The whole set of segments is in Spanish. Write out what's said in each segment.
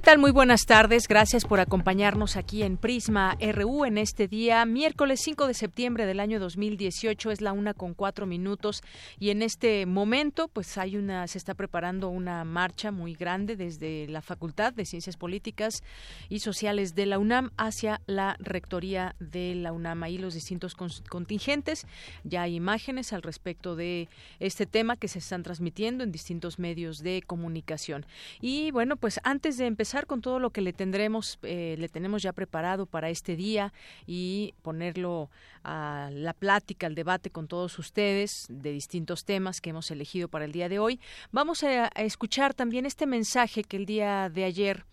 ¿Qué tal? Muy buenas tardes. Gracias por acompañarnos aquí en Prisma RU en este día, miércoles 5 de septiembre del año 2018. Es la una con cuatro minutos y en este momento, pues hay una, se está preparando una marcha muy grande desde la Facultad de Ciencias Políticas y Sociales de la UNAM hacia la rectoría de la UNAM. Ahí los distintos contingentes. Ya hay imágenes al respecto de este tema que se están transmitiendo en distintos medios de comunicación. Y bueno, pues antes de empezar con todo lo que le tendremos, eh, le tenemos ya preparado para este día y ponerlo a la plática, al debate con todos ustedes de distintos temas que hemos elegido para el día de hoy. Vamos a escuchar también este mensaje que el día de ayer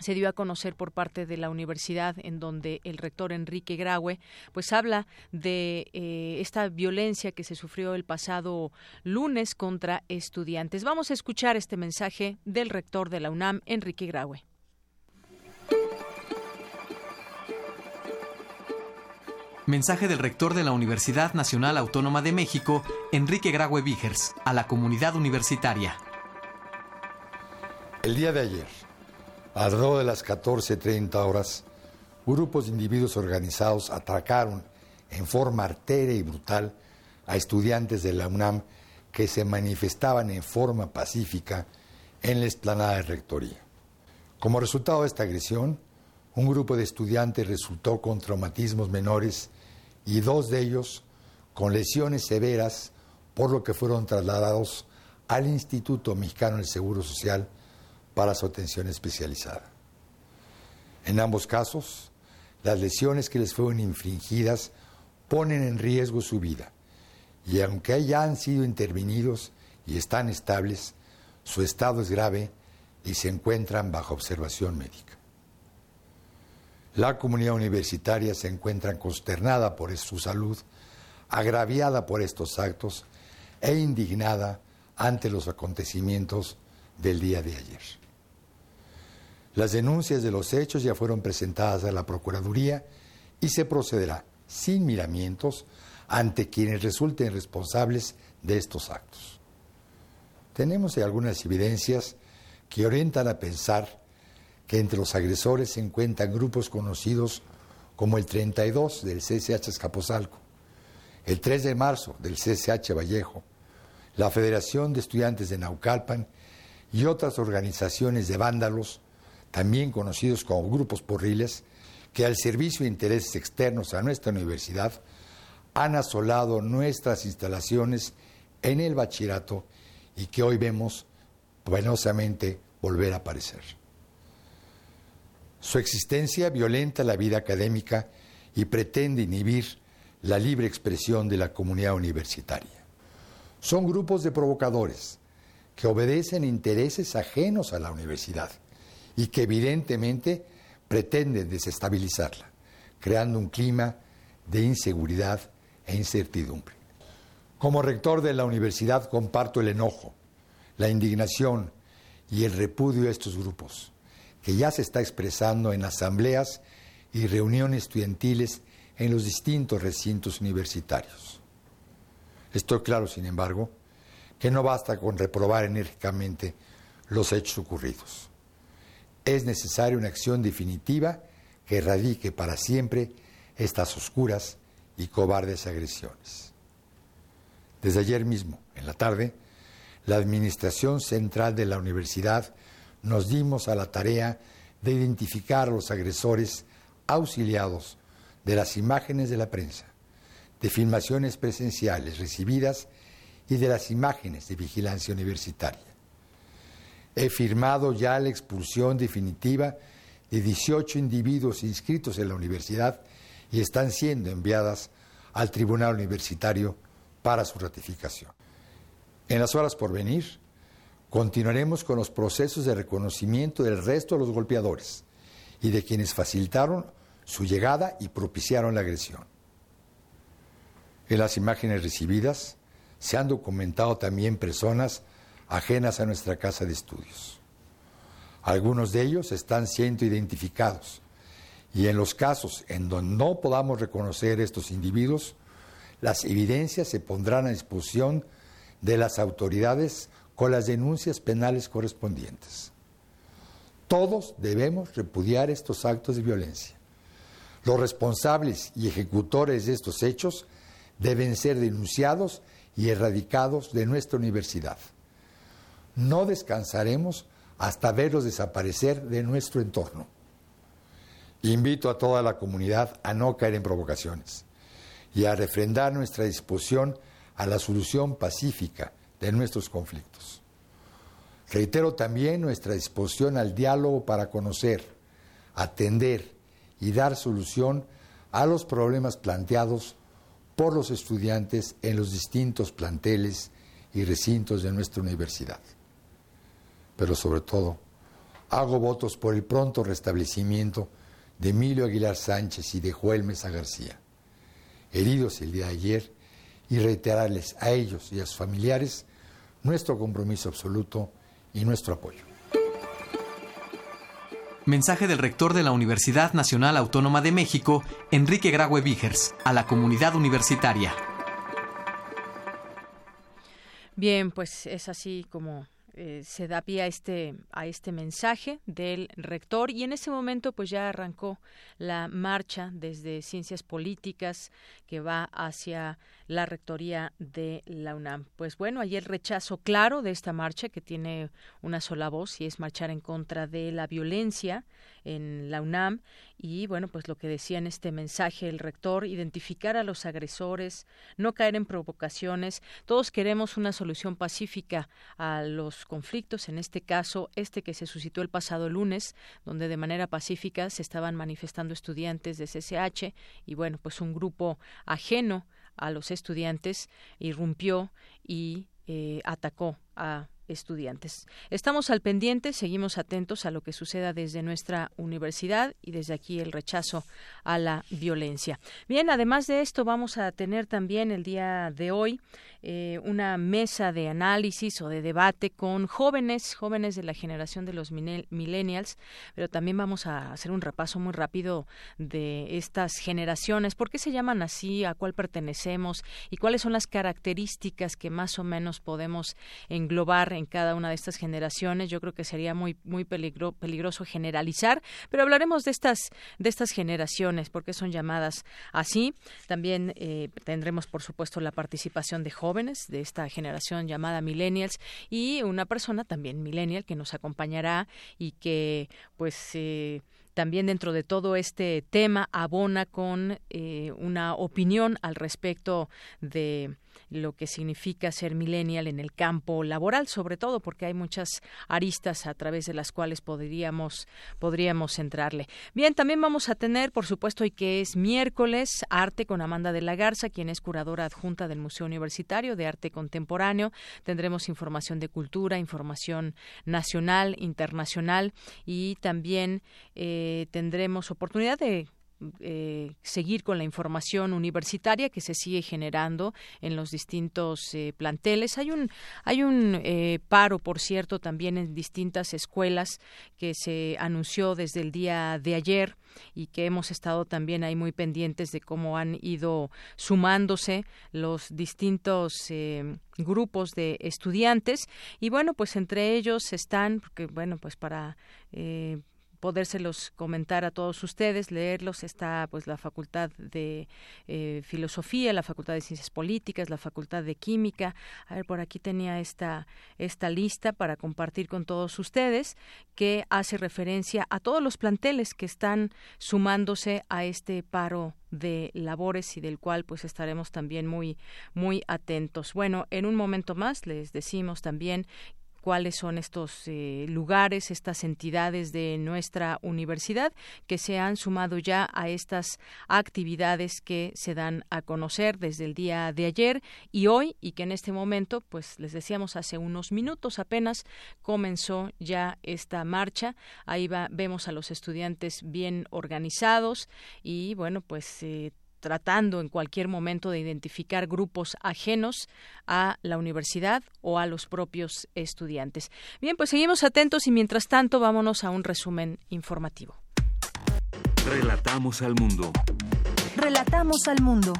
se dio a conocer por parte de la universidad en donde el rector Enrique Graue pues habla de eh, esta violencia que se sufrió el pasado lunes contra estudiantes. Vamos a escuchar este mensaje del rector de la UNAM, Enrique Graue. Mensaje del rector de la Universidad Nacional Autónoma de México, Enrique Graue Vigers, a la comunidad universitaria. El día de ayer, Alrededor de las 14.30 horas, grupos de individuos organizados atracaron en forma arteria y brutal a estudiantes de la UNAM que se manifestaban en forma pacífica en la explanada de rectoría. Como resultado de esta agresión, un grupo de estudiantes resultó con traumatismos menores y dos de ellos con lesiones severas, por lo que fueron trasladados al Instituto Mexicano del Seguro Social para su atención especializada. En ambos casos, las lesiones que les fueron infringidas ponen en riesgo su vida y aunque ya han sido intervenidos y están estables, su estado es grave y se encuentran bajo observación médica. La comunidad universitaria se encuentra consternada por su salud, agraviada por estos actos e indignada ante los acontecimientos del día de ayer. Las denuncias de los hechos ya fueron presentadas a la Procuraduría y se procederá sin miramientos ante quienes resulten responsables de estos actos. Tenemos algunas evidencias que orientan a pensar que entre los agresores se encuentran grupos conocidos como el 32 del CSH Escaposalco, el 3 de marzo del CSH Vallejo, la Federación de Estudiantes de Naucalpan y otras organizaciones de vándalos también conocidos como grupos porriles, que al servicio de intereses externos a nuestra universidad han asolado nuestras instalaciones en el bachillerato y que hoy vemos penosamente volver a aparecer. Su existencia violenta la vida académica y pretende inhibir la libre expresión de la comunidad universitaria. Son grupos de provocadores que obedecen intereses ajenos a la universidad y que evidentemente pretenden desestabilizarla, creando un clima de inseguridad e incertidumbre. Como rector de la universidad comparto el enojo, la indignación y el repudio a estos grupos, que ya se está expresando en asambleas y reuniones estudiantiles en los distintos recintos universitarios. Estoy claro, sin embargo, que no basta con reprobar enérgicamente los hechos ocurridos es necesaria una acción definitiva que erradique para siempre estas oscuras y cobardes agresiones. Desde ayer mismo, en la tarde, la Administración Central de la Universidad nos dimos a la tarea de identificar a los agresores auxiliados de las imágenes de la prensa, de filmaciones presenciales recibidas y de las imágenes de vigilancia universitaria. He firmado ya la expulsión definitiva de 18 individuos inscritos en la universidad y están siendo enviadas al Tribunal Universitario para su ratificación. En las horas por venir, continuaremos con los procesos de reconocimiento del resto de los golpeadores y de quienes facilitaron su llegada y propiciaron la agresión. En las imágenes recibidas se han documentado también personas ajenas a nuestra casa de estudios. Algunos de ellos están siendo identificados y en los casos en donde no podamos reconocer estos individuos, las evidencias se pondrán a disposición de las autoridades con las denuncias penales correspondientes. Todos debemos repudiar estos actos de violencia. Los responsables y ejecutores de estos hechos deben ser denunciados y erradicados de nuestra universidad. No descansaremos hasta verlos desaparecer de nuestro entorno. Invito a toda la comunidad a no caer en provocaciones y a refrendar nuestra disposición a la solución pacífica de nuestros conflictos. Reitero también nuestra disposición al diálogo para conocer, atender y dar solución a los problemas planteados por los estudiantes en los distintos planteles y recintos de nuestra universidad. Pero sobre todo, hago votos por el pronto restablecimiento de Emilio Aguilar Sánchez y de Joel Mesa García, heridos el día de ayer, y reiterarles a ellos y a sus familiares nuestro compromiso absoluto y nuestro apoyo. Mensaje del rector de la Universidad Nacional Autónoma de México, Enrique Graue Vigers, a la comunidad universitaria. Bien, pues es así como eh, se da pie a este a este mensaje del rector. Y en ese momento pues ya arrancó la marcha desde ciencias políticas que va hacia la rectoría de la UNAM. Pues bueno, hay el rechazo claro de esta marcha que tiene una sola voz y es marchar en contra de la violencia en la UNAM y bueno, pues lo que decía en este mensaje el rector, identificar a los agresores, no caer en provocaciones. Todos queremos una solución pacífica a los conflictos, en este caso este que se suscitó el pasado lunes, donde de manera pacífica se estaban manifestando estudiantes de CCH y bueno, pues un grupo ajeno a los estudiantes irrumpió y eh, atacó a estudiantes. Estamos al pendiente, seguimos atentos a lo que suceda desde nuestra universidad y desde aquí el rechazo a la violencia. Bien, además de esto, vamos a tener también el día de hoy eh, una mesa de análisis o de debate con jóvenes, jóvenes de la generación de los millennials, pero también vamos a hacer un repaso muy rápido de estas generaciones, por qué se llaman así, a cuál pertenecemos y cuáles son las características que más o menos podemos englobar en cada una de estas generaciones. Yo creo que sería muy muy peligroso generalizar, pero hablaremos de estas de estas generaciones, porque son llamadas así. También eh, tendremos, por supuesto, la participación de jóvenes de esta generación llamada millennials y una persona también millennial que nos acompañará y que pues eh, también dentro de todo este tema abona con eh, una opinión al respecto de lo que significa ser millennial en el campo laboral, sobre todo porque hay muchas aristas a través de las cuales podríamos podríamos centrarle. Bien, también vamos a tener, por supuesto, y que es miércoles, arte con Amanda de la Garza, quien es curadora adjunta del Museo Universitario de Arte Contemporáneo. Tendremos información de cultura, información nacional, internacional y también eh, tendremos oportunidad de eh, seguir con la información universitaria que se sigue generando en los distintos eh, planteles. Hay un hay un eh, paro, por cierto, también en distintas escuelas que se anunció desde el día de ayer y que hemos estado también ahí muy pendientes de cómo han ido sumándose los distintos grupos de estudiantes y bueno pues entre ellos están porque bueno pues para podérselos comentar a todos ustedes, leerlos. Está pues la Facultad de eh, Filosofía, la Facultad de Ciencias Políticas, la Facultad de Química. A ver, por aquí tenía esta, esta lista para compartir con todos ustedes que hace referencia a todos los planteles que están sumándose a este paro de labores y del cual pues estaremos también muy muy atentos. Bueno, en un momento más les decimos también cuáles son estos eh, lugares, estas entidades de nuestra universidad que se han sumado ya a estas actividades que se dan a conocer desde el día de ayer y hoy y que en este momento, pues les decíamos hace unos minutos apenas comenzó ya esta marcha. Ahí va, vemos a los estudiantes bien organizados y bueno, pues eh, tratando en cualquier momento de identificar grupos ajenos a la universidad o a los propios estudiantes. Bien, pues seguimos atentos y mientras tanto vámonos a un resumen informativo. Relatamos al mundo. Relatamos al mundo.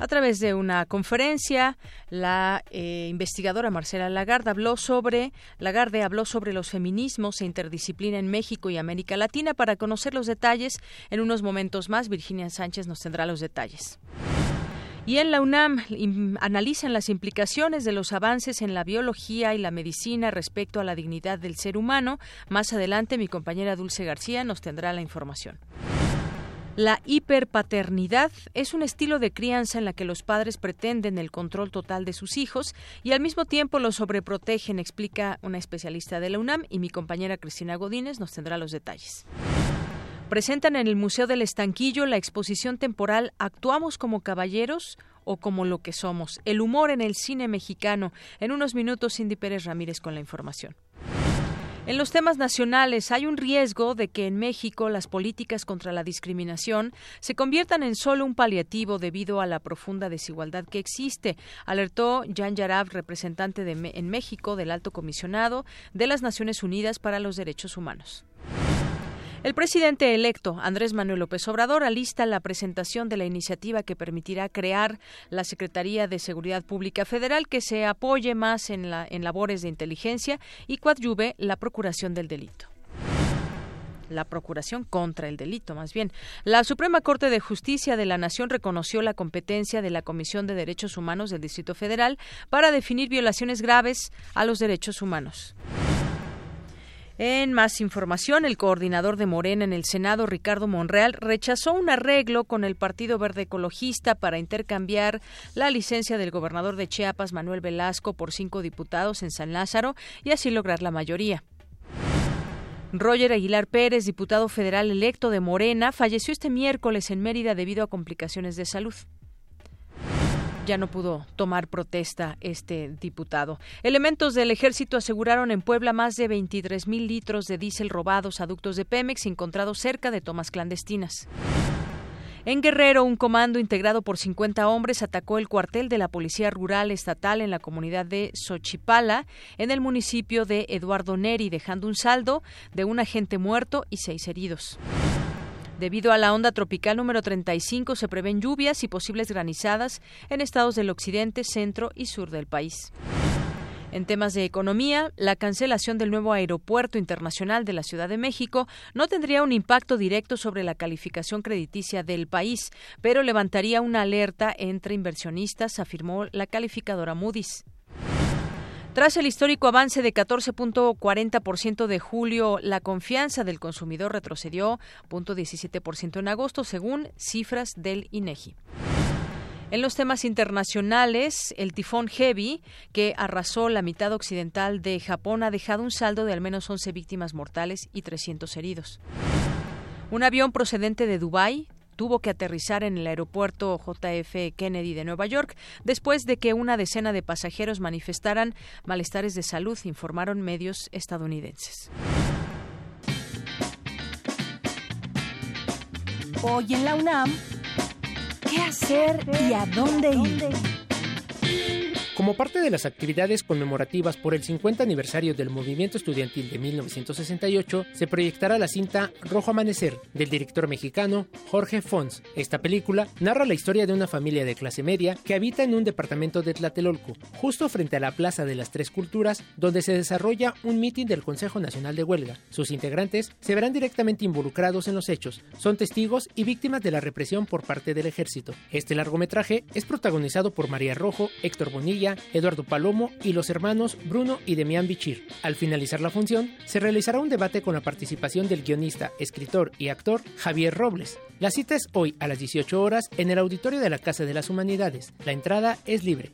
A través de una conferencia, la eh, investigadora Marcela Lagarde habló sobre Lagarde habló sobre los feminismos e interdisciplina en México y América Latina para conocer los detalles. En unos momentos más, Virginia Sánchez nos tendrá los detalles. Y en la UNAM analizan las implicaciones de los avances en la biología y la medicina respecto a la dignidad del ser humano. Más adelante, mi compañera Dulce García nos tendrá la información. La hiperpaternidad es un estilo de crianza en la que los padres pretenden el control total de sus hijos y al mismo tiempo los sobreprotegen, explica una especialista de la UNAM y mi compañera Cristina Godínez nos tendrá los detalles. Presentan en el Museo del Estanquillo la exposición temporal Actuamos como caballeros o como lo que somos, el humor en el cine mexicano. En unos minutos, Cindy Pérez Ramírez con la información. En los temas nacionales hay un riesgo de que en México las políticas contra la discriminación se conviertan en solo un paliativo debido a la profunda desigualdad que existe, alertó Jan Yarab, representante de, en México del Alto Comisionado de las Naciones Unidas para los Derechos Humanos. El presidente electo, Andrés Manuel López Obrador, alista la presentación de la iniciativa que permitirá crear la Secretaría de Seguridad Pública Federal que se apoye más en, la, en labores de inteligencia y coadyuve la procuración del delito la procuración contra el delito, más bien. La Suprema Corte de Justicia de la Nación reconoció la competencia de la Comisión de Derechos Humanos del Distrito Federal para definir violaciones graves a los derechos humanos. En más información, el coordinador de Morena en el Senado, Ricardo Monreal, rechazó un arreglo con el Partido Verde Ecologista para intercambiar la licencia del gobernador de Chiapas, Manuel Velasco, por cinco diputados en San Lázaro y así lograr la mayoría. Roger Aguilar Pérez, diputado federal electo de Morena, falleció este miércoles en Mérida debido a complicaciones de salud ya no pudo tomar protesta este diputado. Elementos del ejército aseguraron en Puebla más de 23 mil litros de diésel robados a ductos de Pemex encontrados cerca de tomas clandestinas. En Guerrero, un comando integrado por 50 hombres atacó el cuartel de la Policía Rural Estatal en la comunidad de Xochipala, en el municipio de Eduardo Neri, dejando un saldo de un agente muerto y seis heridos. Debido a la onda tropical número 35 se prevén lluvias y posibles granizadas en estados del occidente, centro y sur del país. En temas de economía, la cancelación del nuevo aeropuerto internacional de la Ciudad de México no tendría un impacto directo sobre la calificación crediticia del país, pero levantaría una alerta entre inversionistas, afirmó la calificadora Moody's. Tras el histórico avance de 14.40% de julio, la confianza del consumidor retrocedió 0.17% en agosto, según cifras del INEGI. En los temas internacionales, el tifón Heavy, que arrasó la mitad occidental de Japón, ha dejado un saldo de al menos 11 víctimas mortales y 300 heridos. Un avión procedente de Dubái tuvo que aterrizar en el aeropuerto JF Kennedy de Nueva York después de que una decena de pasajeros manifestaran malestares de salud, informaron medios estadounidenses. Hoy en la UNAM, ¿qué hacer y a dónde ir? Como parte de las actividades conmemorativas por el 50 aniversario del movimiento estudiantil de 1968, se proyectará la cinta Rojo Amanecer del director mexicano Jorge Fons. Esta película narra la historia de una familia de clase media que habita en un departamento de Tlatelolco, justo frente a la Plaza de las Tres Culturas, donde se desarrolla un mitin del Consejo Nacional de Huelga. Sus integrantes se verán directamente involucrados en los hechos, son testigos y víctimas de la represión por parte del ejército. Este largometraje es protagonizado por María Rojo, Héctor Bonilla, Eduardo Palomo y los hermanos Bruno y Demián Bichir. Al finalizar la función, se realizará un debate con la participación del guionista, escritor y actor Javier Robles. La cita es hoy a las 18 horas en el auditorio de la Casa de las Humanidades. La entrada es libre.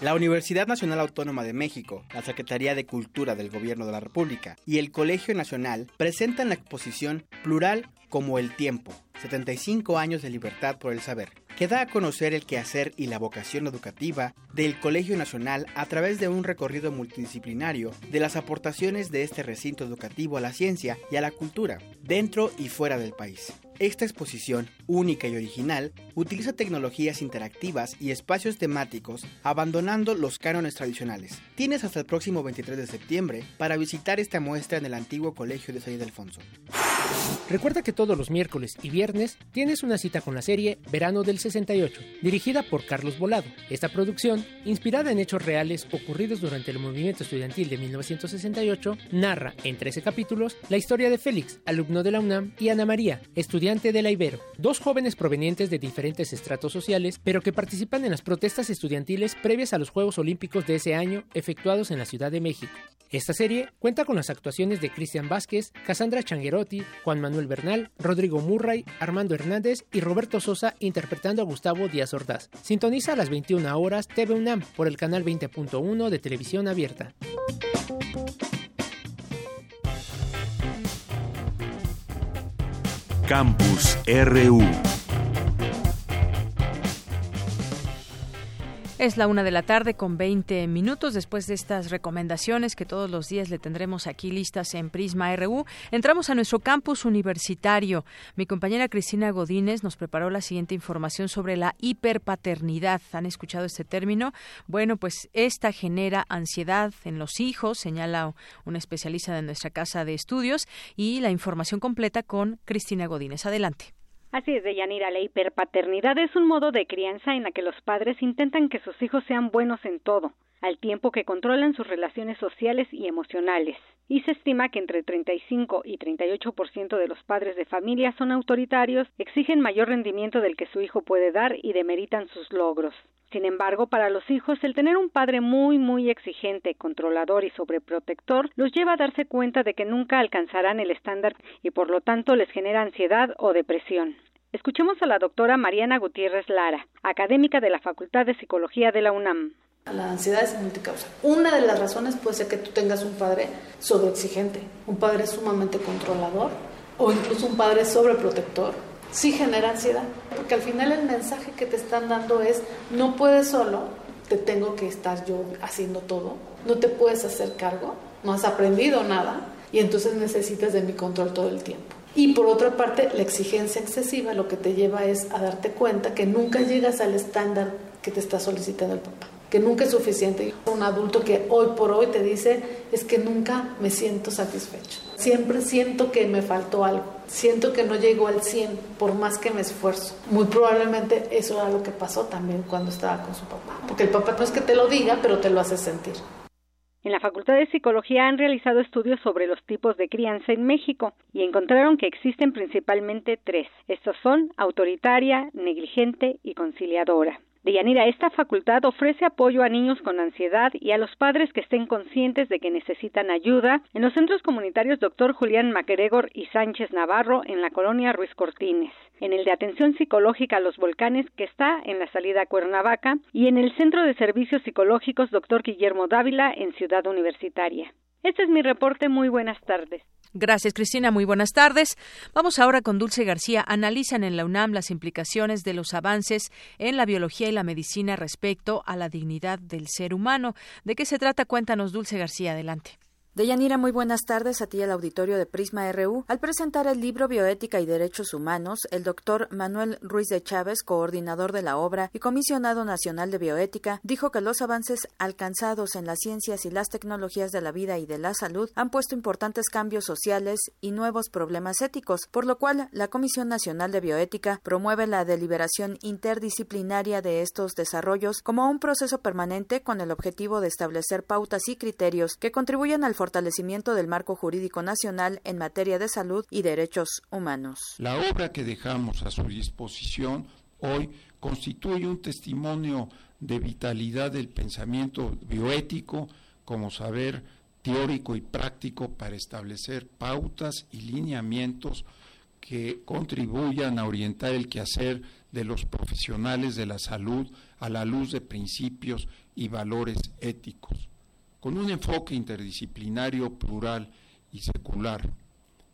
La Universidad Nacional Autónoma de México, la Secretaría de Cultura del Gobierno de la República y el Colegio Nacional presentan la exposición Plural como el Tiempo, 75 años de libertad por el saber, que da a conocer el quehacer y la vocación educativa del Colegio Nacional a través de un recorrido multidisciplinario de las aportaciones de este recinto educativo a la ciencia y a la cultura, dentro y fuera del país. Esta exposición, única y original, utiliza tecnologías interactivas y espacios temáticos, abandonando los cánones tradicionales. Tienes hasta el próximo 23 de septiembre para visitar esta muestra en el antiguo Colegio de San Ildefonso. Recuerda que todos los miércoles y viernes tienes una cita con la serie Verano del 68, dirigida por Carlos Volado. Esta producción, inspirada en hechos reales ocurridos durante el movimiento estudiantil de 1968, narra, en 13 capítulos, la historia de Félix, alumno de la UNAM, y Ana María, estudiante de la Ibero, dos jóvenes provenientes de diferentes estratos sociales, pero que participan en las protestas estudiantiles previas a los Juegos Olímpicos de ese año efectuados en la Ciudad de México. Esta serie cuenta con las actuaciones de Cristian Vázquez, Cassandra Changuerotti, Juan Manuel Bernal, Rodrigo Murray, Armando Hernández y Roberto Sosa interpretando a Gustavo Díaz Ordaz. Sintoniza a las 21 horas TV UNAM por el canal 20.1 de televisión abierta. Campus RU Es la una de la tarde con 20 minutos después de estas recomendaciones que todos los días le tendremos aquí listas en Prisma RU. Entramos a nuestro campus universitario. Mi compañera Cristina Godínez nos preparó la siguiente información sobre la hiperpaternidad. ¿Han escuchado este término? Bueno, pues esta genera ansiedad en los hijos, señala un especialista de nuestra casa de estudios, y la información completa con Cristina Godínez. Adelante. Así es, Deyanira, la hiperpaternidad es un modo de crianza en la que los padres intentan que sus hijos sean buenos en todo, al tiempo que controlan sus relaciones sociales y emocionales. Y se estima que entre 35 y 38% de los padres de familia son autoritarios, exigen mayor rendimiento del que su hijo puede dar y demeritan sus logros. Sin embargo, para los hijos, el tener un padre muy, muy exigente, controlador y sobreprotector los lleva a darse cuenta de que nunca alcanzarán el estándar y por lo tanto les genera ansiedad o depresión. Escuchemos a la doctora Mariana Gutiérrez Lara, académica de la Facultad de Psicología de la UNAM. La ansiedad es multicausa. Una de las razones puede ser que tú tengas un padre sobreexigente, un padre sumamente controlador o incluso un padre sobreprotector sí genera ansiedad, porque al final el mensaje que te están dando es, no puedes solo, te tengo que estar yo haciendo todo, no te puedes hacer cargo, no has aprendido nada y entonces necesitas de mi control todo el tiempo. Y por otra parte, la exigencia excesiva lo que te lleva es a darte cuenta que nunca llegas al estándar que te está solicitando el papá que nunca es suficiente. Un adulto que hoy por hoy te dice es que nunca me siento satisfecho. Siempre siento que me faltó algo. Siento que no llego al 100 por más que me esfuerzo. Muy probablemente eso era lo que pasó también cuando estaba con su papá. Porque el papá no es que te lo diga, pero te lo hace sentir. En la Facultad de Psicología han realizado estudios sobre los tipos de crianza en México y encontraron que existen principalmente tres. Estos son autoritaria, negligente y conciliadora. Deyanira, esta facultad ofrece apoyo a niños con ansiedad y a los padres que estén conscientes de que necesitan ayuda en los centros comunitarios Dr. Julián MacGregor y Sánchez Navarro en la colonia Ruiz Cortines, en el de atención psicológica a los volcanes que está en la salida a Cuernavaca y en el Centro de Servicios Psicológicos Dr. Guillermo Dávila en Ciudad Universitaria. Este es mi reporte. Muy buenas tardes. Gracias, Cristina. Muy buenas tardes. Vamos ahora con Dulce García. Analizan en la UNAM las implicaciones de los avances en la biología y la medicina respecto a la dignidad del ser humano. ¿De qué se trata? Cuéntanos, Dulce García. Adelante. Deyanira, muy buenas tardes a ti al auditorio de Prisma RU. Al presentar el libro Bioética y Derechos Humanos, el doctor Manuel Ruiz de Chávez, coordinador de la obra y comisionado nacional de bioética, dijo que los avances alcanzados en las ciencias y las tecnologías de la vida y de la salud han puesto importantes cambios sociales y nuevos problemas éticos, por lo cual la Comisión Nacional de Bioética promueve la deliberación interdisciplinaria de estos desarrollos como un proceso permanente con el objetivo de establecer pautas y criterios que contribuyan al fortalecimiento del marco jurídico nacional en materia de salud y derechos humanos. La obra que dejamos a su disposición hoy constituye un testimonio de vitalidad del pensamiento bioético como saber teórico y práctico para establecer pautas y lineamientos que contribuyan a orientar el quehacer de los profesionales de la salud a la luz de principios y valores éticos, con un enfoque interdisciplinario, plural y secular.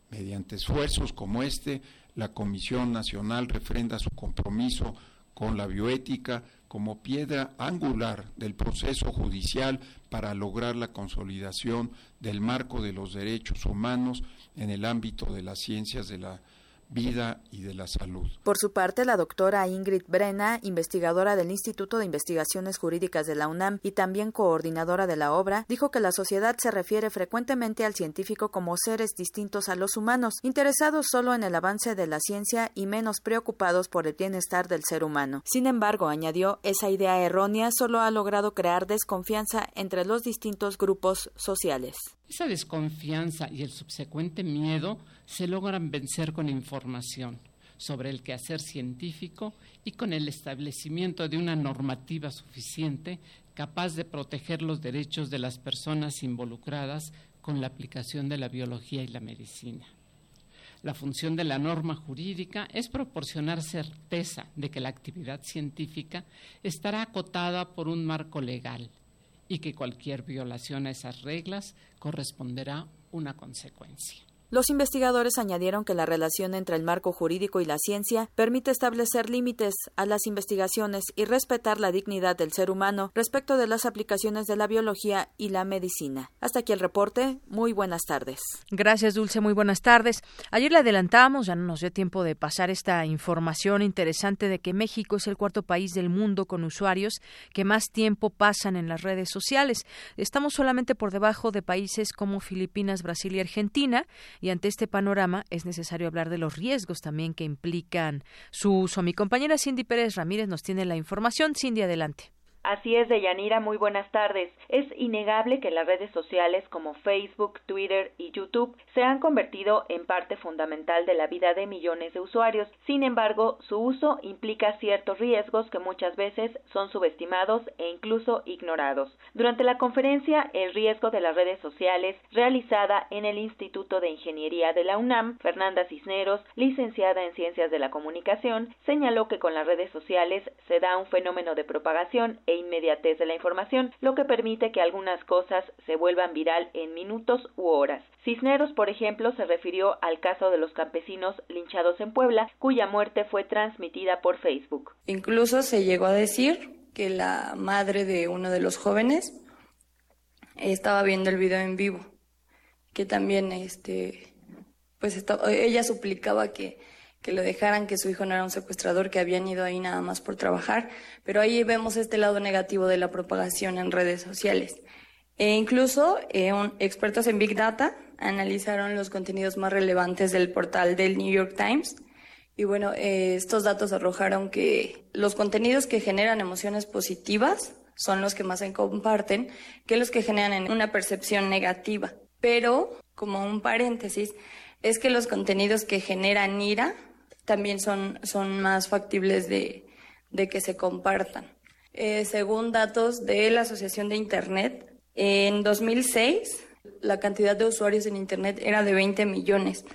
Mediante esfuerzos como este, la Comisión Nacional refrenda su compromiso con la bioética como piedra angular del proceso judicial para lograr la consolidación del marco de los derechos humanos en el ámbito de las ciencias de la vida y de la salud. Por su parte, la doctora Ingrid Brena, investigadora del Instituto de Investigaciones Jurídicas de la UNAM y también coordinadora de la obra, dijo que la sociedad se refiere frecuentemente al científico como seres distintos a los humanos, interesados solo en el avance de la ciencia y menos preocupados por el bienestar del ser humano. Sin embargo, añadió, esa idea errónea solo ha logrado crear desconfianza entre los distintos grupos sociales. Esa desconfianza y el subsecuente miedo se logran vencer con información sobre el quehacer científico y con el establecimiento de una normativa suficiente capaz de proteger los derechos de las personas involucradas con la aplicación de la biología y la medicina. La función de la norma jurídica es proporcionar certeza de que la actividad científica estará acotada por un marco legal y que cualquier violación a esas reglas corresponderá una consecuencia. Los investigadores añadieron que la relación entre el marco jurídico y la ciencia permite establecer límites a las investigaciones y respetar la dignidad del ser humano respecto de las aplicaciones de la biología y la medicina. Hasta aquí el reporte. Muy buenas tardes. Gracias, Dulce. Muy buenas tardes. Ayer le adelantamos, ya no nos dio tiempo de pasar esta información interesante de que México es el cuarto país del mundo con usuarios que más tiempo pasan en las redes sociales. Estamos solamente por debajo de países como Filipinas, Brasil y Argentina y ante este panorama es necesario hablar de los riesgos también que implican su uso. Mi compañera Cindy Pérez Ramírez nos tiene la información. Cindy, adelante. Así es, Deyanira, muy buenas tardes. Es innegable que las redes sociales como Facebook, Twitter y YouTube se han convertido en parte fundamental de la vida de millones de usuarios. Sin embargo, su uso implica ciertos riesgos que muchas veces son subestimados e incluso ignorados. Durante la conferencia El riesgo de las redes sociales, realizada en el Instituto de Ingeniería de la UNAM, Fernanda Cisneros, licenciada en Ciencias de la Comunicación, señaló que con las redes sociales se da un fenómeno de propagación e inmediatez de la información, lo que permite que algunas cosas se vuelvan viral en minutos u horas. Cisneros, por ejemplo, se refirió al caso de los campesinos linchados en Puebla, cuya muerte fue transmitida por Facebook. Incluso se llegó a decir que la madre de uno de los jóvenes estaba viendo el video en vivo, que también este pues ella suplicaba que que lo dejaran, que su hijo no era un secuestrador, que habían ido ahí nada más por trabajar, pero ahí vemos este lado negativo de la propagación en redes sociales. E incluso eh, expertos en Big Data analizaron los contenidos más relevantes del portal del New York Times y bueno, eh, estos datos arrojaron que los contenidos que generan emociones positivas son los que más se comparten que los que generan una percepción negativa. Pero, como un paréntesis, es que los contenidos que generan ira también son, son más factibles de, que se compartan. Eh, según datos de la Asociación de Internet, en 2006 la cantidad de usuarios en Internet era de 20 millones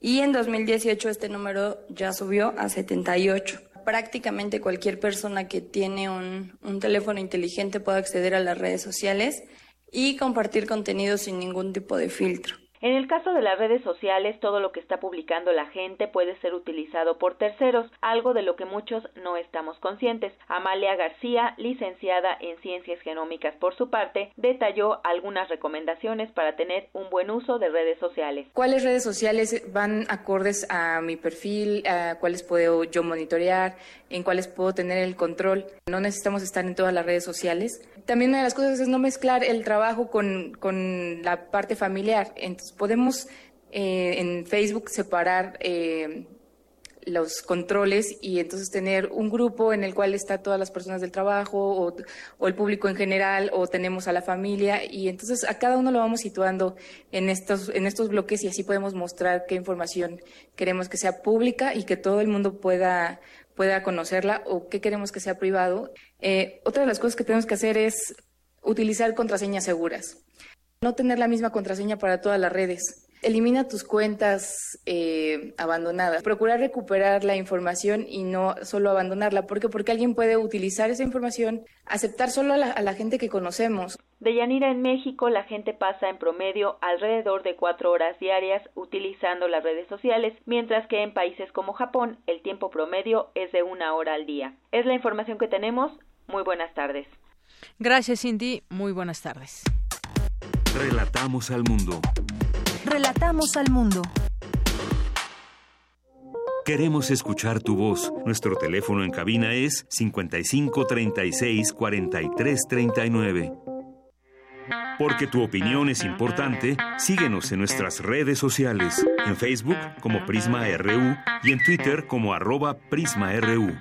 y en 2018 este número ya subió a 78. Prácticamente cualquier persona que tiene un, un teléfono inteligente puede acceder a las redes sociales y compartir contenido sin ningún tipo de filtro. En el caso de las redes sociales, todo lo que está publicando la gente puede ser utilizado por terceros, algo de lo que muchos no estamos conscientes. Amalia García, licenciada en Ciencias Genómicas por su parte, detalló algunas recomendaciones para tener un buen uso de redes sociales. ¿Cuáles redes sociales van acordes a mi perfil? ¿A ¿Cuáles puedo yo monitorear? ¿En cuáles puedo tener el control? No necesitamos estar en todas las redes sociales. También una de las cosas es no mezclar el trabajo con, con la parte familiar. Entonces, podemos eh, en Facebook separar eh, los controles y entonces tener un grupo en el cual está todas las personas del trabajo o, el público en general o tenemos a la familia y entonces a cada uno lo vamos situando en estos, en estos bloques y así podemos mostrar qué información queremos que sea pública y que todo el mundo pueda pueda conocerla o qué queremos que sea privado. Eh, otra de las cosas que tenemos que hacer es utilizar contraseñas seguras. No tener la misma contraseña para todas las redes. Elimina tus cuentas eh, abandonadas. Procurar recuperar la información y no solo abandonarla. ¿Por qué? Porque alguien puede utilizar esa información, aceptar solo a la, a la gente que conocemos. De Yanira en México, la gente pasa en promedio alrededor de cuatro horas diarias utilizando las redes sociales, mientras que en países como Japón el tiempo promedio es de una hora al día. Es la información que tenemos. Muy buenas tardes. Gracias, Cindy. Muy buenas tardes. Relatamos al mundo. Relatamos al mundo. Queremos escuchar tu voz. Nuestro teléfono en cabina es 55 36 43 39. Porque tu opinión es importante, síguenos en nuestras redes sociales, en Facebook como Prisma RU y en Twitter como arroba PrismaRU.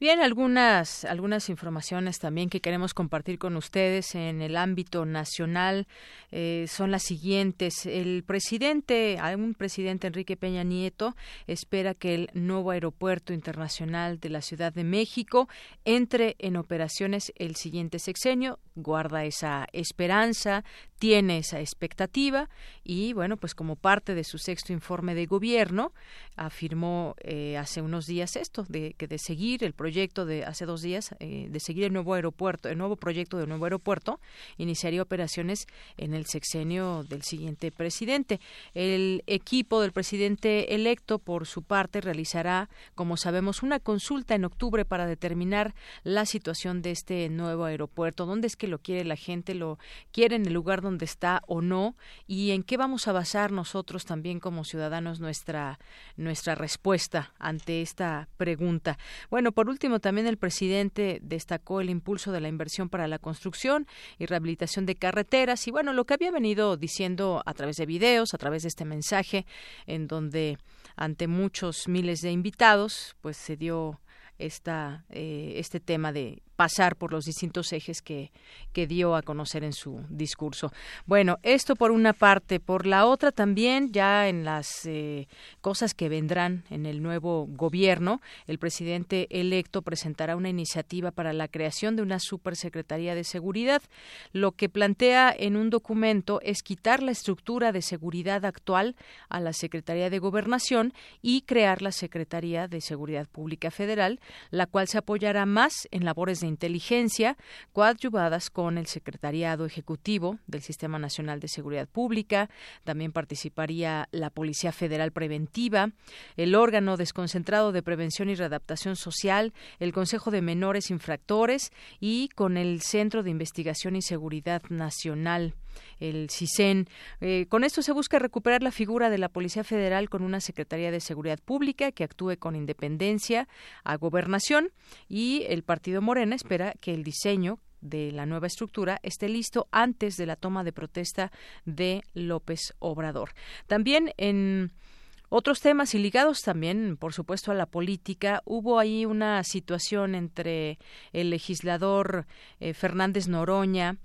Bien, algunas, algunas informaciones también que queremos compartir con ustedes en el ámbito nacional eh, son las siguientes. El presidente, un presidente Enrique Peña Nieto, espera que el nuevo aeropuerto internacional de la Ciudad de México entre en operaciones el siguiente sexenio. Guarda esa esperanza, tiene esa expectativa y, bueno, pues como parte de su sexto informe de gobierno, afirmó eh, hace unos días esto, de que de seguir el proyecto proyecto de hace dos días eh, de seguir el nuevo aeropuerto, el nuevo proyecto del nuevo aeropuerto, iniciaría operaciones en el sexenio del siguiente presidente. El equipo del presidente electo, por su parte, realizará, como sabemos, una consulta en octubre para determinar la situación de este nuevo aeropuerto, dónde es que lo quiere la gente, lo quiere en el lugar donde está o no, y en qué vamos a basar nosotros también como ciudadanos nuestra nuestra respuesta ante esta pregunta. Bueno, por último, también el presidente destacó el impulso de la inversión para la construcción y rehabilitación de carreteras. Y bueno, lo que había venido diciendo a través de videos, a través de este mensaje, en donde ante muchos miles de invitados, pues se dio esta, eh, este tema de pasar por los distintos ejes que, que dio a conocer en su discurso. Bueno, esto por una parte. Por la otra también, ya en las eh, cosas que vendrán en el nuevo gobierno, el presidente electo presentará una iniciativa para la creación de una supersecretaría de seguridad. Lo que plantea en un documento es quitar la estructura de seguridad actual a la Secretaría de Gobernación y crear la Secretaría de Seguridad Pública Federal, la cual se apoyará más en labores de inteligencia, coadyuvadas con el Secretariado Ejecutivo del Sistema Nacional de Seguridad Pública. También participaría la Policía Federal Preventiva, el órgano desconcentrado de prevención y readaptación social, el Consejo de Menores Infractores y con el Centro de Investigación y Seguridad Nacional el CISEN. Eh, con esto se busca recuperar la figura de la Policía Federal con una Secretaría de Seguridad Pública que actúe con independencia a gobernación y el Partido Morena espera que el diseño de la nueva estructura esté listo antes de la toma de protesta de López Obrador. También en otros temas y ligados también, por supuesto, a la política, hubo ahí una situación entre el legislador eh, Fernández Noroña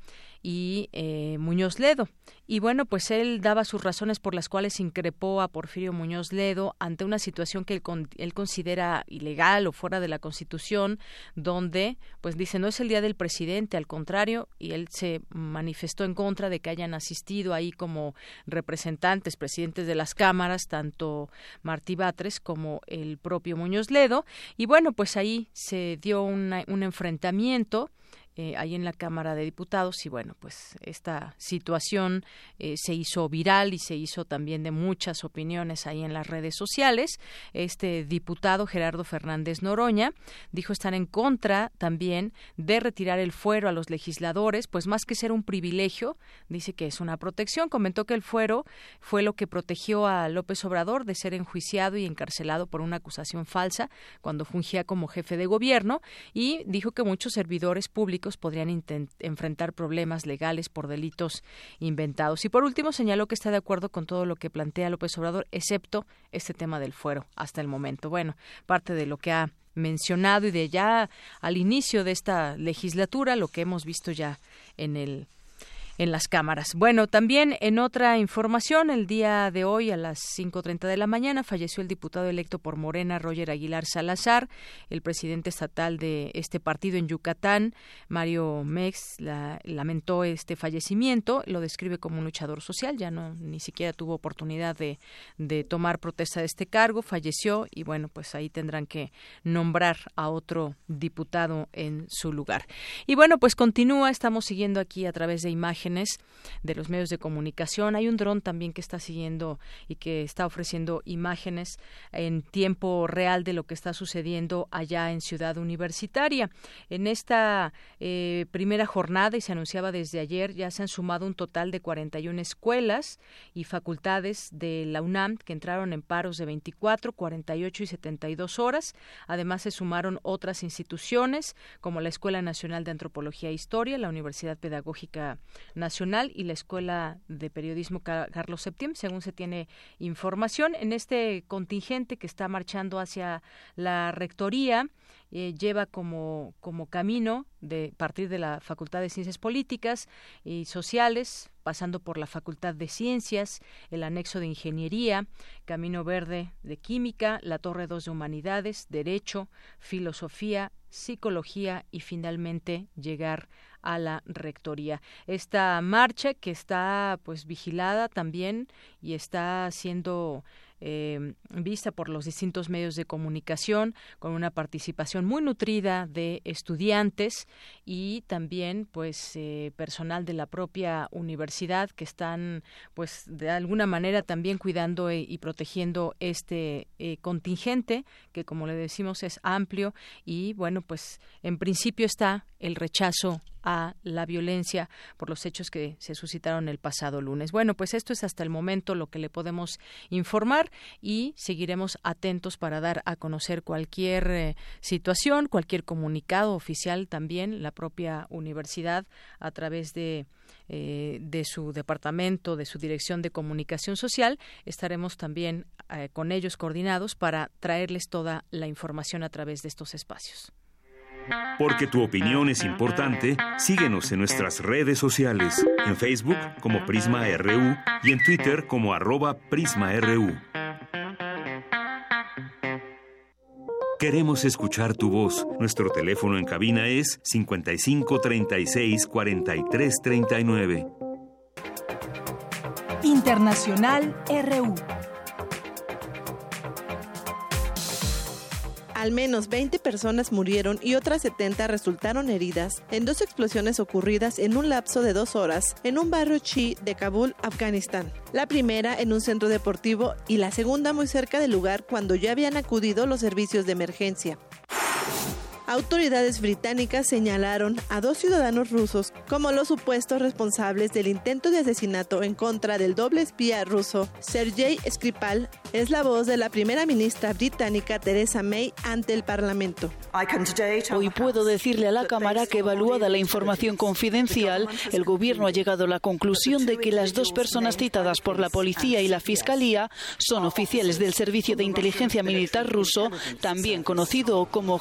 y eh, Muñoz Ledo. Y bueno, pues él daba sus razones por las cuales increpó a Porfirio Muñoz Ledo ante una situación que él, él, considera ilegal o fuera de la Constitución, donde, pues dice, no es el día del presidente, al contrario, y él se manifestó en contra de que hayan asistido ahí como representantes, presidentes de las cámaras, tanto Martí Batres como el propio Muñoz Ledo. Y bueno, pues ahí se dio un enfrentamiento eh, ahí en la Cámara de Diputados y bueno, pues esta situación eh, se hizo viral y se hizo también de muchas opiniones ahí en las redes sociales. Este diputado Gerardo Fernández Noroña dijo estar en contra también de retirar el fuero a los legisladores, pues más que ser un privilegio, dice que es una protección. Comentó que el fuero fue lo que protegió a López Obrador de ser enjuiciado y encarcelado por una acusación falsa cuando fungía como jefe de gobierno y dijo que muchos servidores públicos podrían enfrentar problemas legales por delitos inventados. Y por último, señaló que está de acuerdo con todo lo que plantea López Obrador, excepto este tema del fuero hasta el momento. Bueno, parte de lo que ha mencionado y de ya al inicio de esta legislatura, lo que hemos visto ya en el en las cámaras. Bueno, también en otra información, el día de hoy a las 5.30 de la mañana falleció el diputado electo por Morena, Roger Aguilar Salazar, el presidente estatal de este partido en Yucatán, Mario Mex, lamentó este fallecimiento, lo describe como un luchador social, ya no ni siquiera tuvo oportunidad de, de tomar protesta de este cargo, falleció y bueno, pues ahí tendrán que nombrar a otro diputado en su lugar. Y bueno, pues continúa, estamos siguiendo aquí a través de imágenes de los medios de comunicación. Hay un dron también que está siguiendo y que está ofreciendo imágenes en tiempo real de lo que está sucediendo allá en Ciudad Universitaria. En esta eh, primera jornada, y se anunciaba desde ayer, ya se han sumado un total de 41 escuelas y facultades de la UNAM que entraron en paros de 24, 48 y 72 horas. Además, se sumaron otras instituciones como la Escuela Nacional de Antropología e Historia, la Universidad Pedagógica Nacional y la Escuela de Periodismo Carlos Septién, según se tiene información. En este contingente que está marchando hacia la rectoría, eh, lleva como, como camino de partir de la Facultad de Ciencias Políticas y Sociales, pasando por la Facultad de Ciencias, el anexo de Ingeniería, Camino Verde de Química, la Torre 2 de Humanidades, Derecho, Filosofía, Psicología y finalmente llegar a la rectoría. Esta marcha que está pues vigilada también y está siendo eh, vista por los distintos medios de comunicación con una participación muy nutrida de estudiantes y también pues eh, personal de la propia universidad que están pues de alguna manera también cuidando e, y protegiendo este eh, contingente que como le decimos es amplio y bueno pues en principio está el rechazo a la violencia por los hechos que se suscitaron el pasado lunes. Bueno, pues esto es hasta el momento lo que le podemos informar y seguiremos atentos para dar a conocer cualquier eh, situación, cualquier comunicado oficial también, la propia universidad a través de eh, de su departamento, de su dirección de comunicación social, estaremos también eh, con ellos coordinados para traerles toda la información a través de estos espacios. Porque tu opinión es importante, síguenos en nuestras redes sociales, en Facebook como Prisma RU y en Twitter como arroba PrismaRU. Queremos escuchar tu voz. Nuestro teléfono en cabina es 55 36 43 39. Internacional RU. Al menos 20 personas murieron y otras 70 resultaron heridas en dos explosiones ocurridas en un lapso de dos horas en un barrio chi de Kabul, Afganistán. La primera en un centro deportivo y la segunda muy cerca del lugar cuando ya habían acudido los servicios de emergencia. Autoridades británicas señalaron a dos ciudadanos rusos como los supuestos responsables del intento de asesinato en contra del doble espía ruso Sergei Skripal. Es la voz de la primera ministra británica Theresa May ante el Parlamento. Hoy puedo decirle a la Cámara que evaluada la información confidencial, el Gobierno ha llegado a la conclusión de que las dos personas citadas por la policía y la Fiscalía son oficiales del Servicio de Inteligencia Militar ruso, también conocido como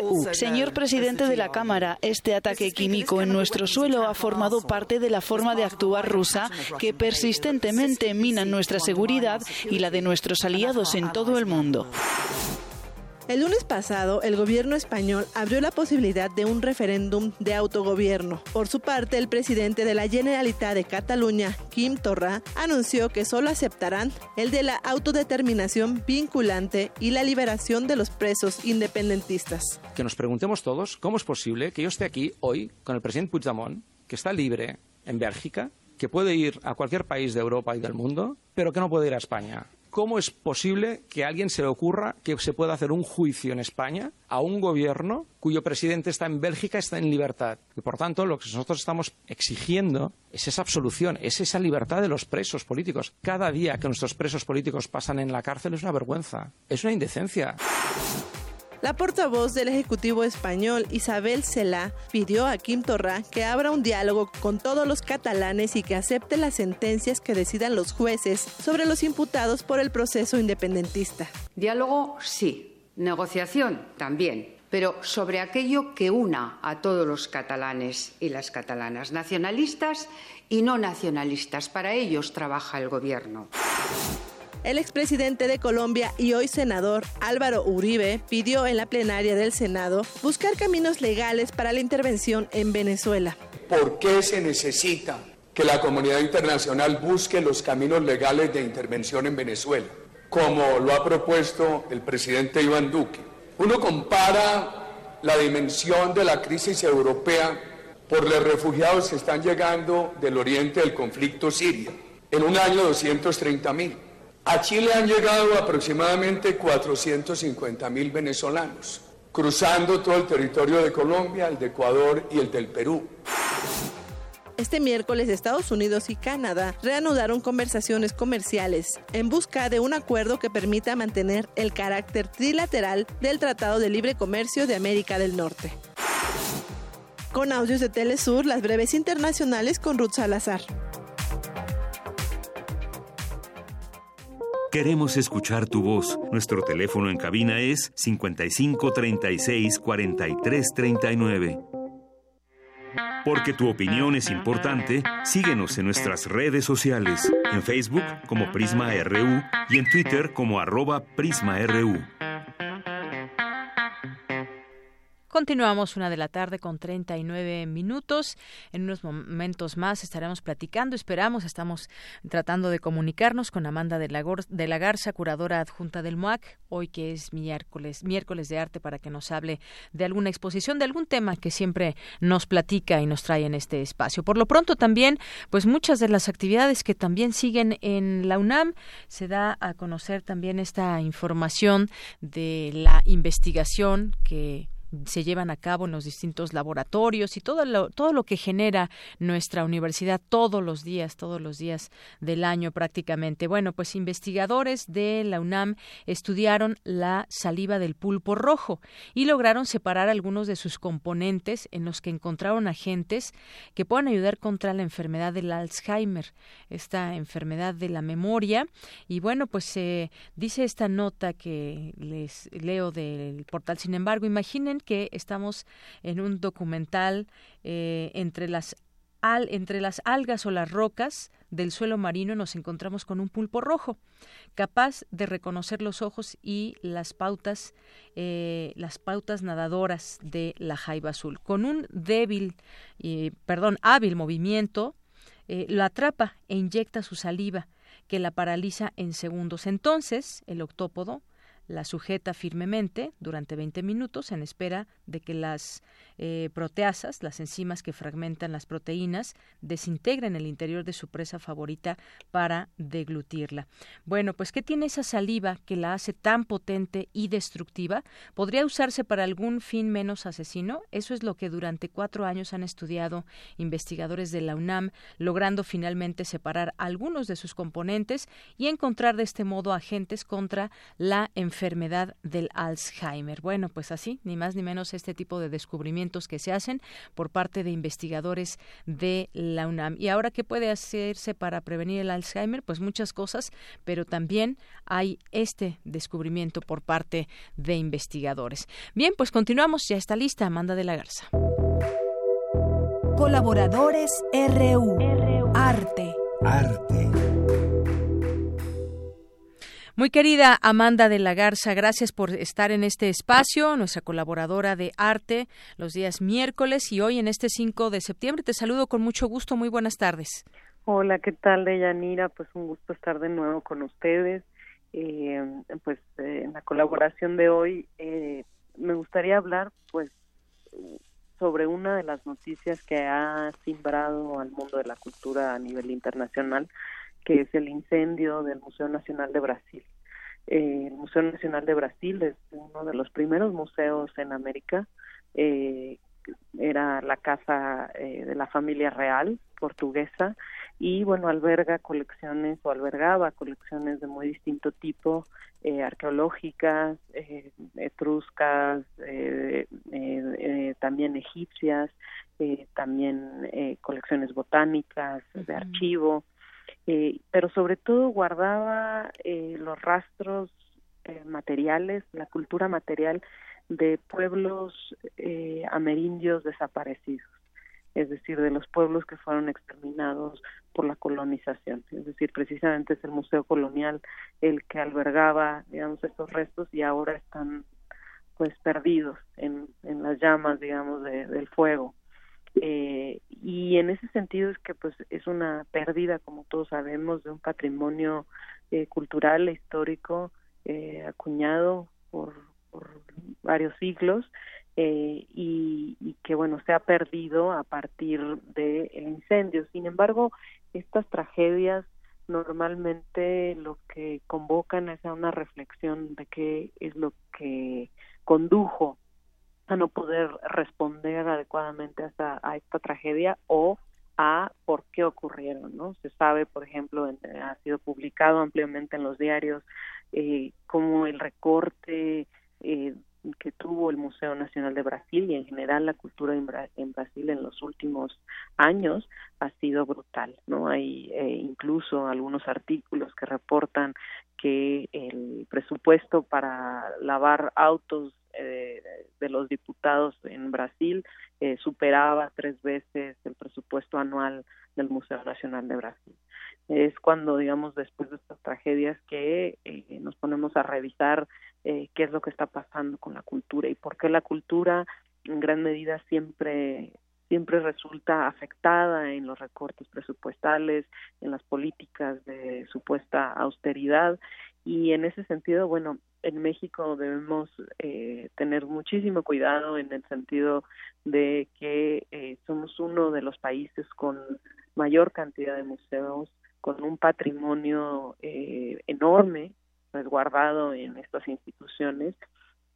GR Señor presidente de la Cámara, este ataque químico en nuestro suelo ha formado parte de la forma de actuar rusa que persistentemente mina nuestra seguridad y la de nuestros aliados en todo el mundo. El lunes pasado, el gobierno español abrió la posibilidad de un referéndum de autogobierno. Por su parte, el presidente de la Generalitat de Cataluña, Quim Torra, anunció que solo aceptarán el de la autodeterminación vinculante y la liberación de los presos independentistas. Que nos preguntemos todos cómo es posible que yo esté aquí hoy con el presidente Puigdemont, que está libre en Bélgica, que puede ir a cualquier país de Europa y del mundo, pero que no puede ir a España. ¿Cómo es posible que a alguien se le ocurra que se pueda hacer un juicio en España a un gobierno cuyo presidente está en Bélgica, está en libertad? Y por tanto, lo que nosotros estamos exigiendo es esa absolución, es esa libertad de los presos políticos. Cada día que nuestros presos políticos pasan en la cárcel es una vergüenza, es una indecencia. La portavoz del Ejecutivo español, Isabel Cela, pidió a Kim Torra que abra un diálogo con todos los catalanes y que acepte las sentencias que decidan los jueces sobre los imputados por el proceso independentista. Diálogo sí, negociación también pero sobre aquello que una a todos los catalanes y las catalanas, nacionalistas y no nacionalistas. Para ellos trabaja el Gobierno. El expresidente de Colombia y hoy senador Álvaro Uribe pidió en la plenaria del Senado buscar caminos legales para la intervención en Venezuela. ¿Por qué se necesita que la comunidad internacional busque los caminos legales de intervención en Venezuela, como lo ha propuesto el presidente Iván Duque? Uno compara la dimensión de la crisis europea por los refugiados que están llegando del oriente del conflicto sirio. En un año 230 mil. A Chile han llegado aproximadamente 450 mil venezolanos, cruzando todo el territorio de Colombia, el de Ecuador y el del Perú. Este miércoles Estados Unidos y Canadá reanudaron conversaciones comerciales en busca de un acuerdo que permita mantener el carácter trilateral del Tratado de Libre Comercio de América del Norte. Con audios de Telesur, las breves internacionales con Ruth Salazar. Queremos escuchar tu voz. Nuestro teléfono en cabina es 55 36 43 39. Porque tu opinión es importante, síguenos en nuestras redes sociales, en Facebook como Prisma RU y en Twitter como arroba PrismaRU. Continuamos una de la tarde con 39 minutos. En unos momentos más estaremos platicando. Esperamos, estamos tratando de comunicarnos con Amanda de la, de la Garza, curadora adjunta del MOAC, hoy que es miércoles, miércoles de arte, para que nos hable de alguna exposición, de algún tema que siempre nos platica y nos trae en este espacio. Por lo pronto también, pues muchas de las actividades que también siguen en la UNAM, se da a conocer también esta información de la investigación que se llevan a cabo en los distintos laboratorios y todo lo, todo lo que genera nuestra universidad todos los días, todos los días del año prácticamente. Bueno, pues investigadores de la UNAM estudiaron la saliva del pulpo rojo y lograron separar algunos de sus componentes en los que encontraron agentes que puedan ayudar contra la enfermedad del Alzheimer, esta enfermedad de la memoria. Y bueno, pues se dice esta nota que les leo del portal. Sin embargo, imaginen que estamos en un documental eh, entre las entre las algas o las rocas del suelo marino nos encontramos con un pulpo rojo, capaz de reconocer los ojos y las pautas, eh, las pautas nadadoras de la jaiba azul. Con un débil, perdón, hábil movimiento, eh, lo atrapa e inyecta su saliva, que la paraliza en segundos. Entonces, el octópodo la sujeta firmemente durante 20 minutos en espera de que las eh, proteasas, las enzimas que fragmentan las proteínas, desintegren el interior de su presa favorita para deglutirla. Bueno, pues ¿qué tiene esa saliva que la hace tan potente y destructiva? ¿Podría usarse para algún fin menos asesino? Eso es lo que durante cuatro años han estudiado investigadores de la UNAM, logrando finalmente separar algunos de sus componentes y encontrar de este modo agentes contra la enfermedad enfermedad del Alzheimer. Bueno, pues así, ni más ni menos este tipo de descubrimientos que se hacen por parte de investigadores de la UNAM. ¿Y ahora qué puede hacerse para prevenir el Alzheimer? Pues muchas cosas, pero también hay este descubrimiento por parte de investigadores. Bien, pues continuamos, ya está lista Amanda de la Garza. Colaboradores RU. RU. Arte. Arte. Muy querida Amanda de la Garza, gracias por estar en este espacio, nuestra colaboradora de arte los días miércoles y hoy en este 5 de septiembre. Te saludo con mucho gusto, muy buenas tardes. Hola, ¿qué tal, Deyanira? Pues un gusto estar de nuevo con ustedes. Eh, pues eh, en la colaboración de hoy eh, me gustaría hablar pues sobre una de las noticias que ha simbrado al mundo de la cultura a nivel internacional, que es el incendio del Museo Nacional de Brasil. Eh, el Museo Nacional de Brasil es uno de los primeros museos en América. Eh, era la casa eh, de la familia real portuguesa y bueno alberga colecciones o albergaba colecciones de muy distinto tipo arqueológicas etruscas también egipcias también colecciones botánicas de archivo eh, pero sobre todo guardaba eh, los rastros eh, materiales, la cultura material de pueblos eh, amerindios desaparecidos, es decir, de los pueblos que fueron exterminados por la colonización. Es decir, precisamente es el Museo Colonial el que albergaba, digamos, estos restos y ahora están pues perdidos en, en las llamas, digamos, del fuego. Eh, y en ese sentido es que pues es una pérdida, como todos sabemos, de un patrimonio eh, cultural e histórico eh, acuñado por, varios siglos eh, y, y, que bueno se ha perdido a partir del incendio. Sin embargo, estas tragedias normalmente lo que convocan es a una reflexión de qué es lo que condujo a no poder responder adecuadamente a esta, a esta tragedia o a por qué ocurrieron, ¿no? Se sabe, por ejemplo, ha sido publicado ampliamente en los diarios eh, como el recorte eh, que tuvo el Museo Nacional de Brasil y en general la cultura en, Brasil en los últimos años ha sido brutal, ¿no? Hay eh, incluso algunos artículos que reportan que el presupuesto para lavar autos eh, de los diputados en Brasil eh, superaba tres veces el presupuesto anual del Museo Nacional de Brasil. Es cuando, digamos, después de estas tragedias que eh, nos ponemos a revisar qué es lo que está pasando con la cultura y por qué la cultura en gran medida siempre siempre resulta afectada en los recortes presupuestales, en las políticas de supuesta austeridad y en ese sentido, bueno, en México debemos eh, tener muchísimo cuidado en el sentido de que eh, somos uno de los países con mayor cantidad de museos, con un patrimonio eh, enorme resguardado en estas instituciones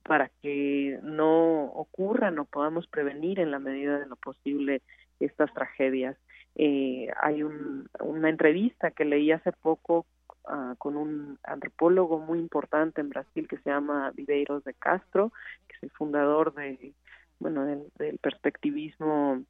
para que no ocurran o podamos prevenir en la medida de lo posible estas tragedias. hay una entrevista que leí hace poco Ah, con un antropólogo muy importante en Brasil que se llama Viveiros de Castro, que es el fundador de, bueno, del, perspectivismo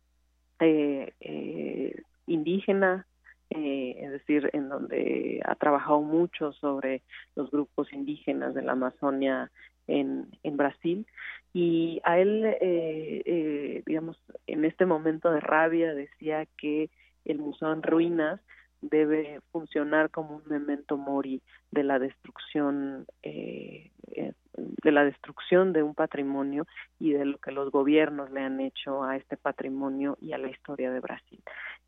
eh, eh, indígena, eh, es decir, en donde ha trabajado mucho sobre los grupos indígenas de la Amazonia en, en Brasil. Y a él, digamos, en este momento de rabia decía que el museo en ruinas debe funcionar como un memento mori de la destrucción eh, eh, de la destrucción de un patrimonio y de lo que los gobiernos le han hecho a este patrimonio y a la historia de Brasil.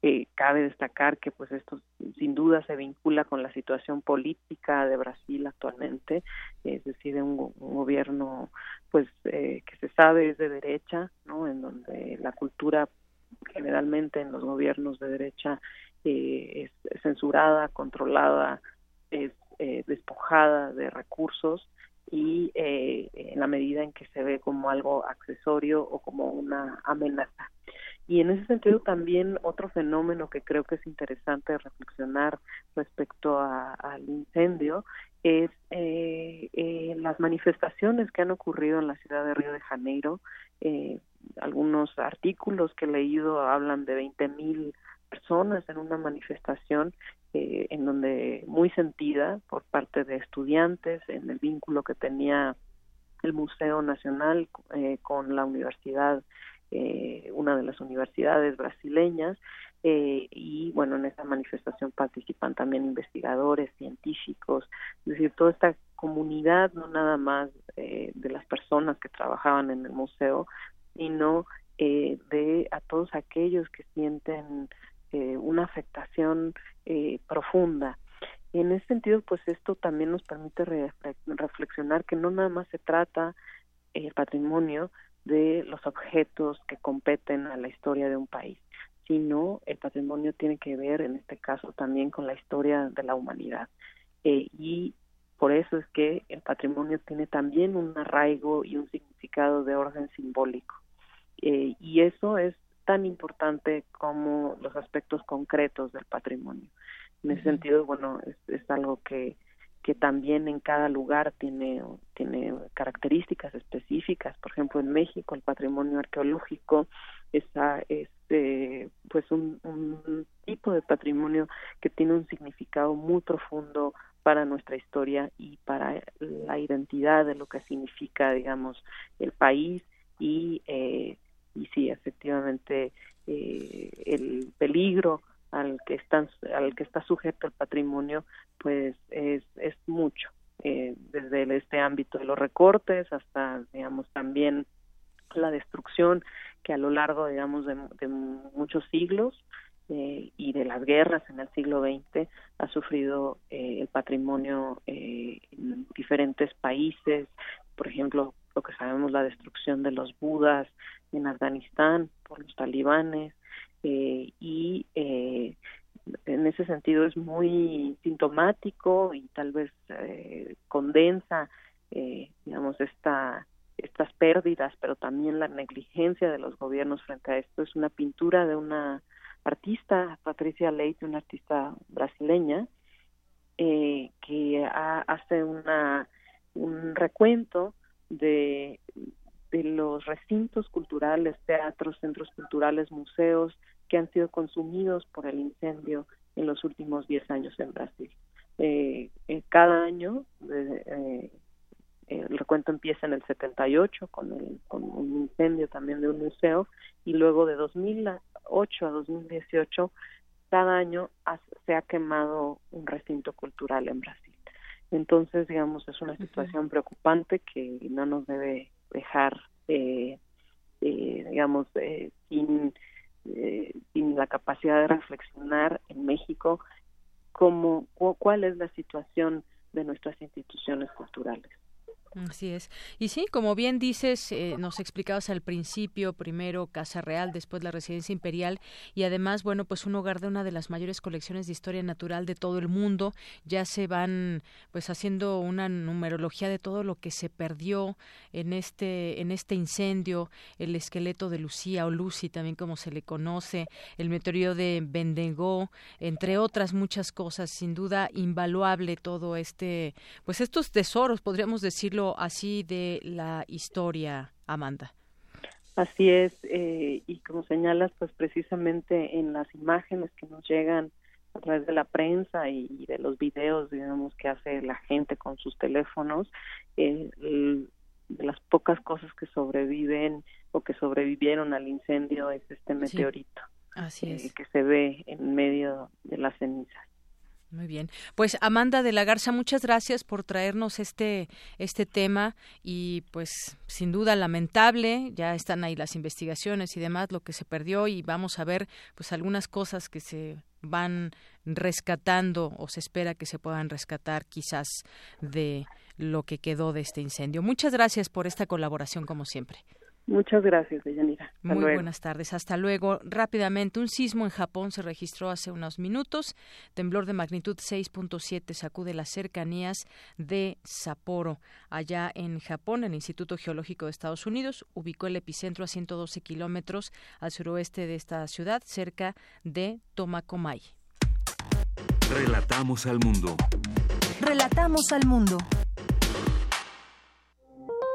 Eh, cabe destacar que pues esto sin duda se vincula con la situación política de Brasil actualmente, es decir, un, un gobierno pues que se sabe es de derecha, ¿no? En donde la cultura generalmente en los gobiernos de derecha eh, es censurada, controlada, es eh, despojada de recursos y eh, en la medida en que se ve como algo accesorio o como una amenaza. Y en ese sentido también otro fenómeno que creo que es interesante reflexionar respecto al incendio es las manifestaciones que han ocurrido en la ciudad de Río de Janeiro. algunos artículos que he leído hablan de 20 mil personas en una manifestación eh, en donde muy sentida por parte de estudiantes en el vínculo que tenía el Museo Nacional eh, con la universidad, eh, una de las universidades brasileñas, y bueno, en esta manifestación participan también investigadores, científicos, es decir, toda esta comunidad, no nada más de las personas que trabajaban en el museo, sino de a todos aquellos que sienten eh, una afectación eh, profunda. En ese sentido, pues esto también nos permite reflexionar que no nada más se trata el patrimonio de los objetos que competen a la historia de un país, sino el patrimonio tiene que ver, en este caso, también con la historia de la humanidad. Eh, y por eso es que el patrimonio tiene también un arraigo y un significado de orden simbólico. y eso es tan importante como los aspectos concretos del patrimonio. En ese sentido, bueno, es, algo que, que también en cada lugar tiene, tiene características específicas. Por ejemplo, en México el patrimonio arqueológico es este, pues un, un tipo de patrimonio que tiene un significado muy profundo para nuestra historia y para la identidad de lo que significa, digamos, el país y, eh, y sí, efectivamente, eh, el peligro al que están al que está sujeto el patrimonio pues es, es mucho eh, desde este ámbito de los recortes hasta digamos también la destrucción que a lo largo digamos de, muchos siglos eh, y de las guerras en el siglo XX ha sufrido eh, el patrimonio en diferentes países por ejemplo lo que sabemos la destrucción de los budas en Afganistán por los talibanes eh, y eh, en ese sentido es muy sintomático y tal vez eh, condensa, digamos, esta estas pérdidas, pero también la negligencia de los gobiernos frente a esto. Es una pintura de una artista, Patricia Leite, una artista brasileña, que hace una, un recuento de de los recintos culturales, teatros, centros culturales, museos que han sido consumidos por el incendio en los últimos 10 años en Brasil. Eh, cada año eh, el recuento empieza en el 78 con, el, con un incendio también de un museo y luego de 2008 a 2018 cada año se ha quemado un recinto cultural en Brasil. Entonces, digamos, es una situación preocupante que no nos debe dejar, eh, eh, digamos, eh, sin, sin la capacidad de reflexionar en México cómo, cuál es la situación de nuestras instituciones culturales. Así es. Y sí, como bien dices, eh, nos explicabas al principio, primero Casa Real, después la Residencia Imperial y además, bueno, pues un hogar de una de las mayores colecciones de historia natural de todo el mundo. Ya se van pues haciendo una numerología de todo lo que se perdió en este en este incendio, el esqueleto de Lucía o Lucy también como se le conoce, el meteorito de Bendengo, entre otras muchas cosas, sin duda invaluable todo este pues estos tesoros, podríamos decirlo así de la historia, Amanda. Así es, eh, y como señalas, pues precisamente en las imágenes que nos llegan a través de la prensa y de los videos, digamos, que hace la gente con sus teléfonos, eh, de las pocas cosas que sobreviven o que sobrevivieron al incendio es este meteorito. así es. Eh, que se ve en medio de las cenizas. Muy bien. Pues Amanda de la Garza, muchas gracias por traernos este este tema y pues sin duda lamentable, ya están ahí las investigaciones y demás lo que se perdió y vamos a ver pues algunas cosas que se van rescatando o se espera que se puedan rescatar quizás de lo que quedó de este incendio. Muchas gracias por esta colaboración como siempre. Muchas gracias, Deyanira. Muy buenas tardes. Hasta luego. Rápidamente, un sismo en Japón se registró hace unos minutos. Temblor de magnitud 6.7 sacude las cercanías de Sapporo. Allá en Japón, el Instituto Geológico de Estados Unidos ubicó el epicentro a 112 kilómetros al suroeste de esta ciudad, cerca de Tomakomai. Relatamos al mundo. Relatamos al mundo.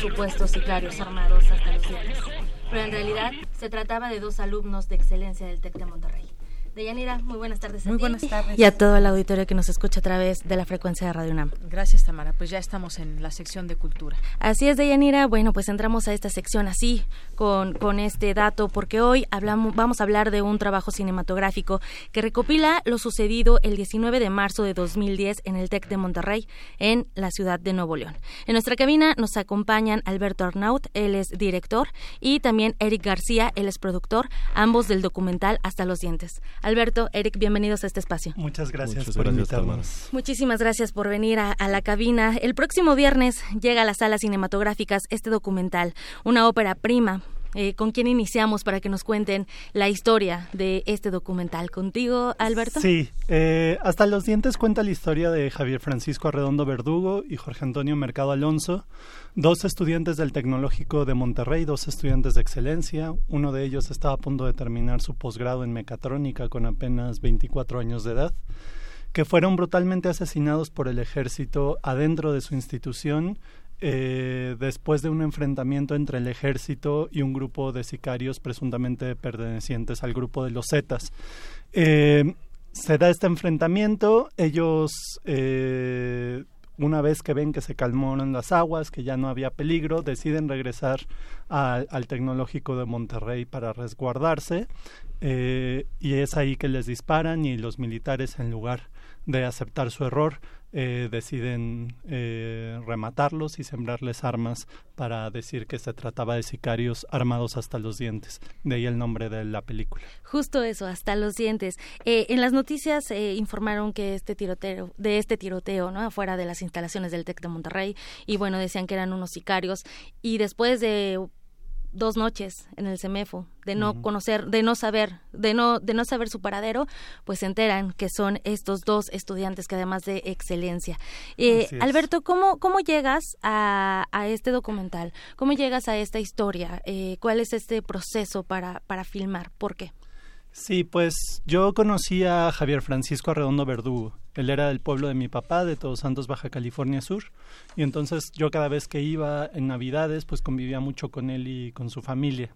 Supuestos sicarios armados hasta los dientes. Pero en realidad se trataba de dos alumnos de excelencia del TEC de Monterrey. Deyanira, muy buenas tardes. muy buenas tardes. Y a todo el auditorio que nos escucha a través de la frecuencia de Radio UNAM. Gracias, Tamara. Pues ya estamos en la sección de cultura. Así es, Deyanira. Bueno, pues entramos a esta sección así, con, con este dato, porque hoy hablamos, vamos a hablar de un trabajo cinematográfico que recopila lo sucedido el 19 de marzo de 2010 en el TEC de Monterrey, en la ciudad de Nuevo León. En nuestra cabina nos acompañan Alberto Arnaut, él es director, y también Eric García, él es productor, ambos del documental Hasta los Dientes. Alberto, Eric, bienvenidos a este espacio. Muchas gracias por invitarnos. Muchísimas gracias por venir a, la cabina. El próximo viernes llega a las salas cinematográficas este documental, una ópera prima Eh, ¿Con quién iniciamos para que nos cuenten la historia de este documental? ¿Contigo, Alberto? Sí, eh, Hasta los dientes cuenta la historia de Javier Francisco Arredondo Verdugo y Jorge Antonio Mercado Alonso, dos estudiantes del Tecnológico de Monterrey, dos estudiantes de excelencia. Uno de ellos estaba a punto de terminar su posgrado en mecatrónica con apenas 24 años de edad que fueron brutalmente asesinados por el ejército adentro de su institución eh, después de un enfrentamiento entre el ejército y un grupo de sicarios presuntamente pertenecientes al grupo de los Zetas. Eh, se da este enfrentamiento, ellos eh, una vez que ven que se calmaron las aguas, que ya no había peligro, deciden regresar al Tecnológico de Monterrey para resguardarse y es ahí que les disparan y los militares en lugar de aceptar su error eh, deciden eh, rematarlos y sembrarles armas para decir que se trataba de sicarios armados hasta los dientes. De ahí el nombre de la película. Justo eso, hasta los dientes. Eh, en las noticias informaron que este tiroteo, de este tiroteo, ¿no? Afuera de las instalaciones del TEC de Monterrey, y bueno, decían que eran unos sicarios. Y después de dos noches en el CEMEFO, de no conocer, de no saber, de no, de no saber su paradero, pues se enteran que son estos dos estudiantes que además de excelencia. Eh, Alberto, ¿cómo, ¿cómo llegas a, a, este documental? ¿Cómo llegas a esta historia? Eh, ¿Cuál es este proceso para, para filmar? ¿Por qué? Sí, pues yo conocí a Javier Francisco Arredondo Verdugo. Él era del pueblo de mi papá, de Todos Santos, Baja California Sur. Y entonces yo cada vez que iba en Navidades, pues convivía mucho con él y con su familia.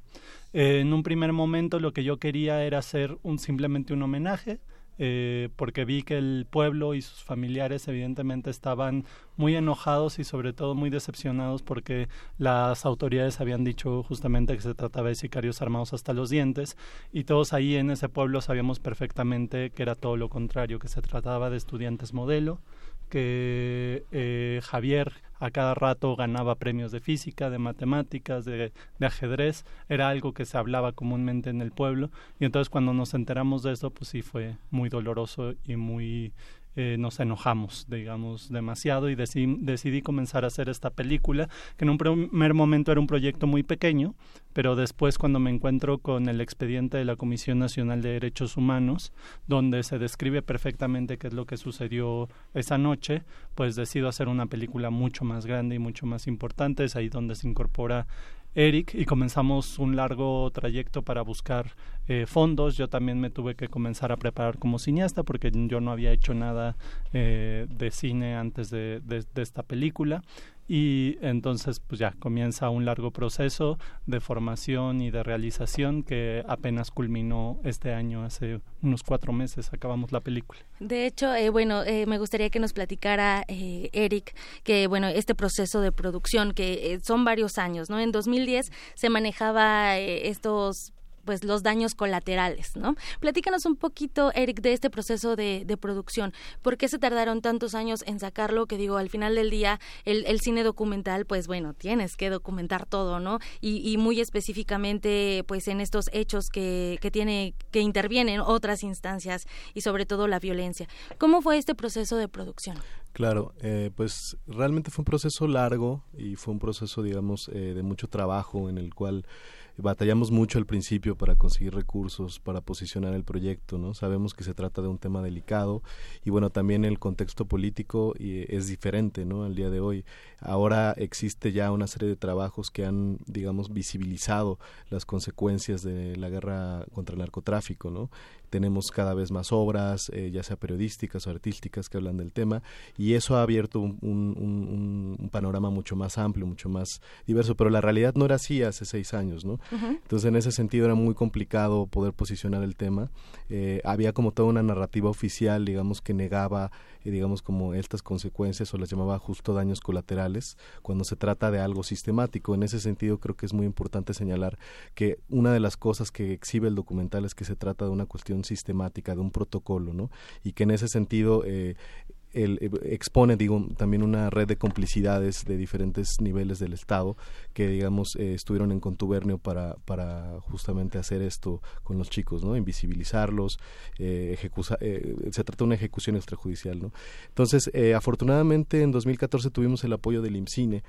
En un primer momento lo que yo quería era hacer simplemente un homenaje eh, porque vi que el pueblo y sus familiares evidentemente estaban muy enojados y sobre todo muy decepcionados porque las autoridades habían dicho justamente que se trataba de sicarios armados hasta los dientes y todos ahí en ese pueblo sabíamos perfectamente que era todo lo contrario, que se trataba de estudiantes modelo, que eh, Javier a cada rato ganaba premios de física, de matemáticas, de, ajedrez, era algo que se hablaba comúnmente en el pueblo. Y entonces cuando nos enteramos de eso pues sí fue muy doloroso y muy eh, nos enojamos, digamos, demasiado y decidí, comenzar a hacer esta película, que en un primer momento era un proyecto muy pequeño, pero después cuando me encuentro con el expediente de la Comisión Nacional de Derechos Humanos, donde se describe perfectamente qué es lo que sucedió esa noche, pues decido hacer una película mucho más grande y mucho más importante, es ahí donde se incorpora Eric y comenzamos un largo trayecto para buscar eh, fondos. Yo también me tuve que comenzar a preparar como cineasta porque yo no había hecho nada eh, de cine antes de, esta película y entonces pues ya comienza un largo proceso de formación y de realización que apenas culminó este año hace unos cuatro meses acabamos la película. De hecho eh, bueno eh, me gustaría que nos platicara eh, Eric que bueno este proceso de producción que son varios años no en 2010 se manejaba estos pues los daños colaterales, ¿no? Platícanos un poquito, Eric, de este proceso de, producción. ¿Por qué se tardaron tantos años en sacarlo? Que digo, al final del día, el, cine documental, pues bueno, tienes que documentar todo, ¿no? Y, muy específicamente, pues en estos hechos que, que tiene, que intervienen otras instancias y sobre todo la violencia. ¿Cómo fue este proceso de producción? Claro, eh, pues realmente fue un proceso largo y fue un proceso, digamos, eh, de mucho trabajo en el cual batallamos mucho al principio para conseguir recursos para posicionar el proyecto, ¿no? Sabemos que se trata de un tema delicado y bueno, también el contexto político es diferente, ¿no? Al día de hoy. Ahora existe ya una serie de trabajos que han, digamos, visibilizado las consecuencias de la guerra contra el narcotráfico, ¿no? Tenemos cada vez más obras, eh, ya sea periodísticas o artísticas, que hablan del tema, y eso ha abierto un, panorama mucho más amplio, mucho más diverso, pero la realidad no era así hace seis años, ¿no? Entonces, en ese sentido era muy complicado poder posicionar el tema. Eh, había como toda una narrativa oficial, digamos, que negaba digamos como estas consecuencias o las llamaba justo daños colaterales cuando se trata de algo sistemático. En ese sentido creo que es muy importante señalar que una de las cosas que exhibe el documental es que se trata de una cuestión sistemática, de un protocolo, ¿no? Y que en ese sentido eh, el, expone, digo, también una red de complicidades de diferentes niveles del Estado que, digamos, estuvieron en contubernio para, para justamente hacer esto con los chicos, ¿no? Invisibilizarlos, se trata de una ejecución extrajudicial, ¿no? Entonces, afortunadamente en 2014 tuvimos el apoyo del IMCINE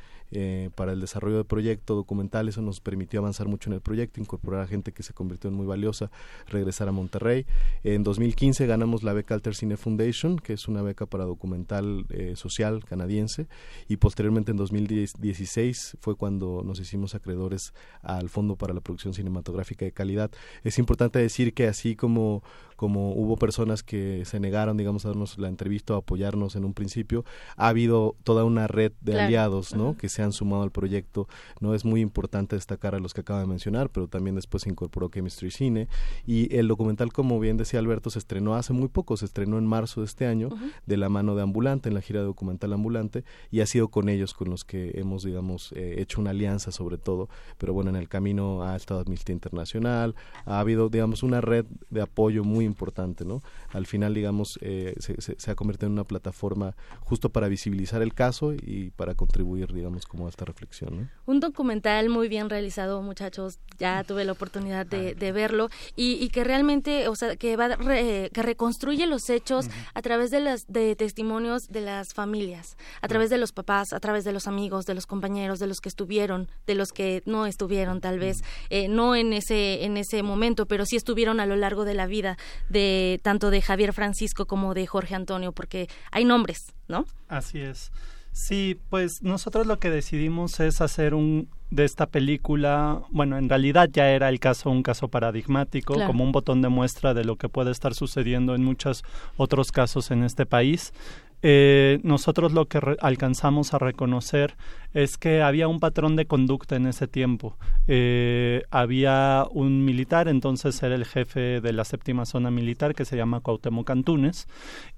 para el desarrollo del proyecto documental, eso nos permitió avanzar mucho en el proyecto, incorporar a gente que se convirtió en muy valiosa, regresar a Monterrey. En 2015 ganamos la beca Alter Cine Foundation, que es una beca para documental eh, social canadiense, y posteriormente en 2016 fue cuando nos hicimos acreedores al Fondo para la Producción Cinematográfica de Calidad. Es importante decir que así como como hubo personas que se negaron, digamos, a darnos la entrevista o apoyarnos en un principio, ha habido toda una red de aliados, ¿no? Que se han sumado al proyecto, ¿no? Es muy importante destacar a los que acaba de mencionar, pero también después se incorporó Chemistry Cine. Y el documental, como bien decía Alberto, se estrenó hace muy poco, se estrenó en marzo de este año, de la mano de Ambulante, en la gira de documental Ambulante, y ha sido con ellos con los que hemos, digamos, eh, hecho una alianza sobre todo, pero bueno, en el camino ha estado Amnistía Internacional, ha habido, digamos, una red de apoyo muy importante, ¿no? Al final, digamos, eh, se, ha convertido en una plataforma justo para visibilizar el caso y para contribuir, digamos, como a esta reflexión, Un documental muy bien realizado, muchachos, ya tuve la oportunidad de, verlo y, que realmente, o sea, que va que reconstruye los hechos a través de las de testimonios de las familias, a través de los papás, a través de los amigos, de los compañeros, de los que estuvieron, de los que no estuvieron, tal vez, eh, no en ese en ese momento, pero sí estuvieron a lo largo de la vida de tanto de Javier Francisco como de Jorge Antonio, porque hay nombres, ¿no? Así es. Sí, pues nosotros lo que decidimos es hacer un de esta película, bueno, en realidad ya era el caso un caso paradigmático, como un botón de muestra de lo que puede estar sucediendo en muchos otros casos en este país. Eh, nosotros lo que alcanzamos a reconocer es que había un patrón de conducta en ese tiempo. Eh, había un militar, entonces era el jefe de la séptima zona militar que se llama Cuauhtémoc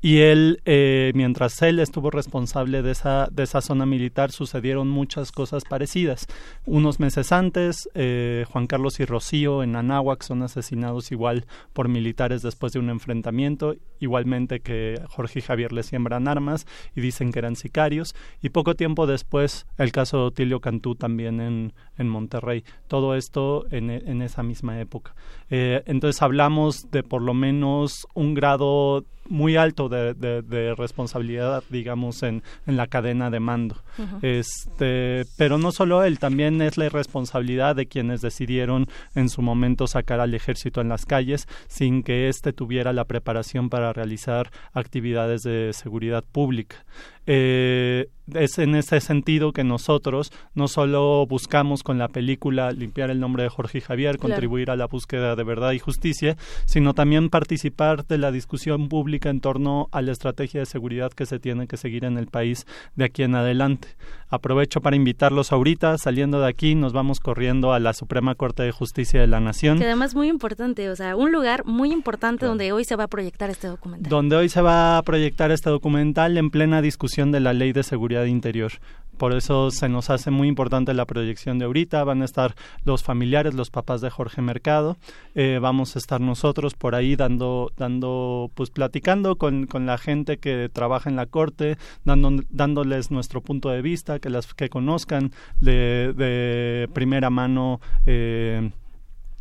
y él, eh, mientras él estuvo responsable de esa, de esa zona militar, sucedieron muchas cosas parecidas. Unos meses antes, eh, Juan Carlos y Rocío en Anáhuac son asesinados igual por militares después de un enfrentamiento, igualmente que Jorge y Javier le siembran armas y dicen que eran sicarios, y poco tiempo después el caso de Otilio Cantú también en, en Monterrey. Todo esto en, en esa misma época. Eh, entonces hablamos de por lo menos un grado muy alto de, de, responsabilidad, digamos, en, en, la cadena de mando. este, pero no solo él, también es la irresponsabilidad de quienes decidieron en su momento sacar al ejército en las calles sin que éste tuviera la preparación para realizar actividades de seguridad pública. Eh, es en ese sentido que nosotros no solo buscamos con la película limpiar el nombre de Jorge Javier, contribuir a la búsqueda de verdad y justicia, sino también participar de la discusión pública en torno a la estrategia de seguridad que se tiene que seguir en el país de aquí en adelante. Aprovecho para invitarlos ahorita, saliendo de aquí, nos vamos corriendo a la Suprema Corte de Justicia de la Nación. Que además muy importante, o sea, un lugar muy importante donde hoy se va a proyectar este documental. Donde hoy se va a proyectar este documental en plena discusión de la Ley de Seguridad Interior. Por eso se nos hace muy importante la proyección de ahorita. Van a estar los familiares, los papás de Jorge Mercado. Eh, vamos a estar nosotros por ahí dando, dando, pues platicando con, con la gente que trabaja en la corte, dando, dándoles nuestro punto de vista, que las que conozcan de, de primera mano. Eh,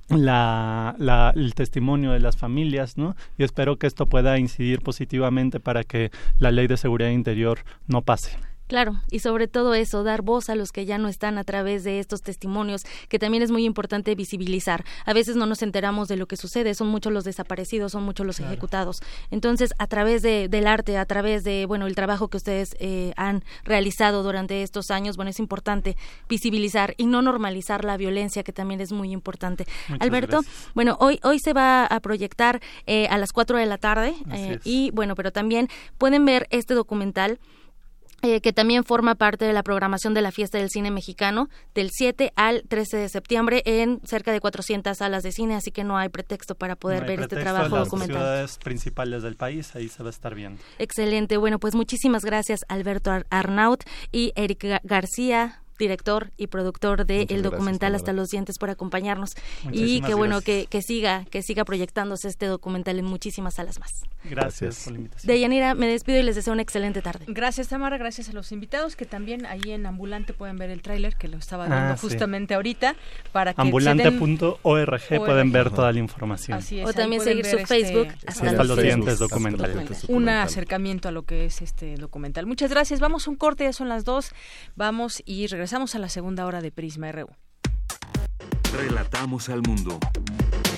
la, la, el testimonio de las familias, ¿no? Y espero que esto pueda incidir positivamente para que la ley de seguridad interior no pase. Claro, y sobre todo eso, dar voz a los que ya no están a través de estos testimonios, que también es muy importante visibilizar. A veces no nos enteramos de lo que sucede, son muchos los desaparecidos, son muchos los ejecutados. Entonces, a través de, del arte, a través de, bueno, el trabajo que ustedes eh, han realizado durante estos años, bueno, es importante visibilizar y no normalizar la violencia, que también es muy importante. Alberto, bueno, hoy, hoy se va a proyectar eh, a las 4 de la tarde eh, y, bueno, pero también pueden ver este documental eh, que también forma parte de la programación de la Fiesta del Cine Mexicano del 7 al 13 de septiembre en cerca de 400 salas de cine, así que no hay pretexto para poder ver este trabajo en las documental. ciudades principales del país, ahí se va a estar viendo. Excelente, bueno, pues muchísimas gracias Alberto Arnaut y Eric García director y productor del el documental Hasta los dientes por acompañarnos y qué bueno que, que, siga que siga proyectándose este documental en muchísimas salas más. Gracias por la invitación. Deyanira, me despido y les deseo una excelente tarde. Gracias Tamara, gracias a los invitados que también ahí en Ambulante pueden ver el tráiler que lo estaba viendo ah, justamente ahorita para que ambulante.org pueden ver toda la información. o también seguir su este Facebook hasta, los dientes documental. Un acercamiento a lo que es este documental. Muchas gracias. Vamos un corte, ya son las dos. Vamos y regresamos a la segunda hora de Prisma RU. Relatamos al mundo.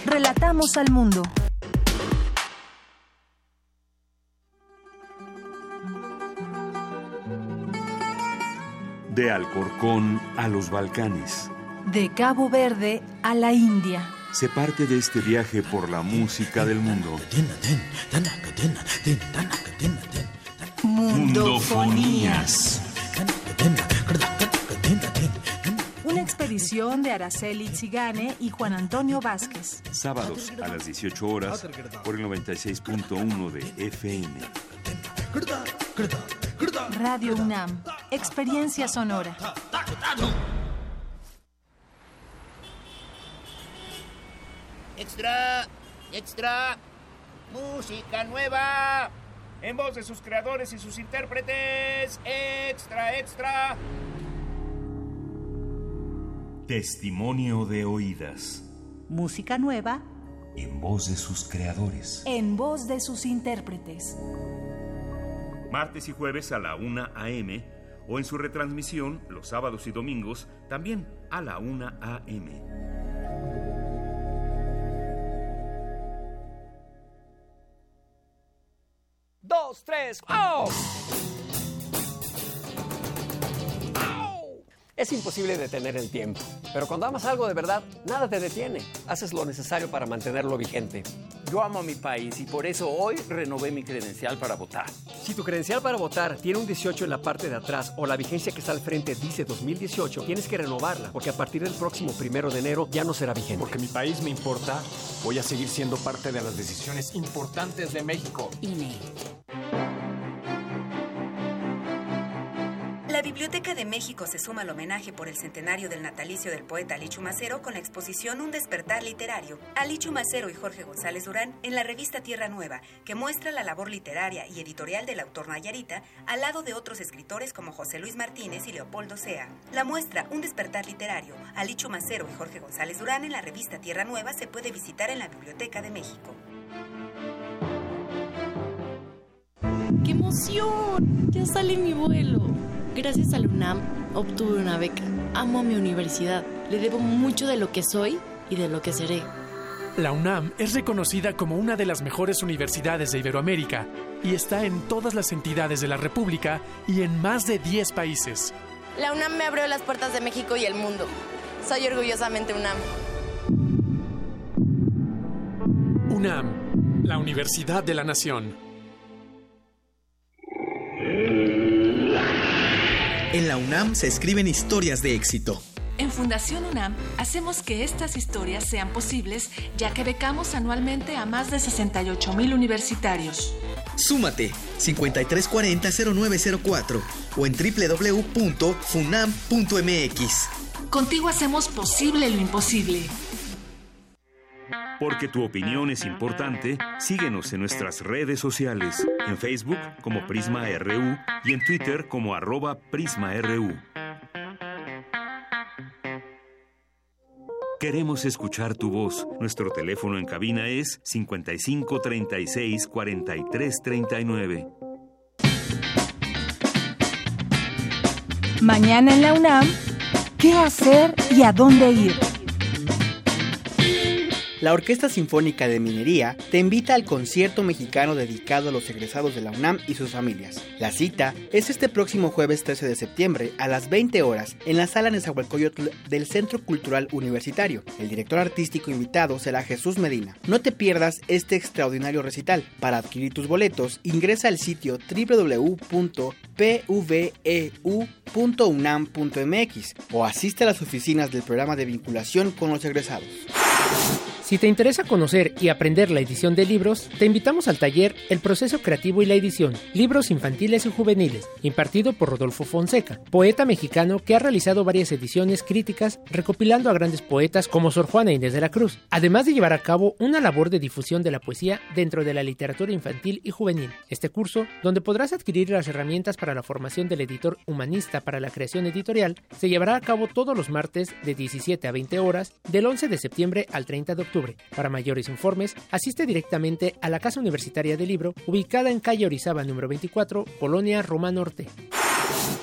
Relatamos al mundo. De Alcorcón a los Balcanes. De Cabo Verde a la India. Se parte de este viaje por la música del mundo. Mundofonías. Expedición de Araceli Zigane y Juan Antonio Vázquez. Sábados a las 18 horas por el 96.1 de FM. Radio UNAM. Experiencia sonora. Extra, extra, música nueva. En voz de sus creadores y sus intérpretes. Extra, extra. Testimonio de oídas. Música nueva. En voz de sus creadores. En voz de sus intérpretes. Martes y jueves a la 1 a.m. o en su retransmisión los sábados y domingos también a la 1 a.m. dos, tres, ¡oh! Es imposible detener el tiempo, pero cuando amas algo de verdad, nada te detiene. Haces lo necesario para mantenerlo vigente. Yo amo a mi país y por eso hoy renové mi credencial para votar. Si tu credencial para votar tiene un 18 en la parte de atrás o la vigencia que está al frente dice 2018, tienes que renovarla, porque a partir del próximo primero de enero ya no será vigente. Porque mi país me importa, voy a seguir siendo parte de las decisiones importantes de México. INE. La Biblioteca de México se suma al homenaje por el centenario del natalicio del poeta Alichu Macero con la exposición Un despertar literario. Alichu Macero y Jorge González Durán en la revista Tierra Nueva, que muestra la labor literaria y editorial del autor Nayarita al lado de otros escritores como José Luis Martínez y Leopoldo Sea. La muestra Un despertar literario, Alichu Macero y Jorge González Durán en la revista Tierra Nueva se puede visitar en la Biblioteca de México. ¡Qué emoción! Ya sale mi vuelo. Gracias a la UNAM obtuve una beca. Amo a mi universidad. Le debo mucho de lo que soy y de lo que seré. La UNAM es reconocida como una de las mejores universidades de Iberoamérica y está en todas las entidades de la República y en más de 10 países. La UNAM me abrió las puertas de México y el mundo. Soy orgullosamente UNAM. UNAM, la Universidad de la Nación. En la UNAM se escriben historias de éxito. En Fundación UNAM hacemos que estas historias sean posibles, ya que becamos anualmente a más de 68 mil universitarios. Súmate 5340-0904 o en www.funam.mx. Contigo hacemos posible lo imposible. Porque tu opinión es importante, síguenos en nuestras redes sociales, en Facebook como Prisma RU y en Twitter como arroba PrismaRU. Queremos escuchar tu voz. Nuestro teléfono en cabina es 55 36 43 39. Mañana en la UNAM, ¿qué hacer y a dónde ir? La Orquesta Sinfónica de Minería te invita al concierto mexicano dedicado a los egresados de la UNAM y sus familias. La cita es este próximo jueves 13 de septiembre a las 20 horas en la sala Nezahualcóyotl del Centro Cultural Universitario. El director artístico invitado será Jesús Medina. No te pierdas este extraordinario recital. Para adquirir tus boletos, ingresa al sitio www.pveu.unam.mx o asiste a las oficinas del programa de vinculación con los egresados. Si te interesa conocer y aprender la edición de libros, te invitamos al taller El proceso creativo y la edición, libros infantiles y juveniles, impartido por Rodolfo Fonseca, poeta mexicano que ha realizado varias ediciones críticas recopilando a grandes poetas como Sor Juana Inés de la Cruz, además de llevar a cabo una labor de difusión de la poesía dentro de la literatura infantil y juvenil. Este curso, donde podrás adquirir las herramientas para la formación del editor humanista para la creación editorial, se llevará a cabo todos los martes de 17 a 20 horas del 11 de septiembre al 30 de octubre para mayores informes, asiste directamente a la Casa Universitaria del Libro, ubicada en calle Orizaba número 24, Polonia, Roma Norte.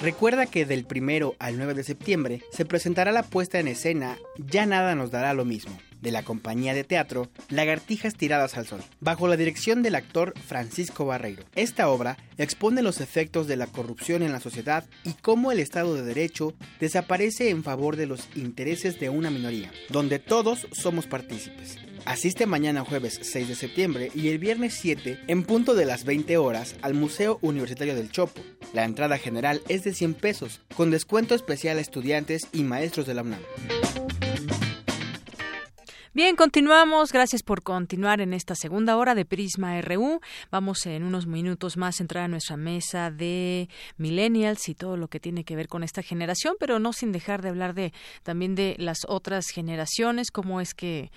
Recuerda que del primero al 9 de septiembre se presentará la puesta en escena Ya nada nos dará lo mismo, de la compañía de teatro Lagartijas tiradas al sol, bajo la dirección del actor Francisco Barreiro. Esta obra expone los efectos de la corrupción en la sociedad y cómo el Estado de Derecho desaparece en favor de los intereses de una minoría, donde todos somos partícipes. Asiste mañana jueves 6 de septiembre y el viernes 7 en punto de las 20 horas al Museo Universitario del Chopo. La entrada general es de 100 pesos, con descuento especial a estudiantes y maestros de la UNAM. Bien, continuamos. Gracias por continuar en esta segunda hora de Prisma RU. Vamos en unos minutos más a entrar a nuestra mesa de millennials y todo lo que tiene que ver con esta generación, pero no sin dejar de hablar de también de las otras generaciones, cómo es que,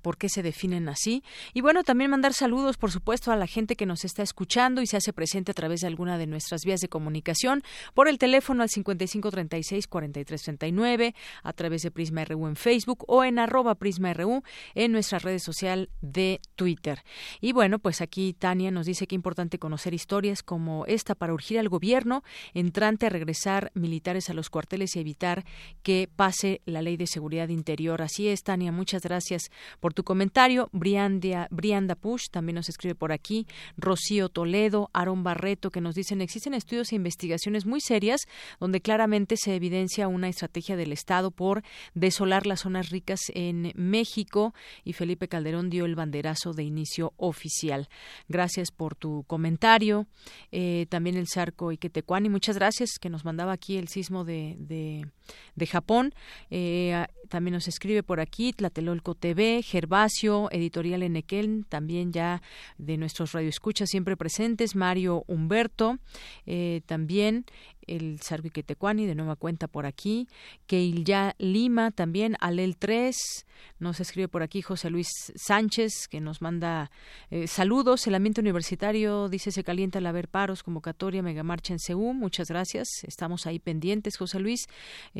por qué se definen así. Y bueno, también mandar saludos, por supuesto, a la gente que nos está escuchando y se hace presente a través de alguna de nuestras vías de comunicación por el teléfono al 5536-4339, a través de Prisma RU en Facebook o en arroba Prisma RU en nuestra red social de Twitter. Y bueno, pues aquí Tania nos dice que importante conocer historias como esta para urgir al gobierno entrante a regresar militares a los cuarteles y evitar que pase la ley de seguridad interior. Así es, Tania, muchas gracias por tu comentario. Brianda Push también nos escribe por aquí. Rocío Toledo, Aaron Barreto, que nos dicen existen estudios e investigaciones muy serias donde claramente se evidencia una estrategia del Estado por desolar las zonas ricas en México y Felipe Calderón dio el banderazo de inicio oficial. Gracias por tu comentario. Eh, también el Sarco Iquetecuani, muchas gracias que nos mandaba aquí el sismo de, de, Japón. Eh, también nos escribe por aquí Tlatelolco TV, Gervasio, Editorial Enequel, también ya de nuestros radioescuchas siempre presentes, Mario Humberto, eh, también el Sarviquetecuani, de nueva cuenta por aquí, ya Lima también, Alel 3, nos escribe por aquí José Luis Sánchez, que nos manda eh, saludos, el ambiente universitario dice se calienta al haber paros, convocatoria, megamarcha en CEU, muchas gracias, estamos ahí pendientes, José Luis,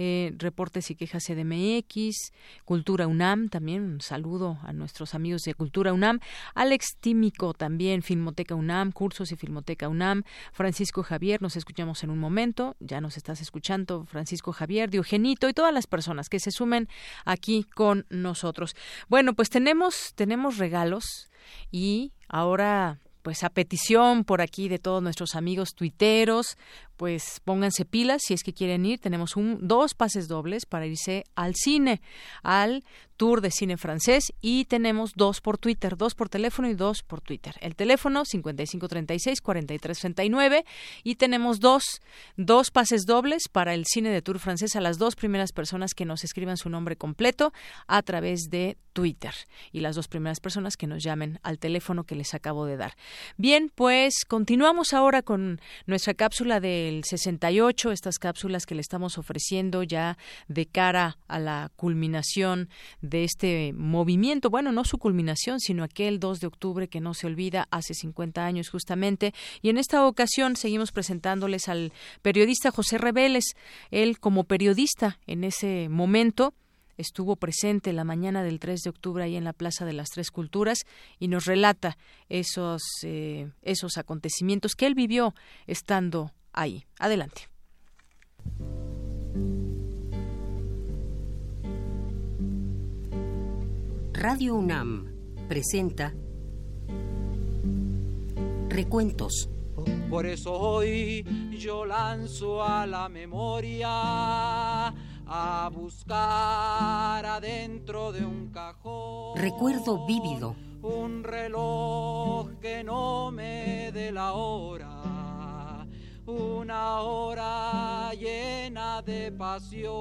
eh, reportes y quejas CDMX, Cultura UNAM, también un saludo a nuestros amigos de Cultura UNAM, Alex Tímico también, Filmoteca UNAM, Cursos y Filmoteca UNAM, Francisco Javier, nos escuchamos en un momento, ya nos estás escuchando, Francisco Javier, Diogenito y todas las personas que se sumen aquí con nosotros. Bueno, pues tenemos, tenemos regalos y ahora pues a petición por aquí de todos nuestros amigos tuiteros, pues pónganse pilas si es que quieren ir. Tenemos un, dos pases dobles para irse al cine, al tour de cine francés y tenemos dos por Twitter, dos por teléfono y dos por Twitter. El teléfono 5536-4339 y tenemos dos, dos pases dobles para el cine de tour francés a las dos primeras personas que nos escriban su nombre completo a través de Twitter y las dos primeras personas que nos llamen al teléfono que les acabo de dar. Bien, pues continuamos ahora con nuestra cápsula de el 68, estas cápsulas que le estamos ofreciendo ya de cara a la culminación de este movimiento, bueno, no su culminación, sino aquel 2 de octubre que no se olvida hace 50 años justamente. Y en esta ocasión seguimos presentándoles al periodista José Reveles, él como periodista en ese momento estuvo presente la mañana del 3 de octubre ahí en la Plaza de las Tres Culturas y nos relata esos, eh, esos acontecimientos que él vivió estando ahí. Adelante. Radio UNAM presenta Recuentos. Por eso hoy yo lanzo a la memoria a buscar adentro de un cajón. Recuerdo vívido. Un reloj que no me dé la hora una hora llena de pasión.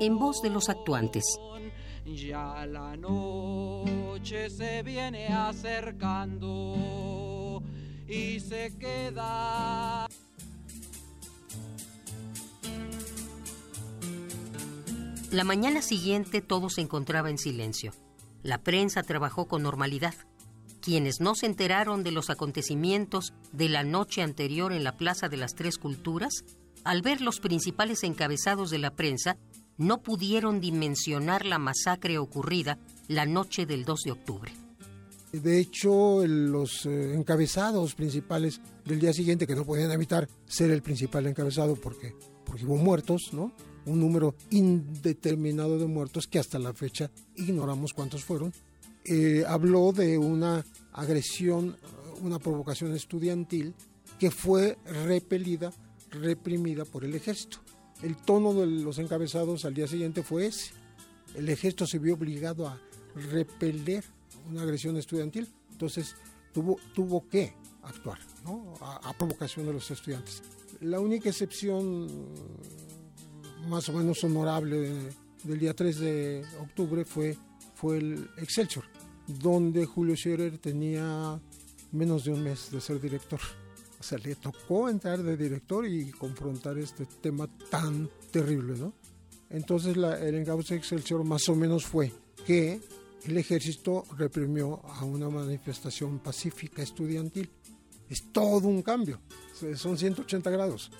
En voz de los actuantes. Ya la noche se viene acercando y se queda. La mañana siguiente todo se encontraba en silencio. La prensa trabajó con normalidad. Quienes no se enteraron de los acontecimientos de la noche anterior en la Plaza de las Tres Culturas, al ver los principales encabezados de la prensa, no pudieron dimensionar la masacre ocurrida la noche del 2 de octubre. De hecho, los eh, encabezados principales del día siguiente, que no podían evitar ser el principal encabezado porque, porque hubo muertos, ¿no? Un número indeterminado de muertos que hasta la fecha ignoramos cuántos fueron. Eh, habló de una agresión, una provocación estudiantil que fue repelida, reprimida por el ejército. El tono de los encabezados al día siguiente fue ese. El ejército se vio obligado a repeler una agresión estudiantil, entonces tuvo, tuvo que actuar a, provocación de los estudiantes. La única excepción más o menos honorable del día 3 de octubre fue, fue el Excelsior, donde Julio Scherer tenía menos de un mes de ser director. O sea, le tocó entrar de director y confrontar este tema tan terrible, ¿no? Entonces la, el encauce Excelsior más o menos fue que el ejército reprimió a una manifestación pacífica estudiantil. Es todo un cambio, son 180 grados.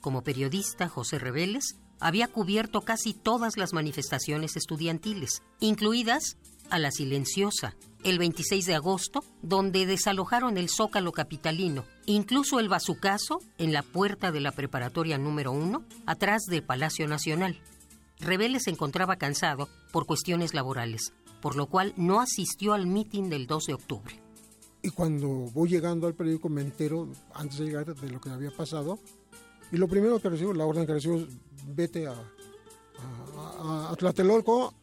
Como periodista, José Reveles había cubierto casi todas las manifestaciones estudiantiles, incluidas a la silenciosa, el 26 de agosto, donde desalojaron el Zócalo capitalino, incluso el bazucazo en la puerta de la preparatoria número uno, atrás del Palacio Nacional. Rebeles se encontraba cansado por cuestiones laborales, por lo cual no asistió al mitin del 2 de octubre. Y cuando voy llegando al periódico me entero, antes de llegar, de lo que había pasado, y lo primero que recibo, la orden que recibo vete a, a, a Tlatelolco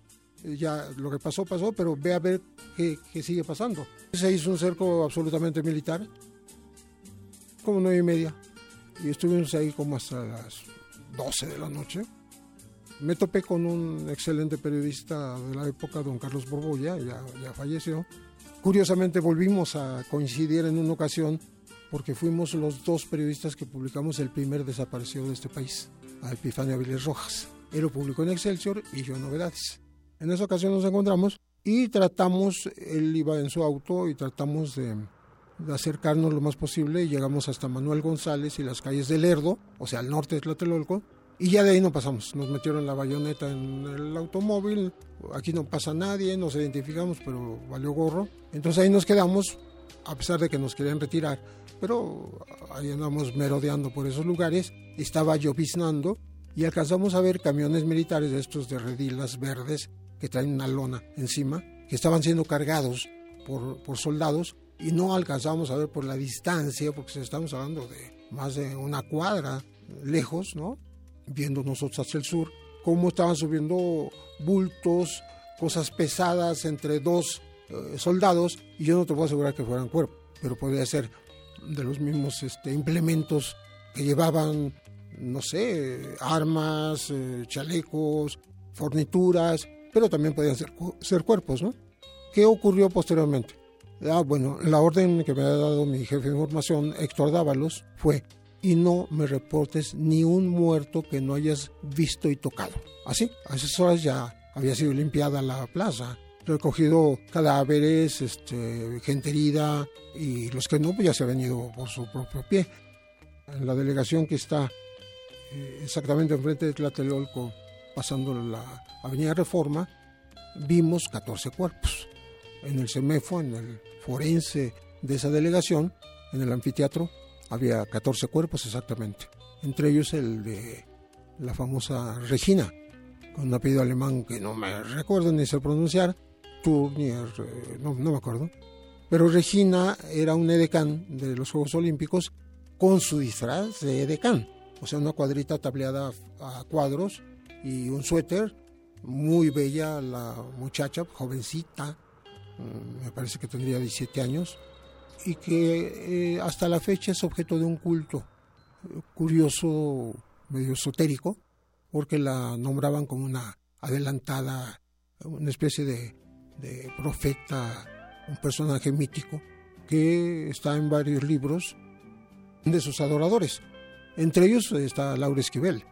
ya lo que pasó, pasó, pero ve a ver qué, sigue pasando. Se hizo un cerco absolutamente militar, como nueve y media, y estuvimos ahí como hasta las 12 de la noche. Me topé con un excelente periodista de la época, don Carlos Borbolla, ya, ya falleció. Curiosamente volvimos a coincidir en una ocasión porque fuimos los dos periodistas que publicamos el primer desaparecido de este país, a Epifanio Aviles Rojas. Él lo publicó en Excelsior y yo en Novedades. En esa ocasión nos encontramos y tratamos, él iba en su auto y tratamos de, acercarnos lo más posible y llegamos hasta Manuel González y las calles del Lerdo, o sea, al norte de Tlatelolco, y ya de ahí no pasamos. Nos metieron la bayoneta en el automóvil, aquí no pasa nadie, nos identificamos, pero valió gorro. Entonces ahí nos quedamos, a pesar de que nos querían retirar, pero ahí andamos merodeando por esos lugares, estaba lloviznando y alcanzamos a ver camiones militares de estos de redilas verdes que traen una lona encima, que estaban siendo cargados por, por soldados y no alcanzamos a ver por la distancia, porque estamos hablando de más de una cuadra lejos, ¿no? Viendo nosotros hacia el sur, cómo estaban subiendo bultos, cosas pesadas entre dos eh, soldados, y yo no te puedo asegurar que fueran cuerpos, pero podría ser de los mismos este, implementos que llevaban, no sé, armas, eh, chalecos, fornituras, pero también podían ser, ser cuerpos, ¿no? ¿Qué ocurrió posteriormente? Ah, bueno, la orden que me ha dado mi jefe de información, Héctor Dávalos, fue y no me reportes ni un muerto que no hayas visto y tocado. Así, a esas horas ya había sido limpiada la plaza, recogido cadáveres, este, gente herida y los que no, pues ya se han ido por su propio pie. En la delegación que está eh, exactamente enfrente de Tlatelolco, pasando la Avenida Reforma, vimos 14 cuerpos. En el CEMEFO, en el forense de esa delegación, en el anfiteatro, había 14 cuerpos exactamente. Entre ellos el de la famosa Regina, con un apellido alemán que no me recuerdo ni sé pronunciar, Turnier, no, no me acuerdo. Pero Regina era un edecán de los Juegos Olímpicos con su disfraz de edecán, o sea, una cuadrita tableada a cuadros y un suéter. Muy bella la muchacha, jovencita, mm, me parece que tendría 17 años, y que eh, hasta la fecha es objeto de un culto curioso, medio esotérico, porque la nombraban como una adelantada una especie de, de profeta, un personaje mítico que está en varios libros de sus adoradores. Entre ellos está Laura Esquivel,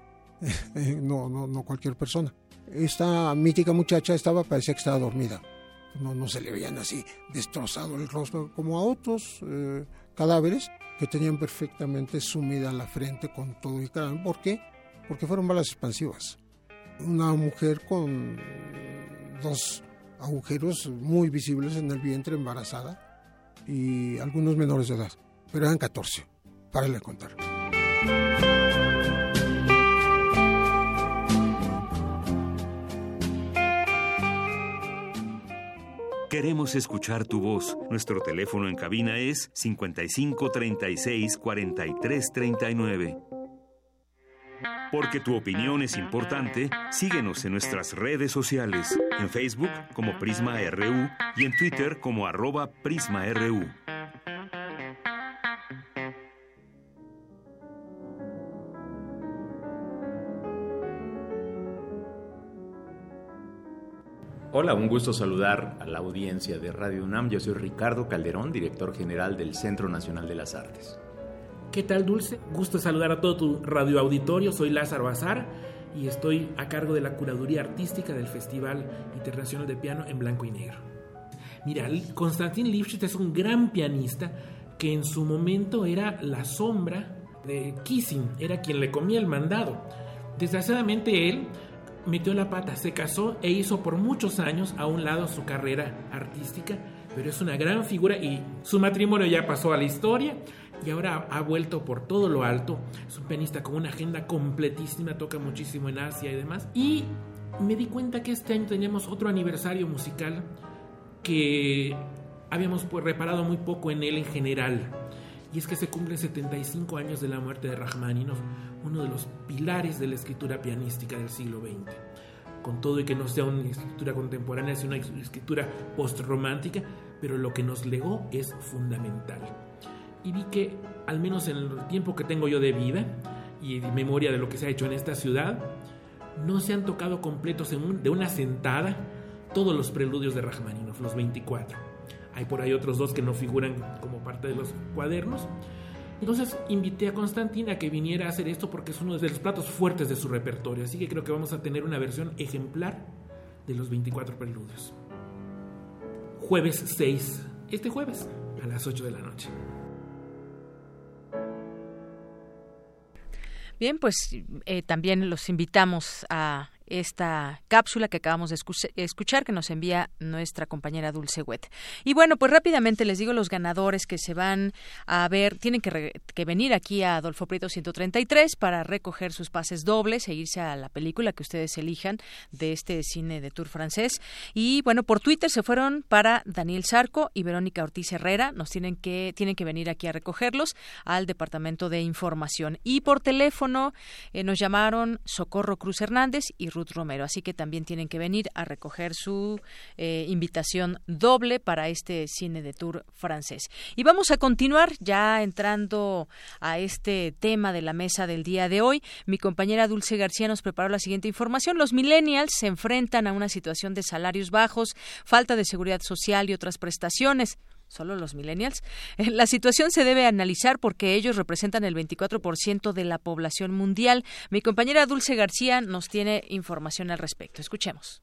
no, no, no cualquier persona. Esta mítica muchacha estaba, parecía que estaba dormida. No, no se le veían así destrozado el rostro como a otros eh, cadáveres que tenían perfectamente sumida la frente con todo y cráneo. ¿Por qué? Porque fueron balas expansivas. Una mujer con dos agujeros muy visibles en el vientre embarazada y algunos menores de edad, pero eran 14, para le contar. Queremos escuchar tu voz. Nuestro teléfono en cabina es 55 36 43 39. Porque tu opinión es importante, síguenos en nuestras redes sociales, en Facebook como Prisma RU y en Twitter como arroba PrismaRU. Hola, un gusto saludar a la audiencia de Radio UNAM. Yo soy Ricardo Calderón, director general del Centro Nacional de las Artes. ¿Qué tal, Dulce? Gusto saludar a todo tu radioauditorio. Soy Lázaro Bazar y estoy a cargo de la curaduría artística del Festival Internacional de Piano en Blanco y Negro. Mira, Konstantin Lifshitz es un gran pianista que en su momento era la sombra de Kissing, era quien le comía el mandado. Desgraciadamente él metió la pata, se casó e hizo por muchos años a un lado su carrera artística, pero es una gran figura y su matrimonio ya pasó a la historia y ahora ha vuelto por todo lo alto. Es un pianista con una agenda completísima, toca muchísimo en Asia y demás. Y me di cuenta que este año teníamos otro aniversario musical que habíamos pues, reparado muy poco en él en general. Y es que se cumplen 75 años de la muerte de Rachmaninoff, uno de los pilares de la escritura pianística del siglo XX. Con todo y que no sea una escritura contemporánea, es una escritura postromántica, pero lo que nos legó es fundamental. Y vi que, al menos en el tiempo que tengo yo de vida y memoria de lo que se ha hecho en esta ciudad, no se han tocado completos de una sentada todos los preludios de Rachmaninoff, los 24. Hay por ahí otros dos que no figuran como parte de los cuadernos. Entonces invité a Constantina a que viniera a hacer esto porque es uno de los platos fuertes de su repertorio. Así que creo que vamos a tener una versión ejemplar de los 24 preludios. Jueves 6, este jueves, a las 8 de la noche. Bien, pues eh, también los invitamos a esta cápsula que acabamos de escuchar que nos envía nuestra compañera Dulce Wet. Y bueno, pues rápidamente les digo los ganadores que se van a ver, tienen que, venir aquí a Adolfo Prieto 133 para recoger sus pases dobles e irse a la película que ustedes elijan de este cine de tour francés. Y bueno, por Twitter se fueron para Daniel Sarco y Verónica Ortiz Herrera. Nos tienen que, tienen que venir aquí a recogerlos al Departamento de Información. Y por teléfono eh, nos llamaron Socorro Cruz Hernández y Ruth Romero. Así que también tienen que venir a recoger su eh, invitación doble para este cine de tour francés. Y vamos a continuar ya entrando a este tema de la mesa del día de hoy. Mi compañera Dulce García nos preparó la siguiente información. Los millennials se enfrentan a una situación de salarios bajos, falta de seguridad social y otras prestaciones solo los millennials. La situación se debe analizar porque ellos representan el 24% de la población mundial. Mi compañera Dulce García nos tiene información al respecto. Escuchemos.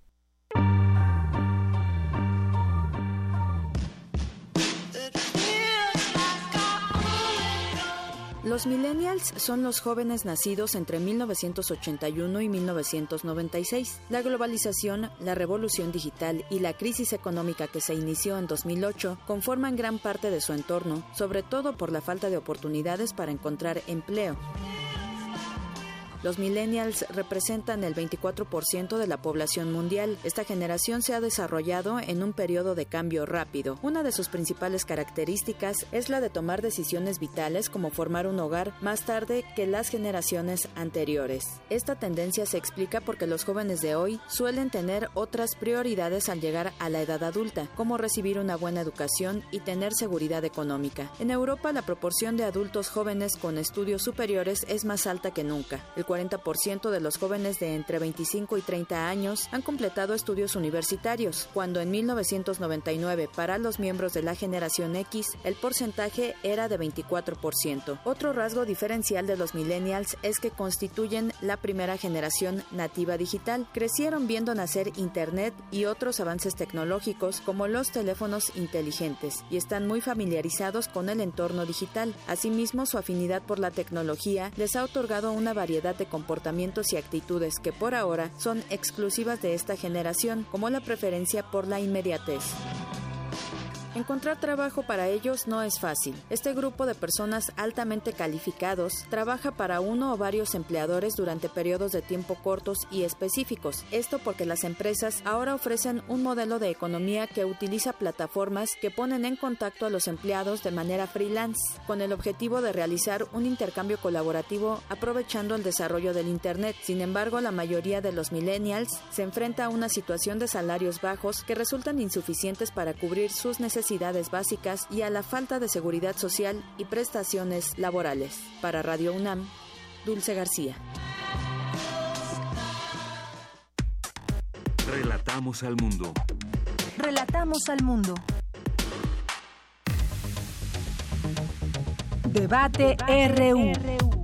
Los millennials son los jóvenes nacidos entre 1981 y 1996. La globalización, la revolución digital y la crisis económica que se inició en 2008 conforman gran parte de su entorno, sobre todo por la falta de oportunidades para encontrar empleo. Los millennials representan el 24% de la población mundial. Esta generación se ha desarrollado en un periodo de cambio rápido. Una de sus principales características es la de tomar decisiones vitales como formar un hogar más tarde que las generaciones anteriores. Esta tendencia se explica porque los jóvenes de hoy suelen tener otras prioridades al llegar a la edad adulta, como recibir una buena educación y tener seguridad económica. En Europa la proporción de adultos jóvenes con estudios superiores es más alta que nunca. 40% de los jóvenes de entre 25 y 30 años han completado estudios universitarios, cuando en 1999 para los miembros de la generación X el porcentaje era de 24%. Otro rasgo diferencial de los millennials es que constituyen la primera generación nativa digital. Crecieron viendo nacer Internet y otros avances tecnológicos como los teléfonos inteligentes y están muy familiarizados con el entorno digital. Asimismo, su afinidad por la tecnología les ha otorgado una variedad de comportamientos y actitudes que por ahora son exclusivas de esta generación, como la preferencia por la inmediatez. Encontrar trabajo para ellos no es fácil. Este grupo de personas altamente calificados trabaja para uno o varios empleadores durante periodos de tiempo cortos y específicos. Esto porque las empresas ahora ofrecen un modelo de economía que utiliza plataformas que ponen en contacto a los empleados de manera freelance, con el objetivo de realizar un intercambio colaborativo aprovechando el desarrollo del Internet. Sin embargo, la mayoría de los millennials se enfrenta a una situación de salarios bajos que resultan insuficientes para cubrir sus necesidades necesidades básicas y a la falta de seguridad social y prestaciones laborales. Para Radio UNAM, Dulce García. Relatamos al mundo. Relatamos al mundo. Debate, RU.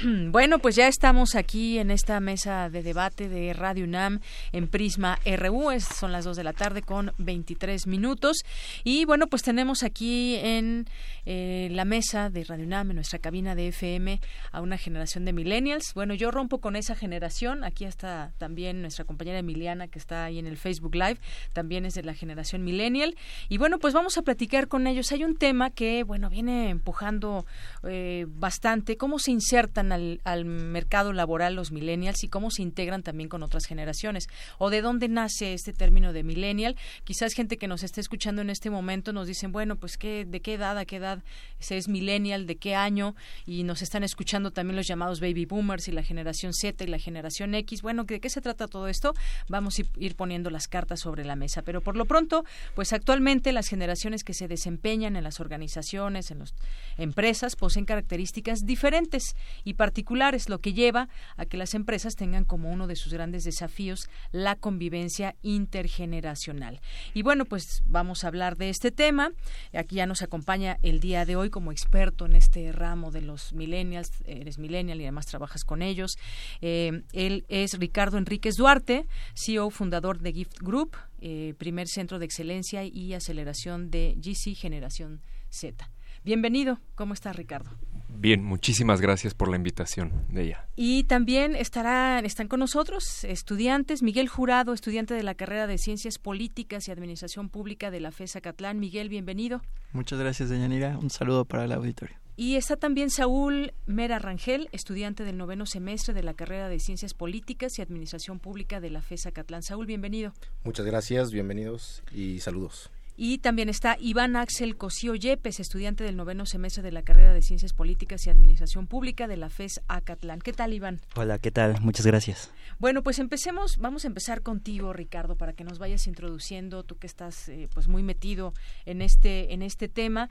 Bueno, pues ya estamos aquí en esta mesa de debate de Radio UNAM en Prisma RU. son las 2 de la tarde con 23 minutos. Y bueno, pues tenemos aquí en eh, la mesa de Radio UNAM, en nuestra cabina de FM, a una generación de millennials. Bueno, yo rompo con esa generación. Aquí está también nuestra compañera Emiliana, que está ahí en el Facebook Live. También es de la generación millennial. Y bueno, pues vamos a platicar con ellos. Hay un tema que, bueno, viene empujando eh, bastante. ¿Cómo se insertan al, mercado laboral los millennials y cómo se integran también con otras generaciones. O de dónde nace este término de millennial. Quizás gente que nos esté escuchando en este momento nos dicen, bueno, pues ¿qué, de qué edad, a qué edad se es millennial, de qué año, y nos están escuchando también los llamados baby boomers y la generación Z y la generación X. Bueno, ¿de qué se trata todo esto? Vamos a ir poniendo las cartas sobre la mesa. Pero por lo pronto, pues actualmente las generaciones que se desempeñan en las organizaciones, en las empresas, poseen características diferentes y particulares, lo que lleva a que las empresas tengan como uno de sus grandes desafíos la convivencia intergeneracional. Y bueno, pues vamos a hablar de este tema. Aquí ya nos acompaña el día de hoy como experto en este ramo de los millennials. Eres millennial y además trabajas con ellos. Eh, él es Ricardo Enríquez Duarte, CEO fundador de Gift Group, eh, primer centro de excelencia y aceleración de GC Generación Z. Bienvenido. ¿Cómo está Ricardo? Bien, muchísimas gracias por la invitación de ella. Y también estarán, están con nosotros estudiantes, Miguel Jurado, estudiante de la carrera de Ciencias Políticas y Administración Pública de la FESA Catlán. Miguel, bienvenido. Muchas gracias, Deyanira. Un saludo para el auditorio. Y está también Saúl Mera Rangel, estudiante del noveno semestre de la carrera de Ciencias Políticas y Administración Pública de la FESA Catlán. Saúl, bienvenido. Muchas gracias, bienvenidos y saludos. Y también está Iván Axel Cosío Yepes, estudiante del noveno semestre de la carrera de Ciencias Políticas y Administración Pública de la FES Acatlán. ¿Qué tal, Iván? Hola, ¿qué tal? Muchas gracias. Bueno, pues empecemos, vamos a empezar contigo, Ricardo, para que nos vayas introduciendo, tú que estás eh, pues muy metido en este, en este tema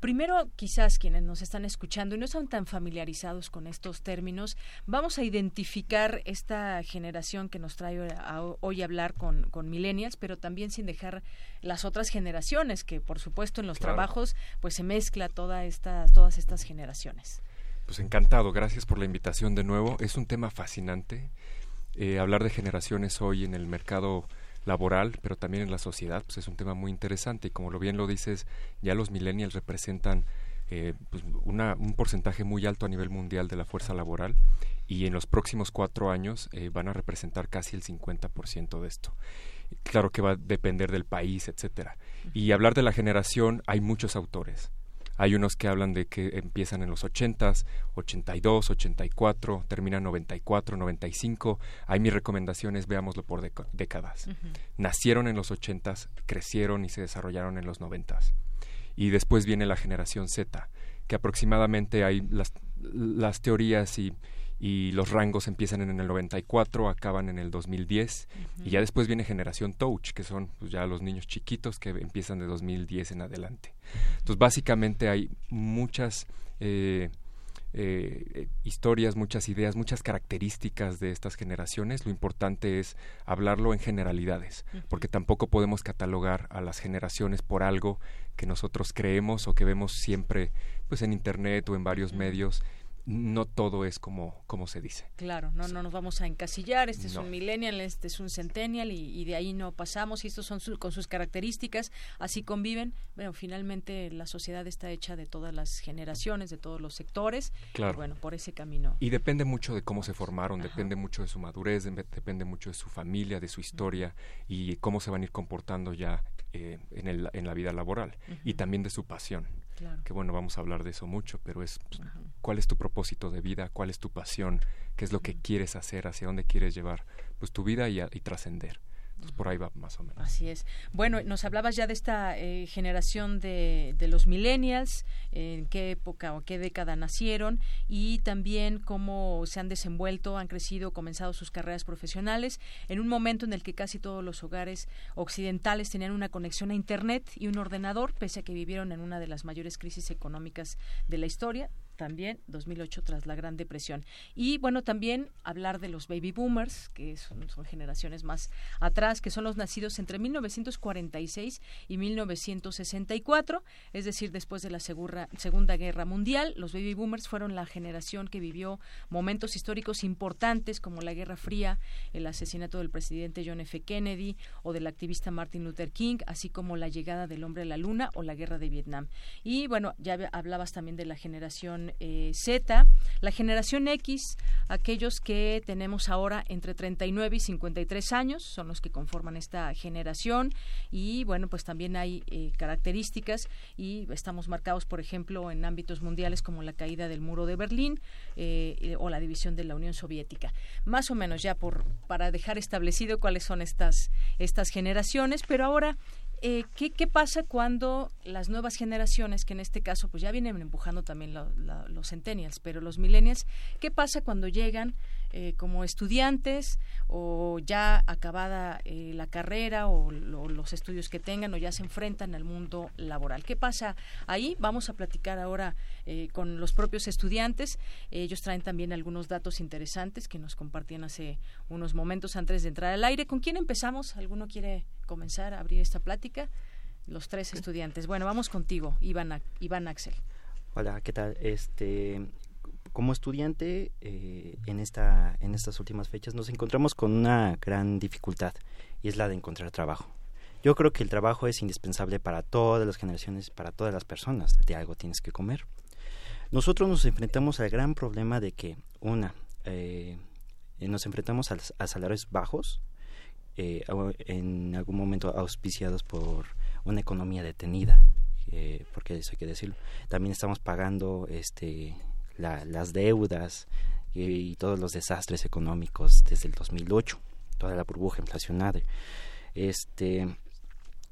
primero quizás quienes nos están escuchando y no están tan familiarizados con estos términos, vamos a identificar esta generación que nos trae hoy a hablar con, con millennials, pero también sin dejar las otras generaciones, que por supuesto en los trabajos pues se mezcla toda estas, todas estas generaciones. Pues encantado, gracias por la invitación de nuevo. Es un tema fascinante. Eh, hablar de generaciones hoy en el mercado laboral, pero también en la sociedad, pues es un tema muy interesante y como lo bien lo dices, ya los millennials representan eh, pues una, un porcentaje muy alto a nivel mundial de la fuerza laboral y en los próximos cuatro años eh, van a representar casi el 50% de esto. Claro que va a depender del país, etcétera. Y hablar de la generación, hay muchos autores. Hay unos que hablan de que empiezan en los 80s, 82, 84, terminan 94, 95. Hay mis recomendaciones, veámoslo por décadas. Nacieron en los 80s, crecieron y se desarrollaron en los 90s. Y después viene la generación Z, que aproximadamente hay las, las teorías y, y los rangos empiezan en el 94, acaban en el 2010 y ya después viene generación touch, que son pues, ya los niños chiquitos que empiezan de 2010 en adelante. Entonces básicamente hay muchas eh, eh, historias, muchas ideas, muchas características de estas generaciones. Lo importante es hablarlo en generalidades, porque tampoco podemos catalogar a las generaciones por algo que nosotros creemos o que vemos siempre pues en internet o en varios medios no todo es como, como se dice. Claro, no, no nos vamos a encasillar, este es un millennial, este es un centennial y, de ahí no pasamos y estos son con sus características, así conviven. Bueno, finalmente la sociedad está hecha de todas las generaciones, de todos los sectores. Claro. Y bueno, por ese camino. Y depende mucho de cómo se formaron, depende mucho de su madurez, depende mucho de su familia, de su historia y cómo se van a ir comportando ya eh, en, el, en la vida laboral y también de su pasión. Que bueno, vamos a hablar de eso mucho, pero es pues, cuál es tu propósito de vida, cuál es tu pasión, qué es lo que quieres hacer, hacia dónde quieres llevar pues tu vida y, y trascender por ahí va más o menos. Así es. Bueno, nos hablabas ya de esta eh, generación de, de, los millennials, en qué época o qué década nacieron y también cómo se han desenvuelto, han crecido, comenzado sus carreras profesionales en un momento en el que casi todos los hogares occidentales tenían una conexión a Internet y un ordenador, pese a que vivieron en una de las mayores crisis económicas de la historia también 2008 tras la Gran Depresión. Y bueno, también hablar de los baby boomers, que son, generaciones más atrás, que son los nacidos entre 1946 y 1964, es decir, después de la Segunda Guerra Mundial. Los baby boomers fueron la generación que vivió momentos históricos importantes como la Guerra Fría, el asesinato del presidente John F. Kennedy o del activista Martin Luther King, así como la llegada del hombre a la luna o la Guerra de Vietnam. Y bueno, ya hablabas también de la generación eh, Z, la generación X, aquellos que tenemos ahora entre 39 y 53 años, son los que conforman esta generación y bueno, pues también hay eh, características y estamos marcados, por ejemplo, en ámbitos mundiales como la caída del muro de Berlín eh, o la división de la Unión Soviética. Más o menos ya por para dejar establecido cuáles son estas estas generaciones, pero ahora eh, ¿qué, ¿qué, pasa cuando las nuevas generaciones, que en este caso pues ya vienen empujando también los centennials, pero los millennials, qué pasa cuando llegan eh, como estudiantes o ya acabada eh, la carrera o los estudios que tengan o ya se enfrentan al mundo laboral. ¿Qué pasa ahí? Vamos a platicar ahora eh, con los propios estudiantes. Ellos traen también algunos datos interesantes que nos compartían hace unos momentos antes de entrar al aire. ¿Con quién empezamos? ¿Alguno quiere comenzar a abrir esta plática? Los tres estudiantes. Bueno, vamos contigo, Iván, Iván Axel. Hola, ¿qué tal? Este, como estudiante eh, en, esta, en estas últimas fechas nos encontramos con una gran dificultad y es la de encontrar trabajo. Yo creo que el trabajo es indispensable para todas las generaciones, para todas las personas. De algo tienes que comer. Nosotros nos enfrentamos al gran problema de que, una, eh, nos enfrentamos a, salarios bajos, eh, en algún momento auspiciados por una economía detenida, porque eso hay que decirlo. También estamos pagando este las deudas y, todos los desastres económicos desde el 2008, toda la burbuja inflacionaria. Este,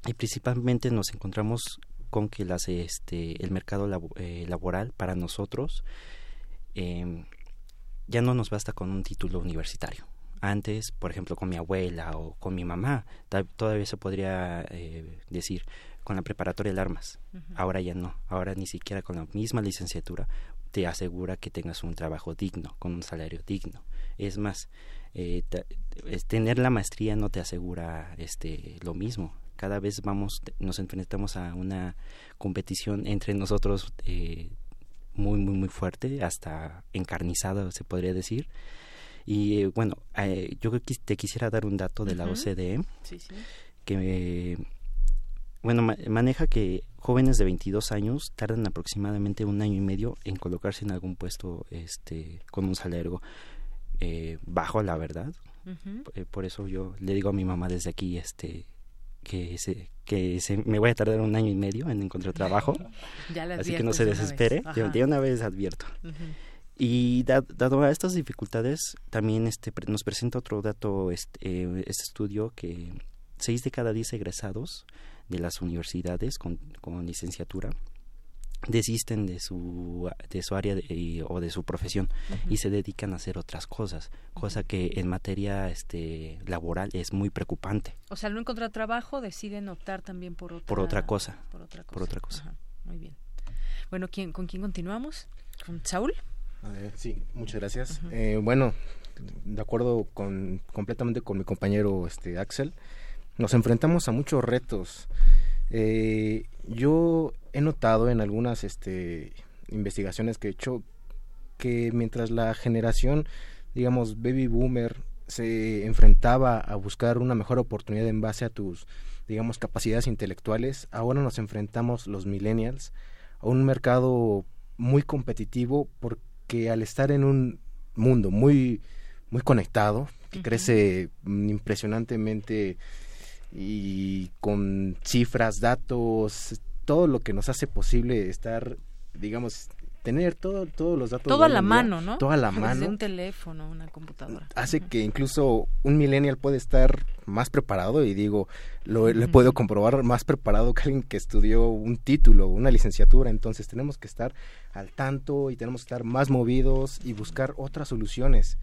y principalmente nos encontramos con que las, este, el mercado eh, laboral para nosotros em, ya no nos basta con un título universitario. Antes, por ejemplo, con mi abuela o con mi mamá, todavía se podría eh, decir con la preparatoria de armas. Ahora ya no. Ahora ni siquiera con la misma licenciatura te asegura que tengas un trabajo digno, con un salario digno. Es más, eh, tener la maestría no te asegura este lo mismo. Cada vez vamos, nos enfrentamos a una competición entre nosotros eh, muy, muy, muy fuerte, hasta encarnizada, se podría decir. Y eh, bueno, yo te quisiera dar un dato de la OCDE que bueno, maneja que jóvenes de 22 años tardan aproximadamente un año y medio en colocarse en algún puesto este con un salario eh, bajo, la verdad. Eh, por eso yo le digo a mi mamá desde aquí este que se, que se, me voy a tardar un año y medio en encontrar trabajo. así que no se desespere. De una vez advierto. Y dado a estas dificultades, también este, nos presenta otro dato este, eh, este estudio que seis de cada diez egresados de las universidades con, con licenciatura desisten de su de su área o de su profesión y se dedican a hacer otras cosas cosa que en materia este laboral es muy preocupante. O sea al no encontrar trabajo deciden optar también por otra por otra cosa por otra cosa, por otra cosa. muy bien. Bueno quién con quién continuamos con Saúl sí muchas gracias. Eh, bueno de acuerdo con completamente con mi compañero este Axel nos enfrentamos a muchos retos. Eh, yo he notado en algunas este, investigaciones que he hecho que mientras la generación, digamos, baby boomer se enfrentaba a buscar una mejor oportunidad en base a tus, digamos, capacidades intelectuales, ahora nos enfrentamos los millennials a un mercado muy competitivo porque al estar en un mundo muy muy conectado, que crece impresionantemente y con cifras, datos, todo lo que nos hace posible estar, digamos, tener todo, todos los datos. Todo a la mano, ¿no? Todo a la mano. Desde un teléfono, una computadora. Hace que incluso un millennial puede estar más preparado y digo, lo, he puedo comprobar más preparado que alguien que estudió un título, una licenciatura. Entonces tenemos que estar al tanto y tenemos que estar más movidos y buscar otras soluciones.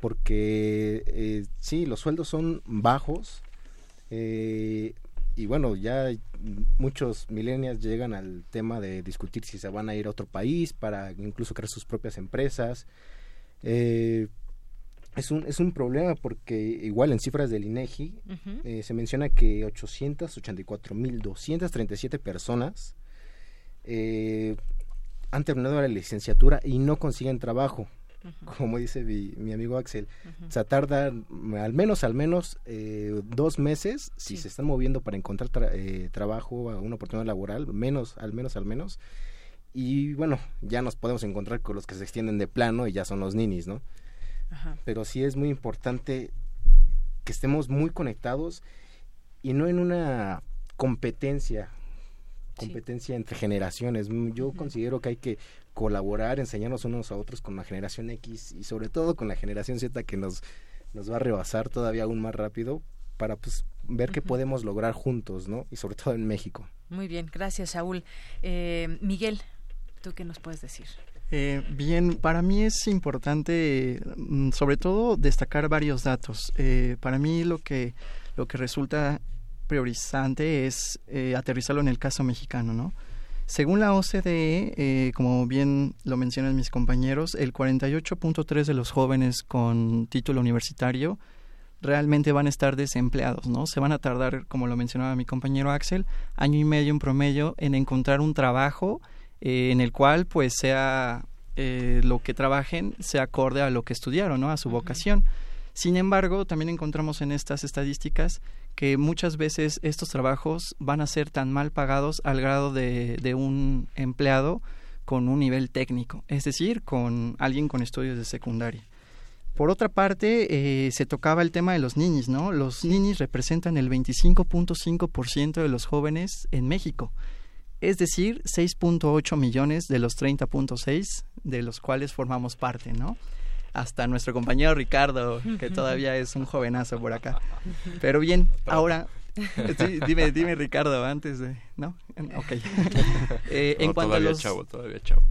Porque eh, sí, los sueldos son bajos, eh, y bueno, ya muchos millennials llegan al tema de discutir si se van a ir a otro país para incluso crear sus propias empresas. Eh, es un, es un problema porque igual en cifras del INEGI eh, se menciona que 884.237 personas eh, han terminado la licenciatura y no consiguen trabajo como dice mi, amigo Axel. O sea, tarda al menos, al menos eh, dos meses si se están moviendo para encontrar eh, trabajo, una oportunidad laboral, menos, al menos, al menos. Y bueno, ya nos podemos encontrar con los que se extienden de plano y ya son los ninis, ¿no? Pero sí es muy importante que estemos muy conectados y no en una competencia competencia entre generaciones. Yo considero que hay que colaborar, enseñarnos unos a otros con la generación X y sobre todo con la generación Z que nos, nos va a rebasar todavía aún más rápido para pues ver qué podemos lograr juntos, ¿no? Y sobre todo en México. Muy bien, gracias Saúl. Eh, Miguel, ¿tú qué nos puedes decir? Eh, bien, para mí es importante, mm, sobre todo, destacar varios datos. Eh, para mí lo que lo que resulta priorizante es aterrizarlo en el caso mexicano, ¿no? Según la OCDE, eh, como bien lo mencionan mis compañeros, el 48.3 de los jóvenes con título universitario realmente van a estar desempleados, ¿no? Se van a tardar, como lo mencionaba mi compañero Axel, año y medio en promedio en encontrar un trabajo eh, en el cual pues sea eh, lo que trabajen sea acorde a lo que estudiaron, ¿no? A su vocación. Sin embargo, también encontramos en estas estadísticas que muchas veces estos trabajos van a ser tan mal pagados al grado de, de un empleado con un nivel técnico, es decir, con alguien con estudios de secundaria. Por otra parte, eh, se tocaba el tema de los niños, ¿no? Los niños representan el 25.5% de los jóvenes en México, es decir, 6.8 millones de los 30.6 de los cuales formamos parte, ¿no? Hasta nuestro compañero Ricardo, que todavía es un jovenazo por acá. Pero bien, ahora dime, dime Ricardo, antes de... ¿No? Ok. Eh, en cuanto a los, chavo, todavía chavo.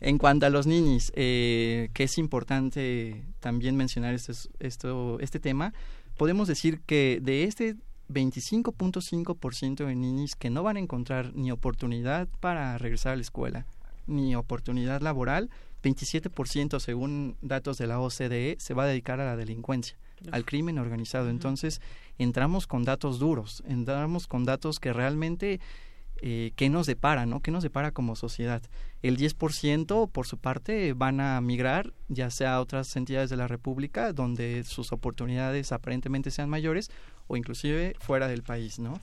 en cuanto a los niños, eh, que es importante también mencionar este, esto, este tema, podemos decir que de este 25.5% de niños que no van a encontrar ni oportunidad para regresar a la escuela, ni oportunidad laboral, 27% según datos de la OCDE se va a dedicar a la delincuencia, al crimen organizado. Entonces, entramos con datos duros, entramos con datos que realmente eh, qué nos depara, ¿no? ¿Qué nos depara como sociedad? El 10% por su parte van a migrar ya sea a otras entidades de la República donde sus oportunidades aparentemente sean mayores o inclusive fuera del país, ¿no?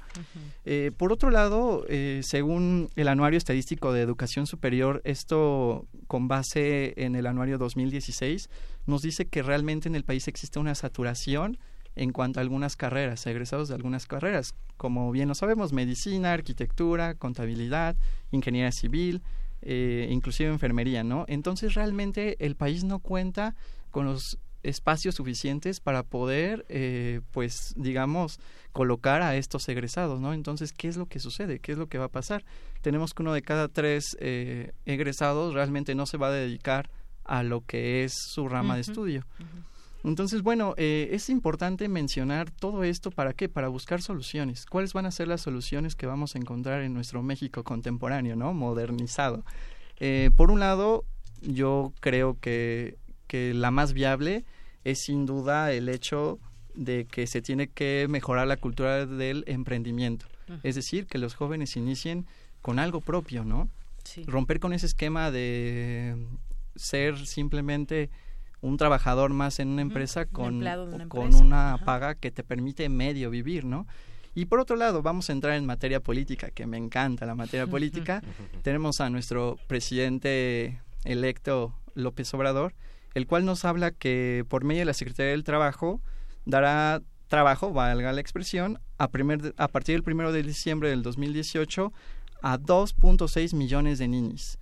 Eh, por otro lado, eh, según el Anuario Estadístico de Educación Superior, esto con base en el Anuario 2016, nos dice que realmente en el país existe una saturación en cuanto a algunas carreras, egresados de algunas carreras, como bien lo sabemos, medicina, arquitectura, contabilidad, ingeniería civil, eh, inclusive enfermería, ¿no? Entonces realmente el país no cuenta con los espacios suficientes para poder, eh, pues, digamos, colocar a estos egresados, ¿no? Entonces, ¿qué es lo que sucede? ¿Qué es lo que va a pasar? Tenemos que uno de cada tres eh, egresados realmente no se va a dedicar a lo que es su rama de estudio. Entonces, bueno, eh, es importante mencionar todo esto para qué? Para buscar soluciones. ¿Cuáles van a ser las soluciones que vamos a encontrar en nuestro México contemporáneo, ¿no? Modernizado. Eh, por un lado, yo creo que, que la más viable es sin duda el hecho de que se tiene que mejorar la cultura del emprendimiento. Es decir, que los jóvenes inicien con algo propio, ¿no? Romper con ese esquema de ser simplemente un trabajador más en una empresa con, una, con una paga que te permite medio vivir, ¿no? Y por otro lado, vamos a entrar en materia política, que me encanta la materia política. Tenemos a nuestro presidente electo López Obrador, el cual nos habla que por medio de la Secretaría del Trabajo dará trabajo, valga la expresión, a, primer, a partir del primero de diciembre del 2018 a 2.6 millones de niños.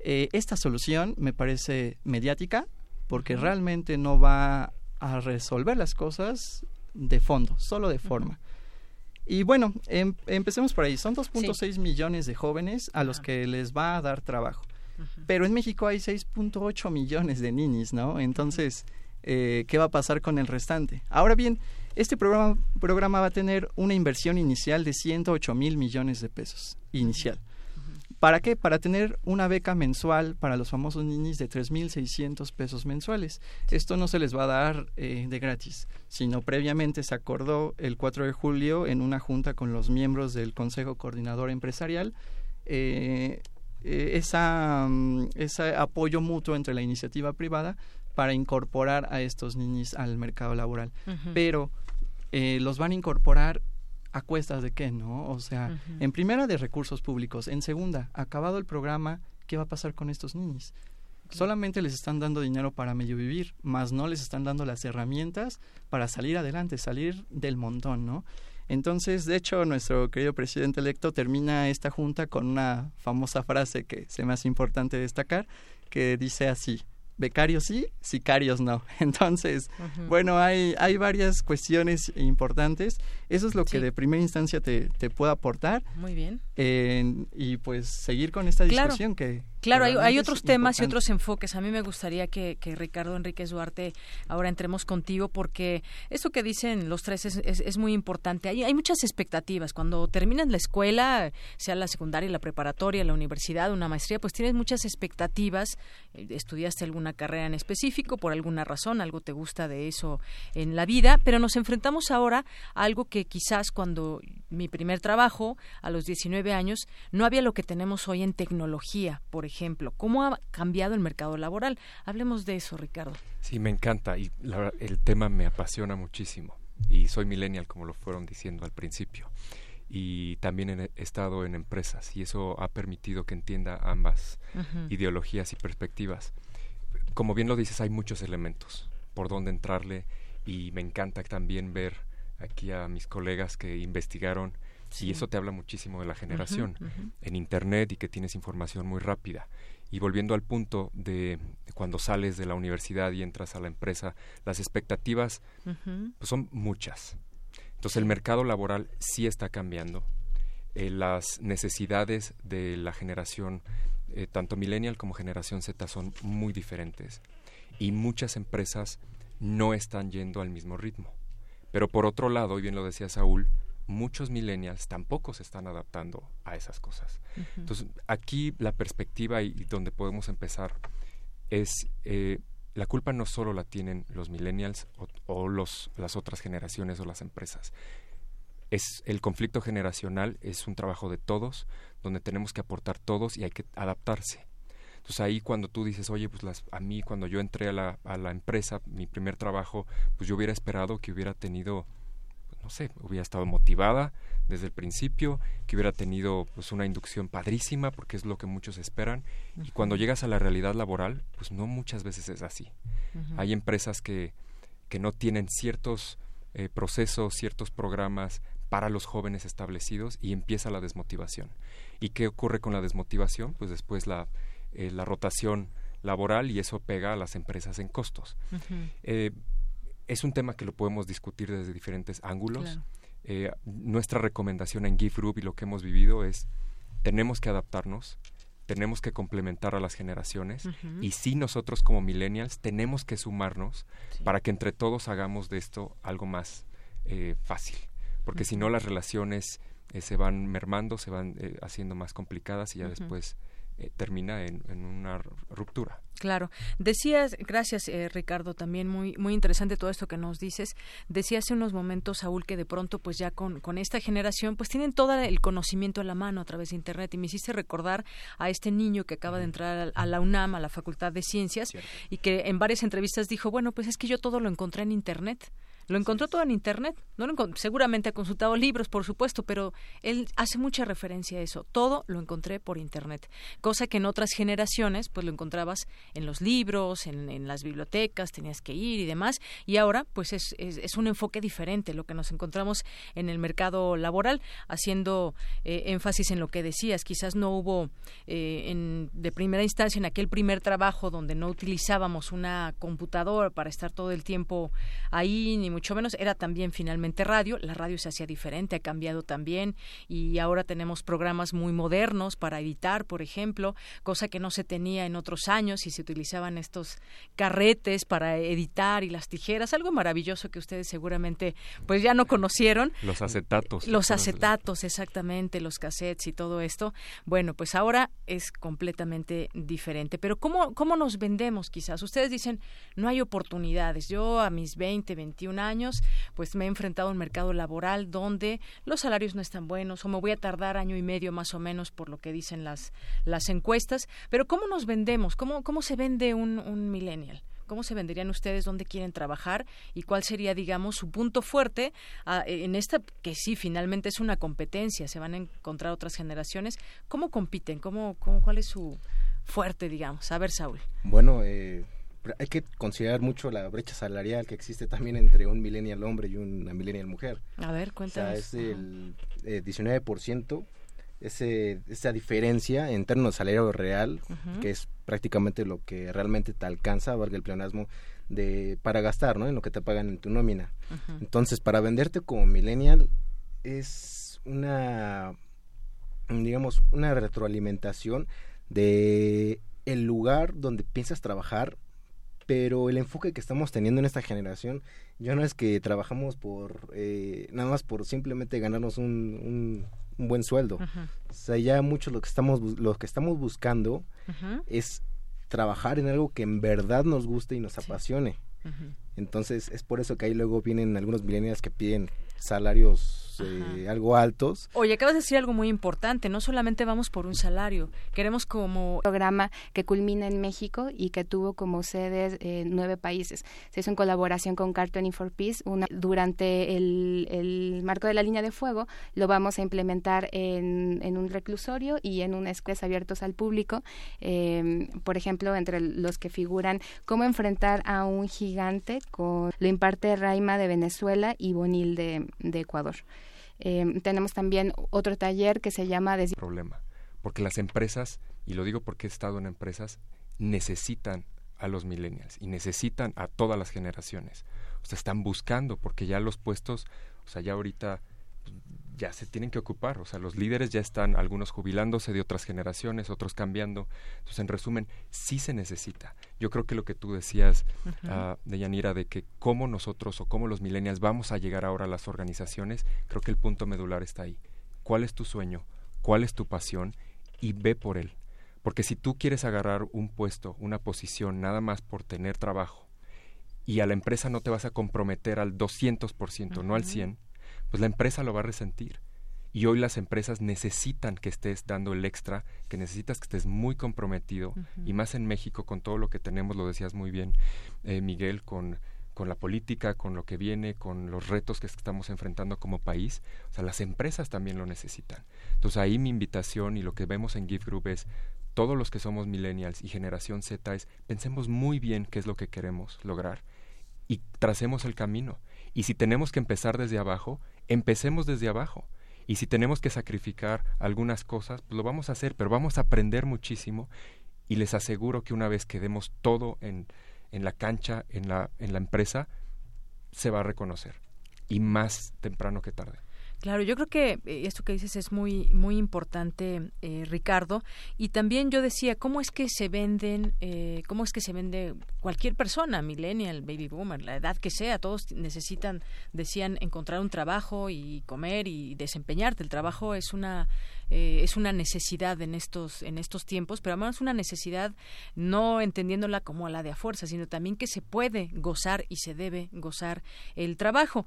Eh, esta solución me parece mediática, porque realmente no va a resolver las cosas de fondo, solo de forma. Y bueno, em, empecemos por ahí. Son 2.6 millones de jóvenes a los que les va a dar trabajo. Pero en México hay 6.8 millones de niños, ¿no? Entonces, eh, ¿qué va a pasar con el restante? Ahora bien, este programa, programa va a tener una inversión inicial de 108 mil millones de pesos. Inicial. ¿Para qué? Para tener una beca mensual para los famosos niños de 3.600 pesos mensuales. Esto no se les va a dar eh, de gratis, sino previamente se acordó el 4 de julio en una junta con los miembros del Consejo Coordinador Empresarial. Eh, eh, esa, mm, ese apoyo mutuo entre la iniciativa privada para incorporar a estos niños al mercado laboral. Pero los van a incorporar a cuestas de qué, ¿no? O sea, en primera de recursos públicos, en segunda, acabado el programa, ¿qué va a pasar con estos niños? Solamente les están dando dinero para medio vivir, más no les están dando las herramientas para salir adelante, salir del montón, ¿no? Entonces, de hecho, nuestro querido presidente electo termina esta junta con una famosa frase que se me hace importante destacar, que dice así, becarios sí, sicarios no. Entonces, bueno, hay, hay varias cuestiones importantes. Eso es lo que de primera instancia te, te puedo aportar. Muy bien. y pues seguir con esta discusión que, Claro, hay, otros temas y otros enfoques. A mí me gustaría que, Ricardo Enríquez Duarte ahora entremos contigo porque esto que dicen los tres es, muy importante. Hay, hay, muchas expectativas. Cuando terminas la escuela, sea la secundaria, la preparatoria, la universidad, una maestría, pues tienes muchas expectativas. Eh, estudiaste alguna carrera en específico por alguna razón, algo te gusta de eso en la vida, pero nos enfrentamos ahora a algo que quizás cuando mi primer trabajo, a los 19 años, no había lo que tenemos hoy en tecnología, por ejemplo ejemplo. ¿Cómo ha cambiado el mercado laboral? Hablemos de eso, Ricardo. Sí, me encanta y el tema me apasiona muchísimo. Y soy millennial, como lo fueron diciendo al principio. Y también he estado en empresas y eso ha permitido que entienda ambas ideologías y perspectivas. Como bien lo dices, hay muchos elementos por donde entrarle y me encanta también ver aquí a mis colegas que investigaron y eso te habla muchísimo de la generación en Internet y que tienes información muy rápida. Y volviendo al punto de, cuando sales de la universidad y entras a la empresa, las expectativas pues son muchas. Entonces el mercado laboral sí está cambiando. Eh, las necesidades de la generación, eh, tanto millennial como generación Z, son muy diferentes. Y muchas empresas no están yendo al mismo ritmo. Pero por otro lado, y bien lo decía Saúl, muchos millennials tampoco se están adaptando a esas cosas. Entonces, aquí la perspectiva y, donde podemos empezar es eh, la culpa no solo la tienen los millennials o, los, las otras generaciones o las empresas. Es el conflicto generacional es un trabajo de todos, donde tenemos que aportar todos y hay que adaptarse. Entonces ahí cuando tú dices, oye, pues las, a mí cuando yo entré a la, a la empresa, mi primer trabajo, pues yo hubiera esperado que hubiera tenido sé, hubiera estado motivada desde el principio, que hubiera tenido pues una inducción padrísima, porque es lo que muchos esperan, y cuando llegas a la realidad laboral, pues no muchas veces es así. Hay empresas que, que no tienen ciertos eh, procesos, ciertos programas para los jóvenes establecidos y empieza la desmotivación. ¿Y qué ocurre con la desmotivación? Pues después la, eh, la rotación laboral y eso pega a las empresas en costos. Eh, es un tema que lo podemos discutir desde diferentes ángulos. Eh, nuestra recomendación en GIF Group y lo que hemos vivido es tenemos que adaptarnos, tenemos que complementar a las generaciones y sí nosotros como millennials tenemos que sumarnos para que entre todos hagamos de esto algo más eh, fácil, porque si no las relaciones eh, se van mermando, se van eh, haciendo más complicadas y ya después eh, termina en, una ruptura. Claro. Decías, gracias Ricardo, también muy muy interesante todo esto que nos dices. Decía hace unos momentos, Saúl, que de pronto pues ya con, con esta generación pues tienen todo el conocimiento a la mano a través de Internet y me hiciste recordar a este niño que acaba de entrar a, la UNAM, a la Facultad de Ciencias, y que en varias entrevistas dijo, bueno, pues es que yo todo lo encontré en Internet. Lo encontró todo en Internet. No lo seguramente ha consultado libros, por supuesto, pero él hace mucha referencia a eso. Todo lo encontré por Internet. Cosa que en otras generaciones, pues lo encontrabas en los libros, en, las bibliotecas, tenías que ir y demás. Y ahora, pues es, es, un enfoque diferente lo que nos encontramos en el mercado laboral, haciendo eh, énfasis en lo que decías. Quizás no hubo eh, en, de primera instancia en aquel primer trabajo donde no utilizábamos una computadora para estar todo el tiempo ahí, ni mucho menos, era también finalmente radio, la radio se hacía diferente, ha cambiado también y ahora tenemos programas muy modernos para editar, por ejemplo, cosa que no se tenía en otros años y se utilizaban estos carretes para editar y las tijeras, algo maravilloso que ustedes seguramente pues ya no conocieron. Los acetatos. Los acetatos, exactamente, los cassettes y todo esto. Bueno, pues ahora es completamente diferente. Pero ¿cómo, cómo nos vendemos quizás? Ustedes dicen, no hay oportunidades. Yo a mis 20, 21 años, pues me he enfrentado a un mercado laboral donde los salarios no están buenos o me voy a tardar año y medio más o menos por lo que dicen las, las encuestas. Pero ¿cómo nos vendemos? ¿Cómo, cómo se vende un, un millennial? ¿Cómo se venderían ustedes? ¿Dónde quieren trabajar? ¿Y cuál sería, digamos, su punto fuerte ah, en esta, que sí, finalmente es una competencia, se van a encontrar otras generaciones? ¿Cómo compiten? ¿Cómo, cómo, ¿Cuál es su fuerte, digamos? A ver, Saúl. Bueno, eh, hay que considerar mucho la brecha salarial que existe también entre un millennial hombre y una millennial mujer. A ver, cuéntanos. O sea, es el 19%, ese, esa diferencia en términos de salario real, que es prácticamente lo que realmente te alcanza, valga el pleonasmo, de, para gastar, ¿no? En lo que te pagan en tu nómina. Entonces, para venderte como millennial es una, digamos, una retroalimentación de el lugar donde piensas trabajar pero el enfoque que estamos teniendo en esta generación ya no es que trabajamos por eh, nada más por simplemente ganarnos un, un, buen sueldo. O sea ya mucho lo que estamos lo que estamos buscando es trabajar en algo que en verdad nos guste y nos apasione entonces es por eso que ahí luego vienen algunos millennials que piden salarios eh, algo altos. Oye, acabas de decir algo muy importante, no solamente vamos por un salario, queremos como... programa que culmina en México y que tuvo como sedes eh, nueve países. Se hizo en colaboración con Cartooning for Peace. Una, durante el, marco de la línea de fuego lo vamos a implementar en, en un reclusorio y en un escuelas abiertos al público. Em, por ejemplo, entre los que figuran cómo enfrentar a un gigante lo imparte Raima de Venezuela y Bonil de, de Ecuador. Em, tenemos también otro taller que se llama... Problema, porque las empresas, y lo digo porque he estado en empresas, necesitan a los millennials y necesitan a todas las generaciones. O sea, están buscando, porque ya los puestos, o sea, ya ahorita ya se tienen que ocupar, o sea, los líderes ya están algunos jubilándose de otras generaciones, otros cambiando. Entonces, en resumen, sí se necesita. Yo creo que lo que tú decías, uh de Yanira, de que cómo nosotros o cómo los millennials vamos a llegar ahora a las organizaciones, creo que el punto medular está ahí. ¿Cuál es tu sueño? ¿Cuál es tu pasión? Y ve por él. Porque si tú quieres agarrar un puesto, una posición, nada más por tener trabajo, y a la empresa no te vas a comprometer al 200%, no al 100%, pues la empresa lo va a resentir. Y hoy las empresas necesitan que estés dando el extra, que necesitas que estés muy comprometido, y más en México con todo lo que tenemos, lo decías muy bien, eh, Miguel, con, con la política, con lo que viene, con los retos que estamos enfrentando como país. O sea, las empresas también lo necesitan. Entonces ahí mi invitación y lo que vemos en Gift Group es todos los que somos millennials y generación Z es pensemos muy bien qué es lo que queremos lograr y tracemos el camino. Y si tenemos que empezar desde abajo, empecemos desde abajo. Y si tenemos que sacrificar algunas cosas, pues lo vamos a hacer, pero vamos a aprender muchísimo y les aseguro que una vez que demos todo en, en la cancha, en la, en la empresa, se va a reconocer y más temprano que tarde. Claro, yo creo que eh, esto que dices es muy muy importante, eh, Ricardo. Y también yo decía, ¿cómo es que se venden, eh, cómo es que se vende cualquier persona, millennial, baby boomer, la edad que sea? Todos necesitan, decían, encontrar un trabajo y comer y desempeñarte. El trabajo es una es una necesidad en estos en estos tiempos, pero además una necesidad no entendiéndola como la de a fuerza, sino también que se puede gozar y se debe gozar el trabajo.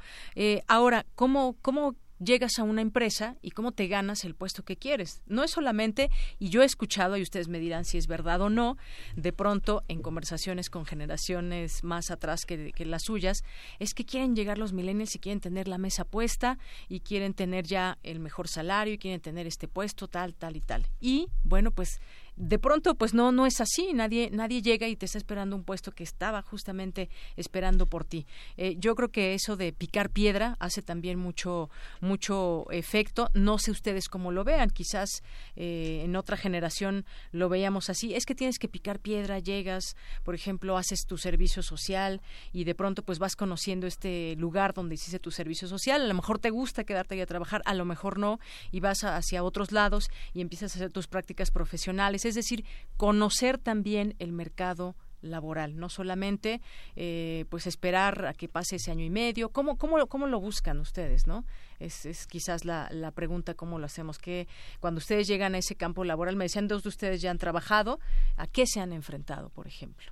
ahora, ¿cómo cómo llegas a una empresa y cómo te ganas el puesto que quieres. No es solamente, y yo he escuchado, y ustedes me dirán si es verdad o no, de pronto en conversaciones con generaciones más atrás que, que las suyas, es que quieren llegar los millennials y quieren tener la mesa puesta y quieren tener ya el mejor salario y quieren tener este puesto tal, tal y tal. Y bueno, pues de pronto pues no no es así nadie nadie llega y te está esperando un puesto que estaba justamente esperando por ti. Eh, yo creo que eso de picar piedra hace también mucho mucho efecto. No sé ustedes cómo lo vean quizás eh, en otra generación lo veíamos así. Es que tienes que picar piedra llegas por ejemplo haces tu servicio social y de pronto pues vas conociendo este lugar donde hiciste tu servicio social. A lo mejor te gusta quedarte ahí a trabajar a lo mejor no y vas hacia otros lados y empiezas a hacer tus prácticas profesionales es decir, conocer también el mercado laboral, no solamente eh, pues esperar a que pase ese año y medio. ¿Cómo, cómo, cómo lo buscan ustedes, no? Es, es quizás la, la, pregunta cómo lo hacemos. Que cuando ustedes llegan a ese campo laboral, me decían dos de ustedes ya han trabajado, ¿a qué se han enfrentado, por ejemplo?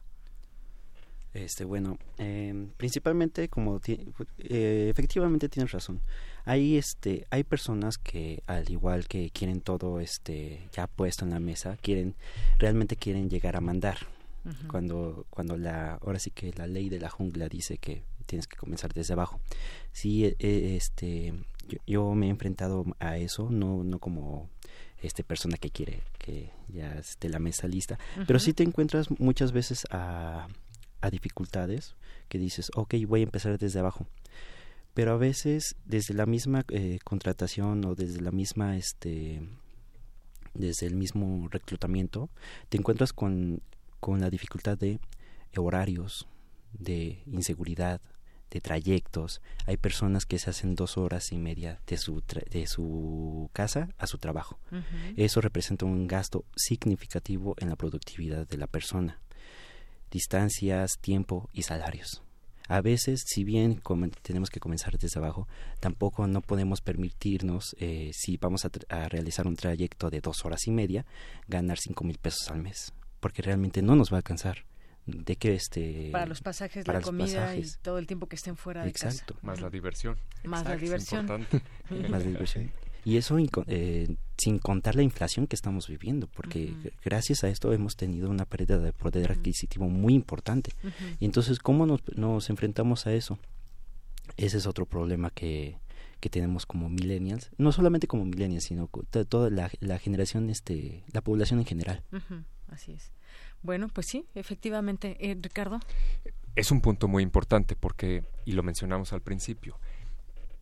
Este, bueno, eh, principalmente como eh, efectivamente tienes razón. Hay este, hay personas que al igual que quieren todo este ya puesto en la mesa, quieren realmente quieren llegar a mandar. Cuando cuando la ahora sí que la ley de la jungla dice que tienes que comenzar desde abajo. Sí, eh, este yo, me he enfrentado a eso, no no como este persona que quiere que ya esté la mesa lista, pero sí te encuentras muchas veces a a dificultades que dices, ok, voy a empezar desde abajo. Pero a veces desde la misma eh, contratación o desde la misma, este, desde el mismo reclutamiento, te encuentras con, con la dificultad de horarios, de inseguridad, de trayectos. Hay personas que se hacen dos horas y media de su, de su casa a su trabajo. Eso representa un gasto significativo en la productividad de la persona distancias, tiempo y salarios. A veces, si bien tenemos que comenzar desde abajo, tampoco no podemos permitirnos, eh, si vamos a, realizar un trayecto de dos horas y media, ganar cinco mil pesos al mes, porque realmente no nos va a alcanzar. De que este para los pasajes, la comida y todo el tiempo que estén fuera de casa. Más la diversión. Más la diversión. Más la diversión. Y eso eh, sin contar la inflación que estamos viviendo, porque gracias a esto hemos tenido una pérdida de poder adquisitivo muy importante. Y entonces, ¿cómo nos, nos, enfrentamos a eso? Ese es otro problema que, que tenemos como millennials, no solamente como millennials, sino toda la, la generación, este, la población en general. Así es. Bueno, pues sí, efectivamente. Eh, Ricardo. Es un punto muy importante porque, y lo mencionamos al principio,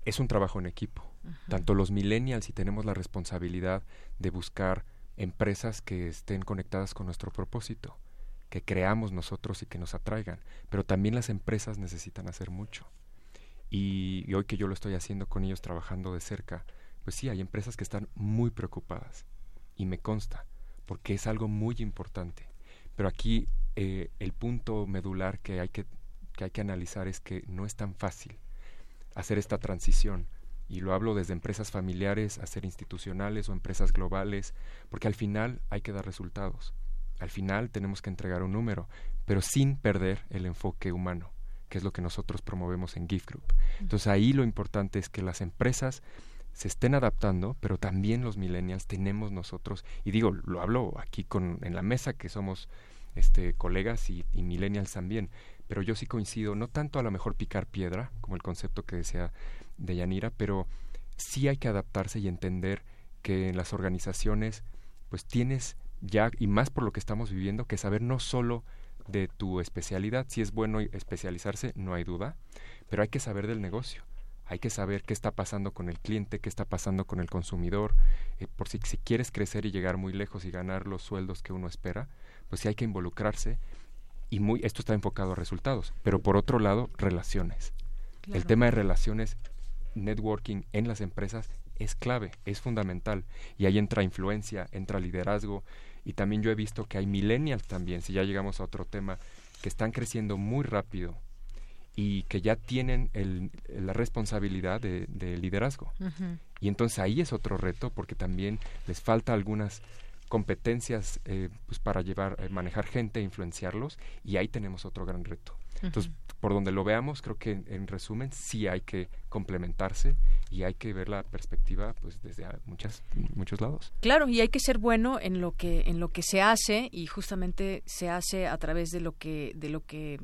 es un trabajo en equipo. Tanto los millennials y tenemos la responsabilidad de buscar empresas que estén conectadas con nuestro propósito, que creamos nosotros y que nos atraigan, pero también las empresas necesitan hacer mucho. Y, hoy que yo lo estoy haciendo con ellos trabajando de cerca, pues sí, hay empresas que están muy preocupadas y me consta, porque es algo muy importante. Pero aquí eh, el punto medular que hay que, que hay que analizar es que no es tan fácil hacer esta transición. Y lo hablo desde empresas familiares a ser institucionales o empresas globales, porque al final hay que dar resultados. Al final tenemos que entregar un número, pero sin perder el enfoque humano, que es lo que nosotros promovemos en Gift Group. Entonces ahí lo importante es que las empresas se estén adaptando, pero también los millennials tenemos nosotros, y digo, lo hablo aquí con, en la mesa que somos este, colegas y, y millennials también, pero yo sí coincido, no tanto a lo mejor picar piedra, como el concepto que decía de Yanira, pero sí hay que adaptarse y entender que en las organizaciones pues tienes ya, y más por lo que estamos viviendo, que saber no solo de tu especialidad, si es bueno especializarse, no hay duda, pero hay que saber del negocio, hay que saber qué está pasando con el cliente, qué está pasando con el consumidor, eh, por si, si quieres crecer y llegar muy lejos y ganar los sueldos que uno espera, pues sí hay que involucrarse y muy esto está enfocado a resultados, pero por otro lado, relaciones. El tema de relaciones, networking en las empresas es clave, es fundamental y ahí entra influencia, entra liderazgo y también yo he visto que hay millennials también, si ya llegamos a otro tema, que están creciendo muy rápido y que ya tienen el, la responsabilidad de, liderazgo. Y entonces ahí es otro reto porque también les falta algunas competencias eh, pues para llevar, eh, manejar gente, influenciarlos y ahí tenemos otro gran reto. Entonces, por donde lo veamos, creo que en, resumen sí hay que complementarse y hay que ver la perspectiva pues desde muchas muchos lados. Claro, y hay que ser bueno en lo que en lo que se hace y justamente se hace a través de lo que de lo que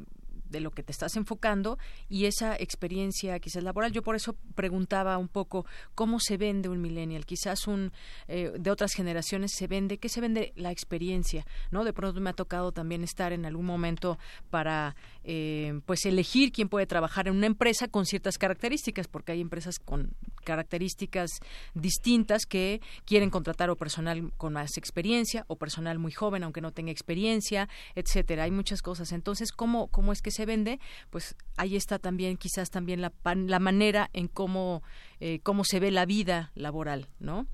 de lo que te estás enfocando y esa experiencia quizás laboral. Yo por eso preguntaba un poco cómo se vende un millennial. Quizás un eh, de otras generaciones se vende, ¿qué se vende? La experiencia, ¿no? De pronto me ha tocado también estar en algún momento para eh, pues elegir quién puede trabajar en una empresa con ciertas características, porque hay empresas con características distintas que quieren contratar o personal con más experiencia o personal muy joven aunque no tenga experiencia, etcétera. Hay muchas cosas. Entonces, ¿cómo, cómo es que se vende? Pues ahí está también quizás también la, la manera en cómo, eh, cómo se ve la vida laboral, ¿no?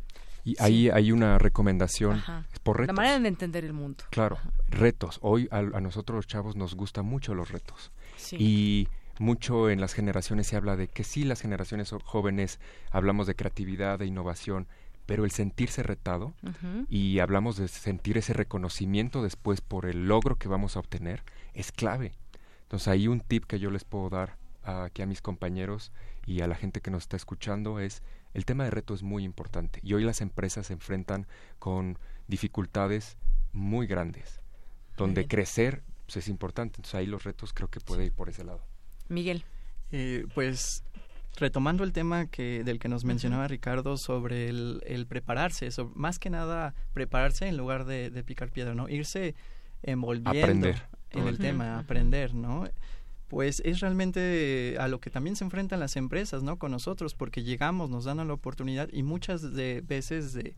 Y ahí hay una recomendación por retos. La manera de entender el mundo. Claro, retos. Hoy a, nosotros los chavos nos gustan mucho los retos. Y mucho en las generaciones se habla de que sí, las generaciones jóvenes hablamos de creatividad, de innovación, pero el sentirse retado y hablamos de sentir ese reconocimiento después por el logro que vamos a obtener es clave. Entonces ahí un tip que yo les puedo dar aquí a mis compañeros y a la gente que nos está escuchando es el tema de reto es muy importante y hoy las empresas se enfrentan con dificultades muy grandes, donde crecer pues, es importante. Entonces ahí los retos creo que puede ir por ese lado. Miguel. Eh, pues retomando el tema que del que nos mencionaba Ricardo sobre el, prepararse, más que nada prepararse en lugar de, picar piedra, ¿no? Irse envolviendo en el tema, aprender, ¿no? pues es realmente a lo que también se enfrentan las empresas, ¿no? Con nosotros, porque llegamos, nos dan la oportunidad y muchas de veces de,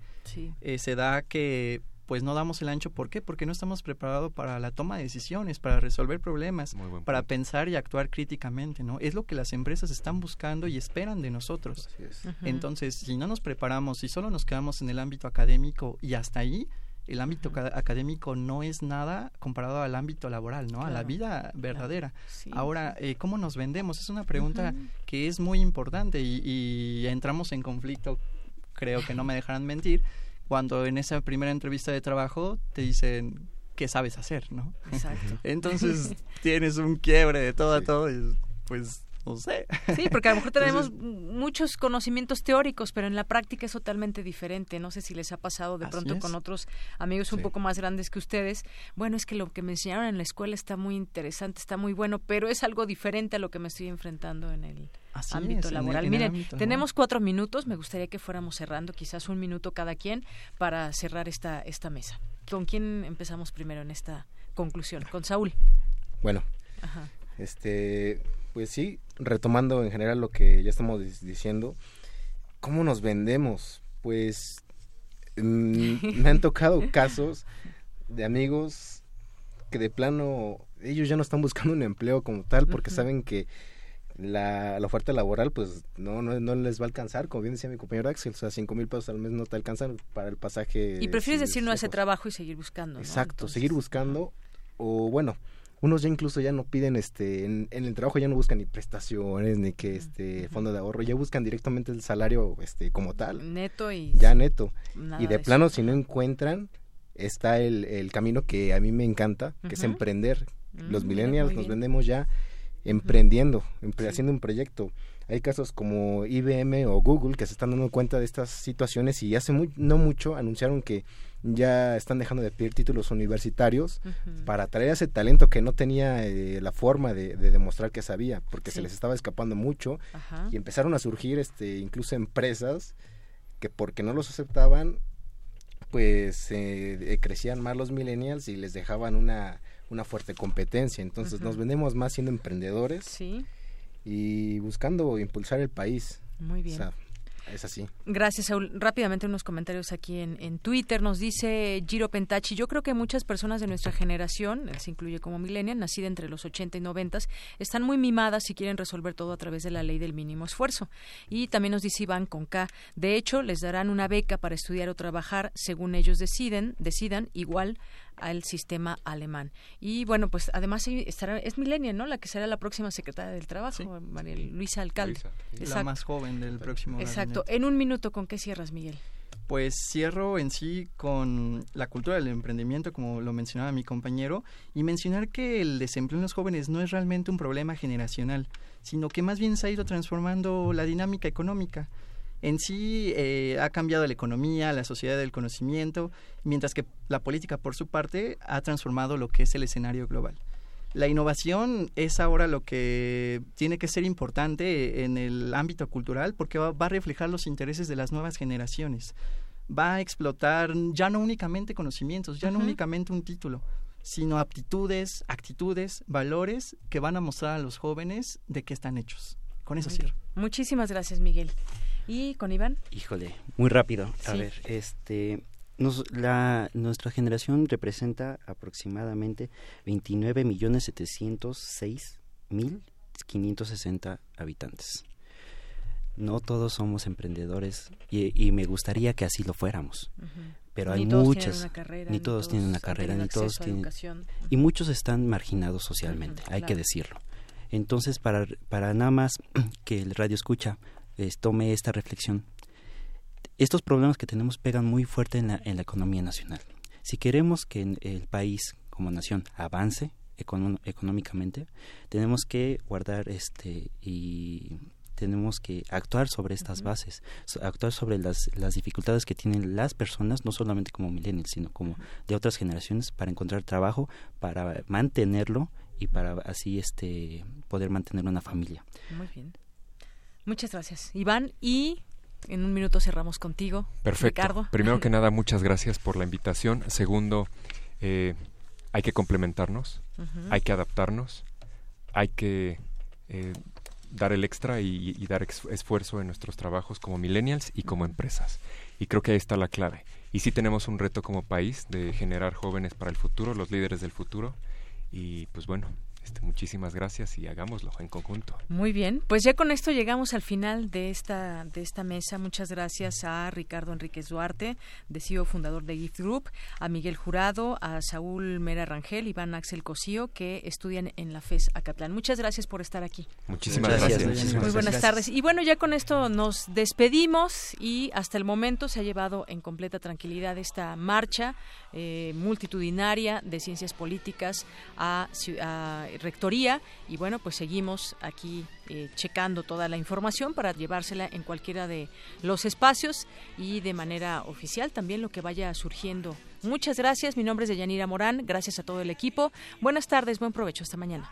eh, se da que pues no damos el ancho. ¿Por qué? Porque no estamos preparados para la toma de decisiones, para resolver problemas, para pensar y actuar críticamente, ¿no? Es lo que las empresas están buscando y esperan de nosotros. Entonces, si no nos preparamos, si solo nos quedamos en el ámbito académico y hasta ahí, el ámbito académico no es nada comparado al ámbito laboral, ¿no? A la vida verdadera. Ahora, eh, ¿cómo nos vendemos? Es una pregunta que es muy importante y, entramos en conflicto, creo que no me dejarán mentir, cuando en esa primera entrevista de trabajo te dicen qué sabes hacer, ¿no? Exacto. Entonces tienes un quiebre de todo a todo y pues no sé. Sí, porque a lo mejor tenemos muchos conocimientos teóricos, pero en la práctica es totalmente diferente. No sé si les ha pasado de pronto con otros amigos un poco más grandes que ustedes. Bueno, es que lo que me enseñaron en la escuela está muy interesante, está muy bueno, pero es algo diferente a lo que me estoy enfrentando en el ámbito laboral. Miren, tenemos cuatro minutos. Me gustaría que fuéramos cerrando, quizás un minuto cada quien, para cerrar esta, esta mesa. ¿Con quién empezamos primero en esta conclusión? Con Saúl. Bueno, este pues sí, retomando en general lo que ya estamos diciendo, ¿cómo nos vendemos? Pues mm, me han tocado casos de amigos que de plano ellos ya no están buscando un empleo como tal porque saben que la, oferta laboral pues no, no, les va a alcanzar, como bien decía mi compañero Axel, o sea, cinco mil pesos al mes no te alcanzan para el pasaje. Y prefieres decir no a ese trabajo y seguir buscando. Exacto, seguir buscando o bueno, unos ya incluso ya no piden este en, el trabajo ya no buscan ni prestaciones ni que este fondo de ahorro ya buscan directamente el salario este como tal. Neto y ya neto. Y de, plano si no encuentran está el, el, camino que a mí me encanta que es emprender. Los mm, millennials nos vendemos ya emprendiendo haciendo un proyecto. Hay casos como IBM o Google que se están dando cuenta de estas situaciones y hace muy, no mucho anunciaron que ya están dejando de pedir títulos universitarios para atraer ese talento que no tenía eh, la forma de, demostrar que sabía, porque se les estaba escapando mucho y empezaron a surgir este incluso empresas que porque no los aceptaban pues eh, crecían más los millennials y les dejaban una, una fuerte competencia. Entonces nos vendemos más siendo emprendedores y buscando impulsar el país. Muy bien. Es así. Gracias, Saúl. Rápidamente unos comentarios aquí en, en Twitter. Nos dice Giro Pentachi, yo creo que muchas personas de nuestra generación, se incluye como millennial, nacida entre los 80 y 90, están muy mimadas y quieren resolver todo a través de la ley del mínimo esfuerzo. Y también nos dice Iván con K, de hecho, les darán una beca para estudiar o trabajar según ellos deciden, decidan, igual al sistema alemán. Y bueno, pues además estará, es Milenia, ¿no? La que será la próxima secretaria del Trabajo, María Luisa Alcalde. La más joven del próximo Exacto. En un minuto, ¿con qué cierras, Miguel? Pues cierro en sí con la cultura del emprendimiento, como lo mencionaba mi compañero, y mencionar que el desempleo en los jóvenes no es realmente un problema generacional, sino que más bien se ha ido transformando la dinámica económica en sí eh, ha cambiado la economía, la sociedad del conocimiento, mientras que la política, por su parte, ha transformado lo que es el escenario global. La innovación es ahora lo que tiene que ser importante en el ámbito cultural porque va, a reflejar los intereses de las nuevas generaciones. Va a explotar ya no únicamente conocimientos, ya no únicamente un título, sino aptitudes, actitudes, valores que van a mostrar a los jóvenes de qué están hechos. Con eso cierro. Muchísimas gracias, Miguel. ¿Y con Iván? Híjole, muy rápido. A ver, este, la, nuestra generación representa aproximadamente 29 millones 706 mil 560 habitantes. No todos somos emprendedores y, me gustaría que así lo fuéramos. Pero hay muchas, ni, todos tienen una carrera, ni todos tienen, y muchos están marginados socialmente, hay que decirlo. Entonces, para, para nada más que el radio escucha tome esta reflexión. Estos problemas que tenemos pegan muy fuerte en la, en la economía nacional. Si queremos que el país como nación avance económicamente, tenemos que guardar este y tenemos que actuar sobre estas bases, actuar sobre las, las dificultades que tienen las personas, no solamente como millennials, sino como de otras generaciones, para encontrar trabajo, para mantenerlo y para así este poder mantener una familia. Muy bien. Muchas gracias, Iván. Y en un minuto cerramos contigo. Perfecto. Ricardo. Primero que nada, muchas gracias por la invitación. Segundo, eh, hay que complementarnos, hay que adaptarnos, hay que eh, dar el extra y, dar esfuerzo en nuestros trabajos como millennials y como empresas. Y creo que ahí está la clave. Y sí tenemos un reto como país de generar jóvenes para el futuro, los líderes del futuro. Y pues bueno, este, muchísimas gracias y hagámoslo en conjunto. Muy bien, pues ya con esto llegamos al final de esta de esta mesa. Muchas gracias a Ricardo Enríquez Duarte, de CEO fundador de Gift Group, a Miguel Jurado, a Saúl Mera Rangel, Iván Axel Cosío, que estudian en la FES Acatlán. Muchas gracias por estar aquí. Muchísimas gracias. Muy buenas tardes. Y bueno, ya con esto nos despedimos y hasta el momento se ha llevado en completa tranquilidad esta marcha eh, multitudinaria de ciencias políticas a, a rectoría y bueno, pues seguimos aquí eh, checando toda la información para llevársela en cualquiera de los espacios y de manera oficial también lo que vaya surgiendo. Muchas gracias, mi nombre es Deyanira Morán, gracias a todo el equipo. Buenas tardes, buen provecho, hasta mañana.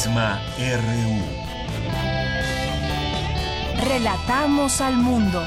Prisma RU. Relatamos al mundo.